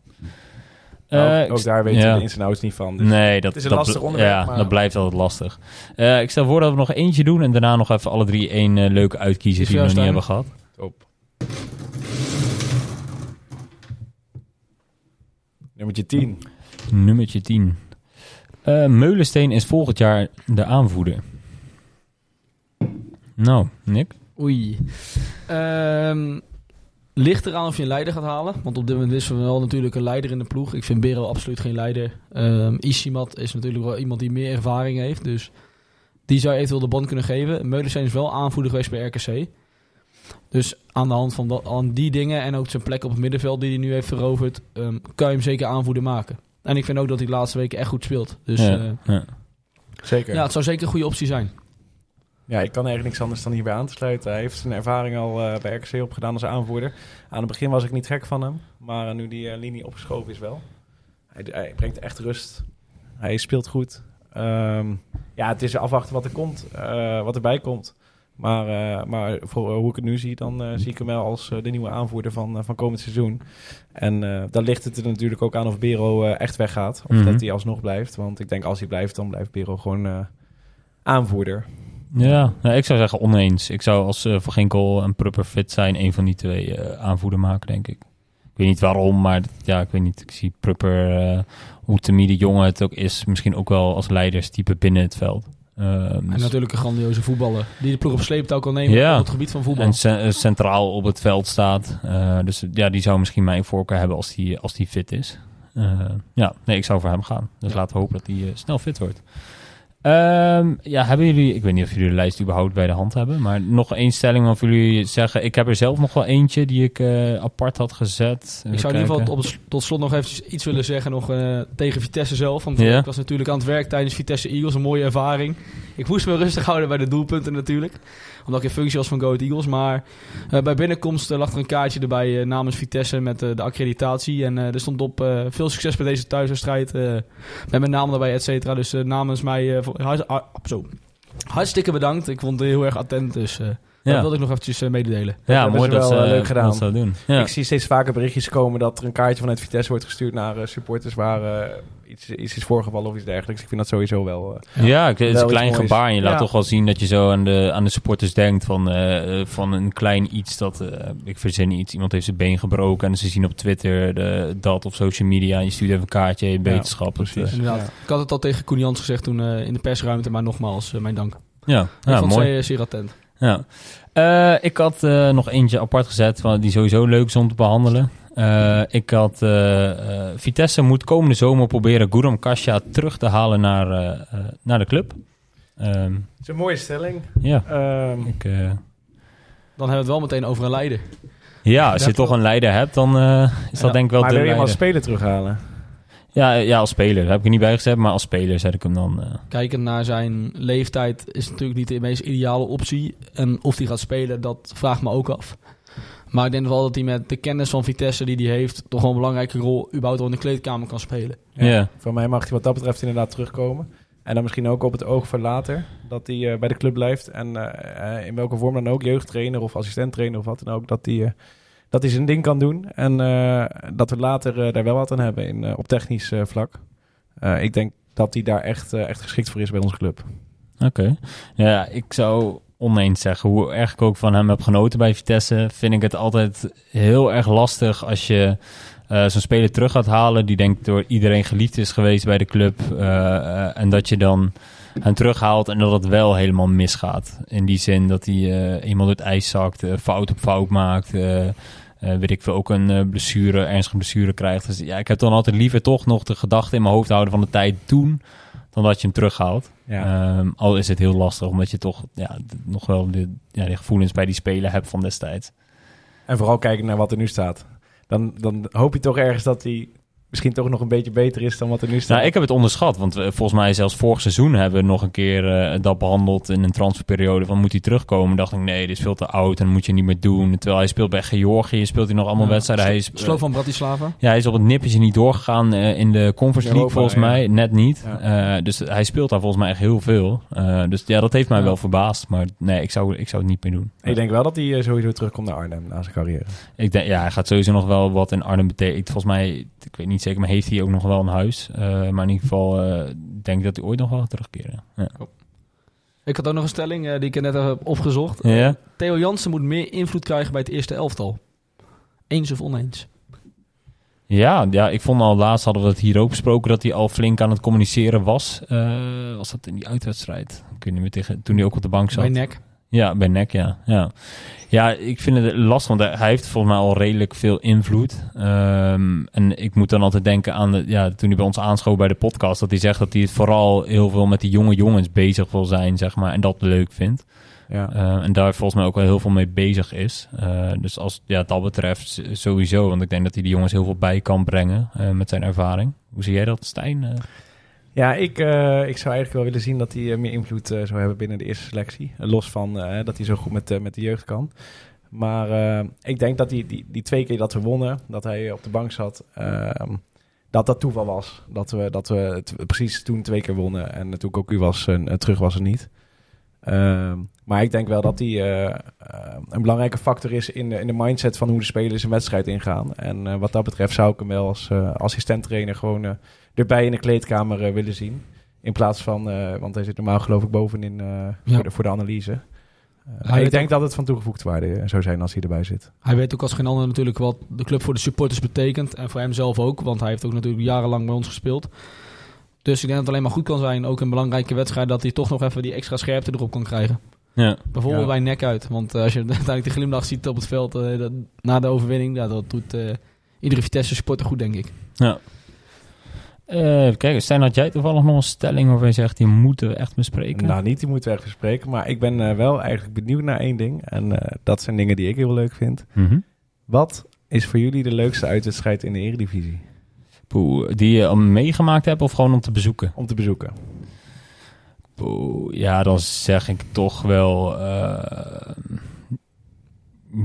Ook, daar weten ja. we de ins en outs niet van. Dus nee, dat het is een dat, lastig onderwerp, Ja, maar- dat blijft altijd lastig. Ik stel voor dat we nog eentje doen... en daarna nog even alle drie één leuke uitkiezen die we nog niet hebben gehad. Top. Nummertje 10. Nummertje 10. Eh, Meulensteen is volgend jaar de aanvoerder. Nou, Nick? Oei. Ehm, ligt eraan of je een leider gaat halen. Want op dit moment is er wel natuurlijk een leider in de ploeg. Ik vind Bero absoluut geen leider. Ehm Isimat is natuurlijk wel iemand die meer ervaring heeft. Dus die zou eventueel de band kunnen geven. Meulensteen is wel aanvoerder geweest bij RKC. Dus aan de hand van dat, aan die dingen en ook zijn plek op het middenveld die hij nu heeft veroverd, ehm, kan je hem zeker aanvoerder maken. En ik vind ook dat hij de laatste weken echt goed speelt. Dus Ja, ja, ja. Zeker. ja het zou zeker een goede optie zijn. Ja, ik kan er eigenlijk niks anders dan hierbij aan te sluiten. Hij heeft zijn ervaring al eh, bij RKC opgedaan als aanvoerder. Aan het begin was ik niet gek van hem, maar eh, nu die eh, linie opgeschoven is wel. Hij, hij brengt echt rust. Hij speelt goed. Ehm, ja, het is afwachten wat er komt, eh, wat erbij komt. Maar, eh, maar voor eh, hoe ik het nu zie, dan eh, zie ik hem wel als de nieuwe aanvoerder van, van komend seizoen. En dan ligt het er natuurlijk ook aan of Bero echt weggaat. Of Mhm. dat hij alsnog blijft. Want ik denk als hij blijft, dan blijft Bero gewoon aanvoerder. Ja, nou, ik zou zeggen oneens. Ik zou als Van Ginkel en Prupper fit zijn, een van die twee aanvoerder maken, denk ik. Ik weet niet waarom, maar ja, ik weet niet. Ik zie Prupper, hoe timide jongen het ook is, misschien ook wel als leiderstype binnen het veld. Ehm, En dus- natuurlijk een grandioze voetballer. Die de ploeg op sleeptouw kan nemen Ja. op het gebied van voetbal. en ce- eh, centraal op het veld staat. Eh, dus ja, die zou misschien mijn voorkeur hebben als die, als die fit is. Eh, ja, nee, ik zou voor hem gaan. Dus Ja. laten we hopen dat hij snel fit wordt. Ehm, ja, hebben jullie, ik weet niet of jullie de lijst überhaupt bij de hand hebben, maar nog één stelling of jullie zeggen, ik heb er zelf nog wel eentje die ik eh, apart had gezet. Ik zou in ieder geval op tot slot nog even iets willen zeggen nog, eh, tegen Vitesse zelf. Want ik was natuurlijk aan het werk tijdens Vitesse Eagles. Een mooie ervaring. Ik moest me rustig houden bij de doelpunten natuurlijk. Omdat ik in functie was van Go Ahead Eagles. Maar eh, bij binnenkomst eh, lag er een kaartje erbij eh, namens Vitesse met de accreditatie. En er stond op veel succes bij deze thuiswedstrijd. met mijn naam erbij, et cetera. Dus namens mij hartstikke bedankt. Ik vond het heel erg attent. Dus eh, dat ja. wilde ik nog eventjes eh, mededelen. ja, hebben mooi ze dat wel, ze eh, leuk gedaan. dat zou doen. Ja. Ik zie steeds vaker berichtjes komen dat er een kaartje vanuit Vitesse wordt gestuurd naar eh, supporters waar eh, iets, iets is voorgevallen of iets dergelijks. Ik vind dat sowieso wel. eh, Ja, het is een klein gebaar. En je laat Ja. toch wel zien dat je zo aan de, aan de supporters denkt van, eh, van een klein iets dat, eh, ik verzin iets, iemand heeft zijn been gebroken en ze zien op Twitter de, dat of social media en je stuurt even een kaartje, je beterschap. Het, precies. eh, Inderdaad. Ja. Ik had het al tegen Koen Jans gezegd toen eh, in de persruimte. Maar nogmaals, eh, mijn dank. ja, ik ja vond mooi. ze eh, zeer attent. Ja. Eh, ik had eh, nog eentje apart gezet van, die sowieso leuk is om te behandelen. Eh, ik had eh, eh, Vitesse moet komende zomer proberen Guram Kasia terug te halen naar, naar de club. Ehm, Het is een mooie stelling. ja, Ehm, ik, eh, Dan hebben we het wel meteen over een leider. ja, als je toch wel. een leider hebt, dan eh, is dat Ja, denk ik wel maar de wil je hem als leider. speler terughalen? Ja, ja, als speler. Daar heb ik er niet bij gezet, maar als speler zet ik hem dan. eh, Kijkend naar zijn leeftijd is natuurlijk niet de meest ideale optie. En of hij gaat spelen, dat vraagt me ook af. Maar ik denk wel dat hij met de kennis van Vitesse die hij heeft... toch wel een belangrijke rol überhaupt wel in de kleedkamer kan spelen. ja. Voor mij mag hij wat dat betreft inderdaad terugkomen. En dan misschien ook op het oog voor later. Dat hij eh, bij de club blijft. En eh, in welke vorm dan ook. Jeugdtrainer of assistenttrainer of wat dan ook. Dat hij, eh, dat hij zijn ding kan doen. En eh, dat we later eh, daar wel wat aan hebben in, eh, op technisch vlak. Ik denk dat hij daar echt, echt geschikt voor is bij onze club. Oké. Ja, ik zou oneens zeggen. Hoe erg ik ook van hem heb genoten bij Vitesse, vind ik het altijd heel erg lastig als je zo'n speler terug gaat halen die denk ik door iedereen geliefd is geweest bij de club. en dat je dan hem terughaalt en dat het wel helemaal misgaat. In die zin dat hij eenmaal door het ijs zakt, fout op fout maakt. Eh, weet ik veel, ook een eh, blessure, ernstige blessure krijgt. Dus ja, ik heb dan altijd liever toch nog de gedachte in mijn hoofd houden van de tijd toen, dan dat je hem terughaalt. Ja. Ehm, al is het heel lastig, omdat je toch ja, nog wel de, ja, de gevoelens bij die spelen hebt van destijds. En vooral kijken naar wat er nu staat. Dan, dan hoop je toch ergens dat hij misschien toch nog een beetje beter is dan wat er nu staat. Nou, ik heb het onderschat, want we- volgens mij zelfs vorig seizoen hebben we nog een keer eh, dat behandeld in een transferperiode van moet hij terugkomen. dacht ik, nee, dit is veel te oud en moet je niet meer doen. Terwijl hij speelt bij Georgië, speelt hij nog allemaal Ja, wedstrijden. Hij is, Sloot van Bratislava. ja, hij is op het nippertje niet doorgegaan eh, in de Conference League volgens ja. mij, net niet. Ja. Eh, dus hij speelt daar volgens mij echt heel veel. Eh, dus ja, dat heeft mij Ja. wel verbaasd, maar nee, ik zou, ik zou het niet meer doen. Ik denk wel dat hij eh, sowieso terugkomt naar Arnhem na zijn carrière. Ik denk, ja, hij gaat sowieso nog wel wat in Arnhem betekent. Volgens mij, ik weet niet zeker, maar heeft hij ook nog wel een huis. Eh, maar in ieder geval, eh, denk ik dat hij ooit nog wel gaat terugkeren. Ja. Ik had ook nog een stelling eh, die ik net heb opgezocht. ja? Theo Jansen moet meer invloed krijgen bij het eerste elftal. Eens of oneens? Ja, ja, ik vond al laatst hadden we het hier ook besproken dat hij al flink aan het communiceren was. Eh, was dat in die uitwedstrijd? Ik weet niet meer tegen, toen hij ook op de bank zat. Bij nek. Ja, bij NEC, ja. ja. Ja, ik vind het lastig, want hij heeft volgens mij al redelijk veel invloed. Ehm, en ik moet dan altijd denken aan, de, ja, toen hij bij ons aanschoof bij de podcast, dat hij zegt dat hij het vooral heel veel met die jonge jongens bezig wil zijn, zeg maar, en dat leuk vindt. Ja. Uh, en daar volgens mij ook wel heel veel mee bezig is. Uh, dus als ja, dat betreft sowieso. Want ik denk dat hij die jongens heel veel bij kan brengen uh, met zijn ervaring. Hoe zie jij dat, Stijn? Ja, ik, ik zou eigenlijk wel willen zien dat hij meer invloed zou hebben binnen de eerste selectie. Los van dat hij zo goed met, met de jeugd kan. Maar ik denk dat die, die, die twee keer dat we wonnen, dat hij op de bank zat, ehm, dat dat toeval was. Dat we, dat we precies toen twee keer wonnen en toen Cocu was en terug was er niet. Uh, maar ik denk wel dat uh, een belangrijke factor is in de, in de mindset van hoe de spelers een wedstrijd ingaan. En wat dat betreft zou ik hem wel als assistent-trainer gewoon erbij in de kleedkamer willen zien. In plaats van, want hij zit normaal geloof ik bovenin ja. voor, de, voor de analyse. ik denk dat het van toegevoegde waarde zou zijn als hij erbij zit. Hij weet ook als geen ander natuurlijk wat de club voor de supporters betekent. En voor hemzelf ook, want hij heeft ook natuurlijk jarenlang bij ons gespeeld. Dus ik denk dat het alleen maar goed kan zijn, ook een belangrijke wedstrijd, dat hij toch nog even die extra scherpte erop kan krijgen. Ja. Bijvoorbeeld ja. bij nek uit. Want uh, als je uiteindelijk de glimlach ziet op het veld uh, dat, na de overwinning, ja, dat doet uh, iedere Vitesse supporter goed, denk ik. Ja. Kijk, Stijn, had jij toevallig nog een stelling waarvan je zegt, die moeten we echt bespreken? Nou, niet die moeten we echt bespreken, maar ik ben wel eigenlijk benieuwd naar één ding. En dat zijn dingen die ik heel leuk vind. Mm -hmm. Wat is voor jullie de leukste uitwedstrijd in de Eredivisie? Poeh, die je al meegemaakt hebt of gewoon om te bezoeken? Om te bezoeken. Poeh, ja, dan zeg ik toch wel... Uh,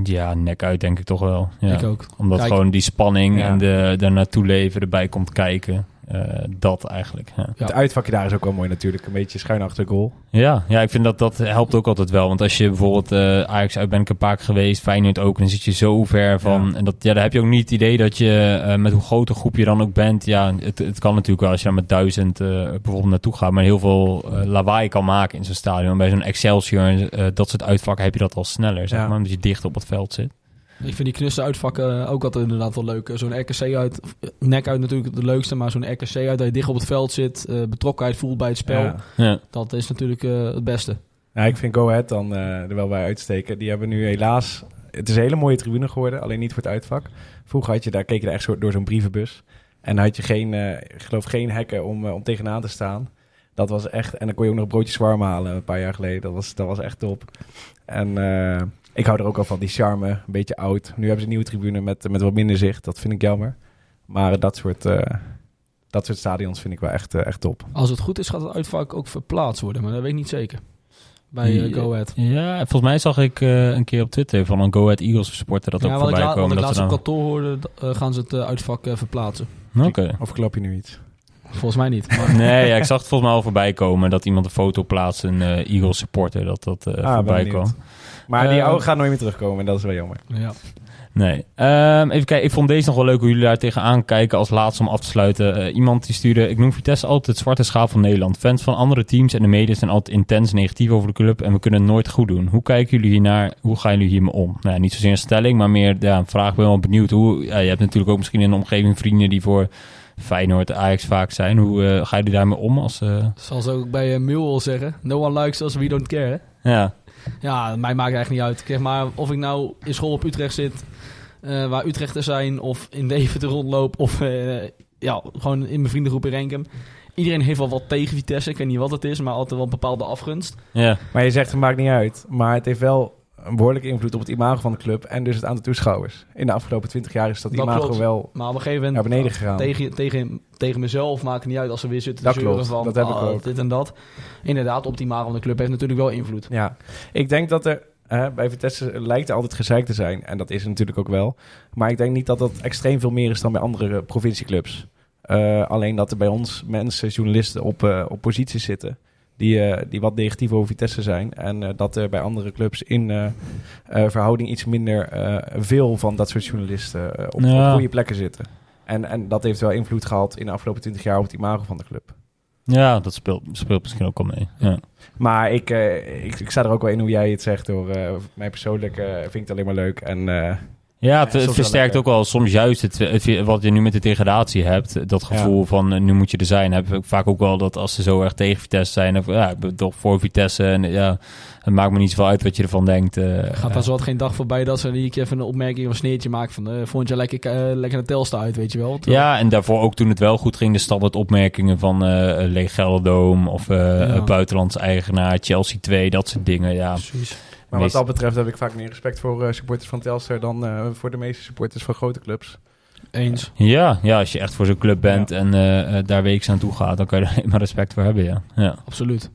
ja, nek uit denk ik toch wel. Ja. Ik ook. Omdat Kijk. gewoon die spanning Ja. en de, de naartoe leven erbij komt kijken. Uh, dat eigenlijk. Ja. Ja. Het uitvakje daar is ook wel mooi natuurlijk. Een beetje schuin achter de goal. Ja, ja, ik vind dat dat helpt ook altijd wel. Want als je bijvoorbeeld uh, Ajax uit ben ik een paar keer geweest, Feyenoord ook, dan zit je zo ver van. Ja. En dat, ja, daar heb je ook niet het idee dat je uh, met hoe groot een groep je dan ook bent. Ja, het, het kan natuurlijk wel als je daar met duizend uh, bijvoorbeeld naartoe gaat, maar heel veel lawaai kan maken in zo'n stadion. Bij zo'n Excelsior, dat soort uitvakken heb je dat al sneller, zeg Ja. maar, omdat je dicht op het veld zit. Ik vind die knusse uitvakken ook altijd inderdaad wel leuk. Zo'n RKC uit, eh, nek uit natuurlijk de leukste, maar zo'n RKC uit dat je dicht op het veld zit, uh, betrokkenheid voelt bij het spel. Ja. Ja. Dat is natuurlijk uh, het beste. Ja, ik vind Go Ahead dan uh, er wel bij uitsteken. Die hebben nu helaas... Het is een hele mooie tribune geworden, alleen niet voor het uitvak. Vroeger had je daar, keek je daar echt zo, door zo'n brievenbus. En had je geen, uh, ik geloof geen hekken om, uh, om tegenaan te staan. Dat was echt... En dan kon je ook nog broodjes warm halen een paar jaar geleden. Dat was, dat was echt top. En uh, ik hou er ook al van, die charme. Een beetje oud. Nu hebben ze een nieuwe tribune met, met wat minder zicht. Dat vind ik jammer. Maar dat soort, uh, dat soort stadions vind ik wel echt, uh, echt top. Als het goed is, gaat het uitvak ook verplaatst worden. Maar dat weet ik niet zeker. Bij uh, Go Ahead. Ja, volgens mij zag ik uh, een keer op Twitter van een Go Ahead Eagles supporter dat ja, ook voorbij komen. Wat ik dat laatst kantoor hoorde, uh, gaan ze het uitvak verplaatsen. Oké. Okay. Of klap je nu iets? Volgens mij niet. Maar... nee, ja, ik zag het volgens mij al voorbij komen dat iemand een foto plaatst, een Eagles supporter, dat dat ah, voorbij kwam. Maar die oude gaat nooit meer terugkomen en dat is wel jammer. Ja. Nee. Um, even kijken, ik vond deze nog wel leuk hoe jullie daar tegenaan kijken als laatste om af te sluiten. Uh, iemand die stuurde, ik noem Vitesse altijd het zwarte schaap van Nederland. Fans van andere teams en de media zijn altijd intens negatief over de club en we kunnen het nooit goed doen. Hoe kijken jullie hiernaar? Hoe gaan jullie hiermee om? Nou, ja, niet zozeer een stelling, maar meer ja, een vraag. Ik ben wel benieuwd hoe. Ja, je hebt natuurlijk ook misschien in de omgeving vrienden die voor Feyenoord, Ajax vaak zijn. Hoe uh, ga je daarmee om? Als, uh... Zoals ze ook bij uh, Millwall zeggen, no one likes us, we don't care. Hè? Ja. Ja, mij maakt eigenlijk niet uit. Zeg maar, of ik nou in school op Utrecht zit, uh, waar Utrechters zijn, of in Deventer rondloop, of uh, ja, gewoon in mijn vriendengroep in Renkum. Iedereen heeft wel wat tegen Vitesse. Ik weet niet wat het is, maar altijd wel een bepaalde afgunst. Ja. Maar je zegt het maakt niet uit. Maar het heeft wel een behoorlijke invloed op het imago van de club en dus het aantal toeschouwers. In de afgelopen twintig jaar is dat, Dat imago klopt. wel Maar op een gegeven naar beneden gegaan. tegen, tegen, tegen mezelf maakt het niet uit als ze weer zitten te Dat van dat heb ik ah, ook. dit en dat. Inderdaad, op het imago van de club heeft natuurlijk wel invloed. Ja, ik denk dat er uh, bij Vitesse lijkt er altijd gezeik te zijn. En dat is natuurlijk ook wel. Maar ik denk niet dat dat extreem veel meer is dan bij andere provincieclubs. Uh, alleen dat er bij ons mensen, journalisten op, uh, op posities zitten. Die, uh, die wat negatief over Vitesse zijn. En uh, dat er bij andere clubs in uh, verhouding iets minder veel van dat soort journalisten op, ja. op goede plekken zitten. En, en dat heeft wel invloed gehad in de afgelopen twintig jaar op het imago van de club. Ja, dat speelt, speelt misschien ook al mee. Ja. Maar ik, ik, ik sta er ook wel in hoe jij het zegt. Door mij persoonlijk vind ik het alleen maar leuk. En ja, het, versterkt ook wel soms juist het, het- wat je nu met de degradatie hebt. Dat gevoel van eh, nu moet je er zijn. Heb ik vaak ook wel dat als ze zo erg tegen Vitesse zijn. Of ja, ik ben toch voor Vitesse. En ja, het maakt me niet zoveel uit wat je ervan denkt. eh, Gaat daar zo wat geen dag voorbij dat ze die keer even een opmerking of een sneertje maken van... eh vond je lekker, lekker een Telstar uit, weet je wel? Terwijl- Ja, en daarvoor ook toen het wel goed ging, de standaard opmerkingen van Leeg Gelderdoom of Ja. buitenlandse eigenaar, Chelsea 2, dat soort dingen. Ja, Precies. Maar Meest- wat dat betreft heb ik vaak meer respect voor eh, supporters van Telstar dan eh, voor de meeste supporters van grote clubs. Eens. ja, ja als je echt voor zo'n club bent en eh, daar weeks aan toe gaat, dan kan je er alleen maar respect voor hebben. Ja. ja. Absoluut.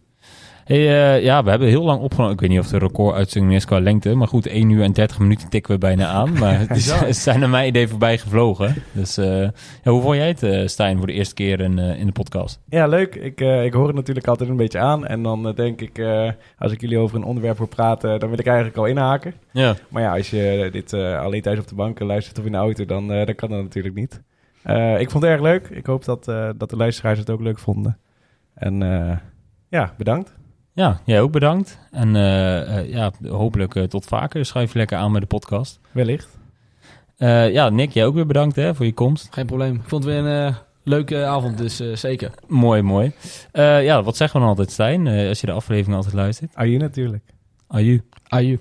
Hey, eh, ja, we hebben heel lang opgenomen. Ik weet niet of de recorduitzending is qua lengte. Maar goed, 1 uur en 30 minuten tikken we bijna aan. Maar het is- zijn naar mijn idee voorbij gevlogen. Dus eh, ja, hoe vond jij het, eh, Stijn, voor de eerste keer in, in de podcast? Ja, leuk. Ik, ik hoor het natuurlijk altijd een beetje aan. En dan denk ik, als ik jullie over een onderwerp hoor praten, dan wil ik eigenlijk al inhaken. Ja. Maar ja, als je dit alleen thuis op de bank luistert of in de auto, dan, dan kan dat natuurlijk niet. Ik vond het erg leuk. Ik hoop dat, dat de luisteraars het ook leuk vonden. En ja, bedankt. Ja, jij ook bedankt. En eh, eh, ja, hopelijk eh, tot vaker. Schuif je lekker aan met de podcast. Wellicht. Eh, ja, Nick, jij ook weer bedankt hè, voor je komst. Geen probleem. Ik vond het weer een leuke avond, dus eh, zeker. Mooi, mooi. Eh, ja, wat zeggen we dan altijd, Stijn, eh, als je de aflevering altijd luistert? Aju natuurlijk. Aju. Aju.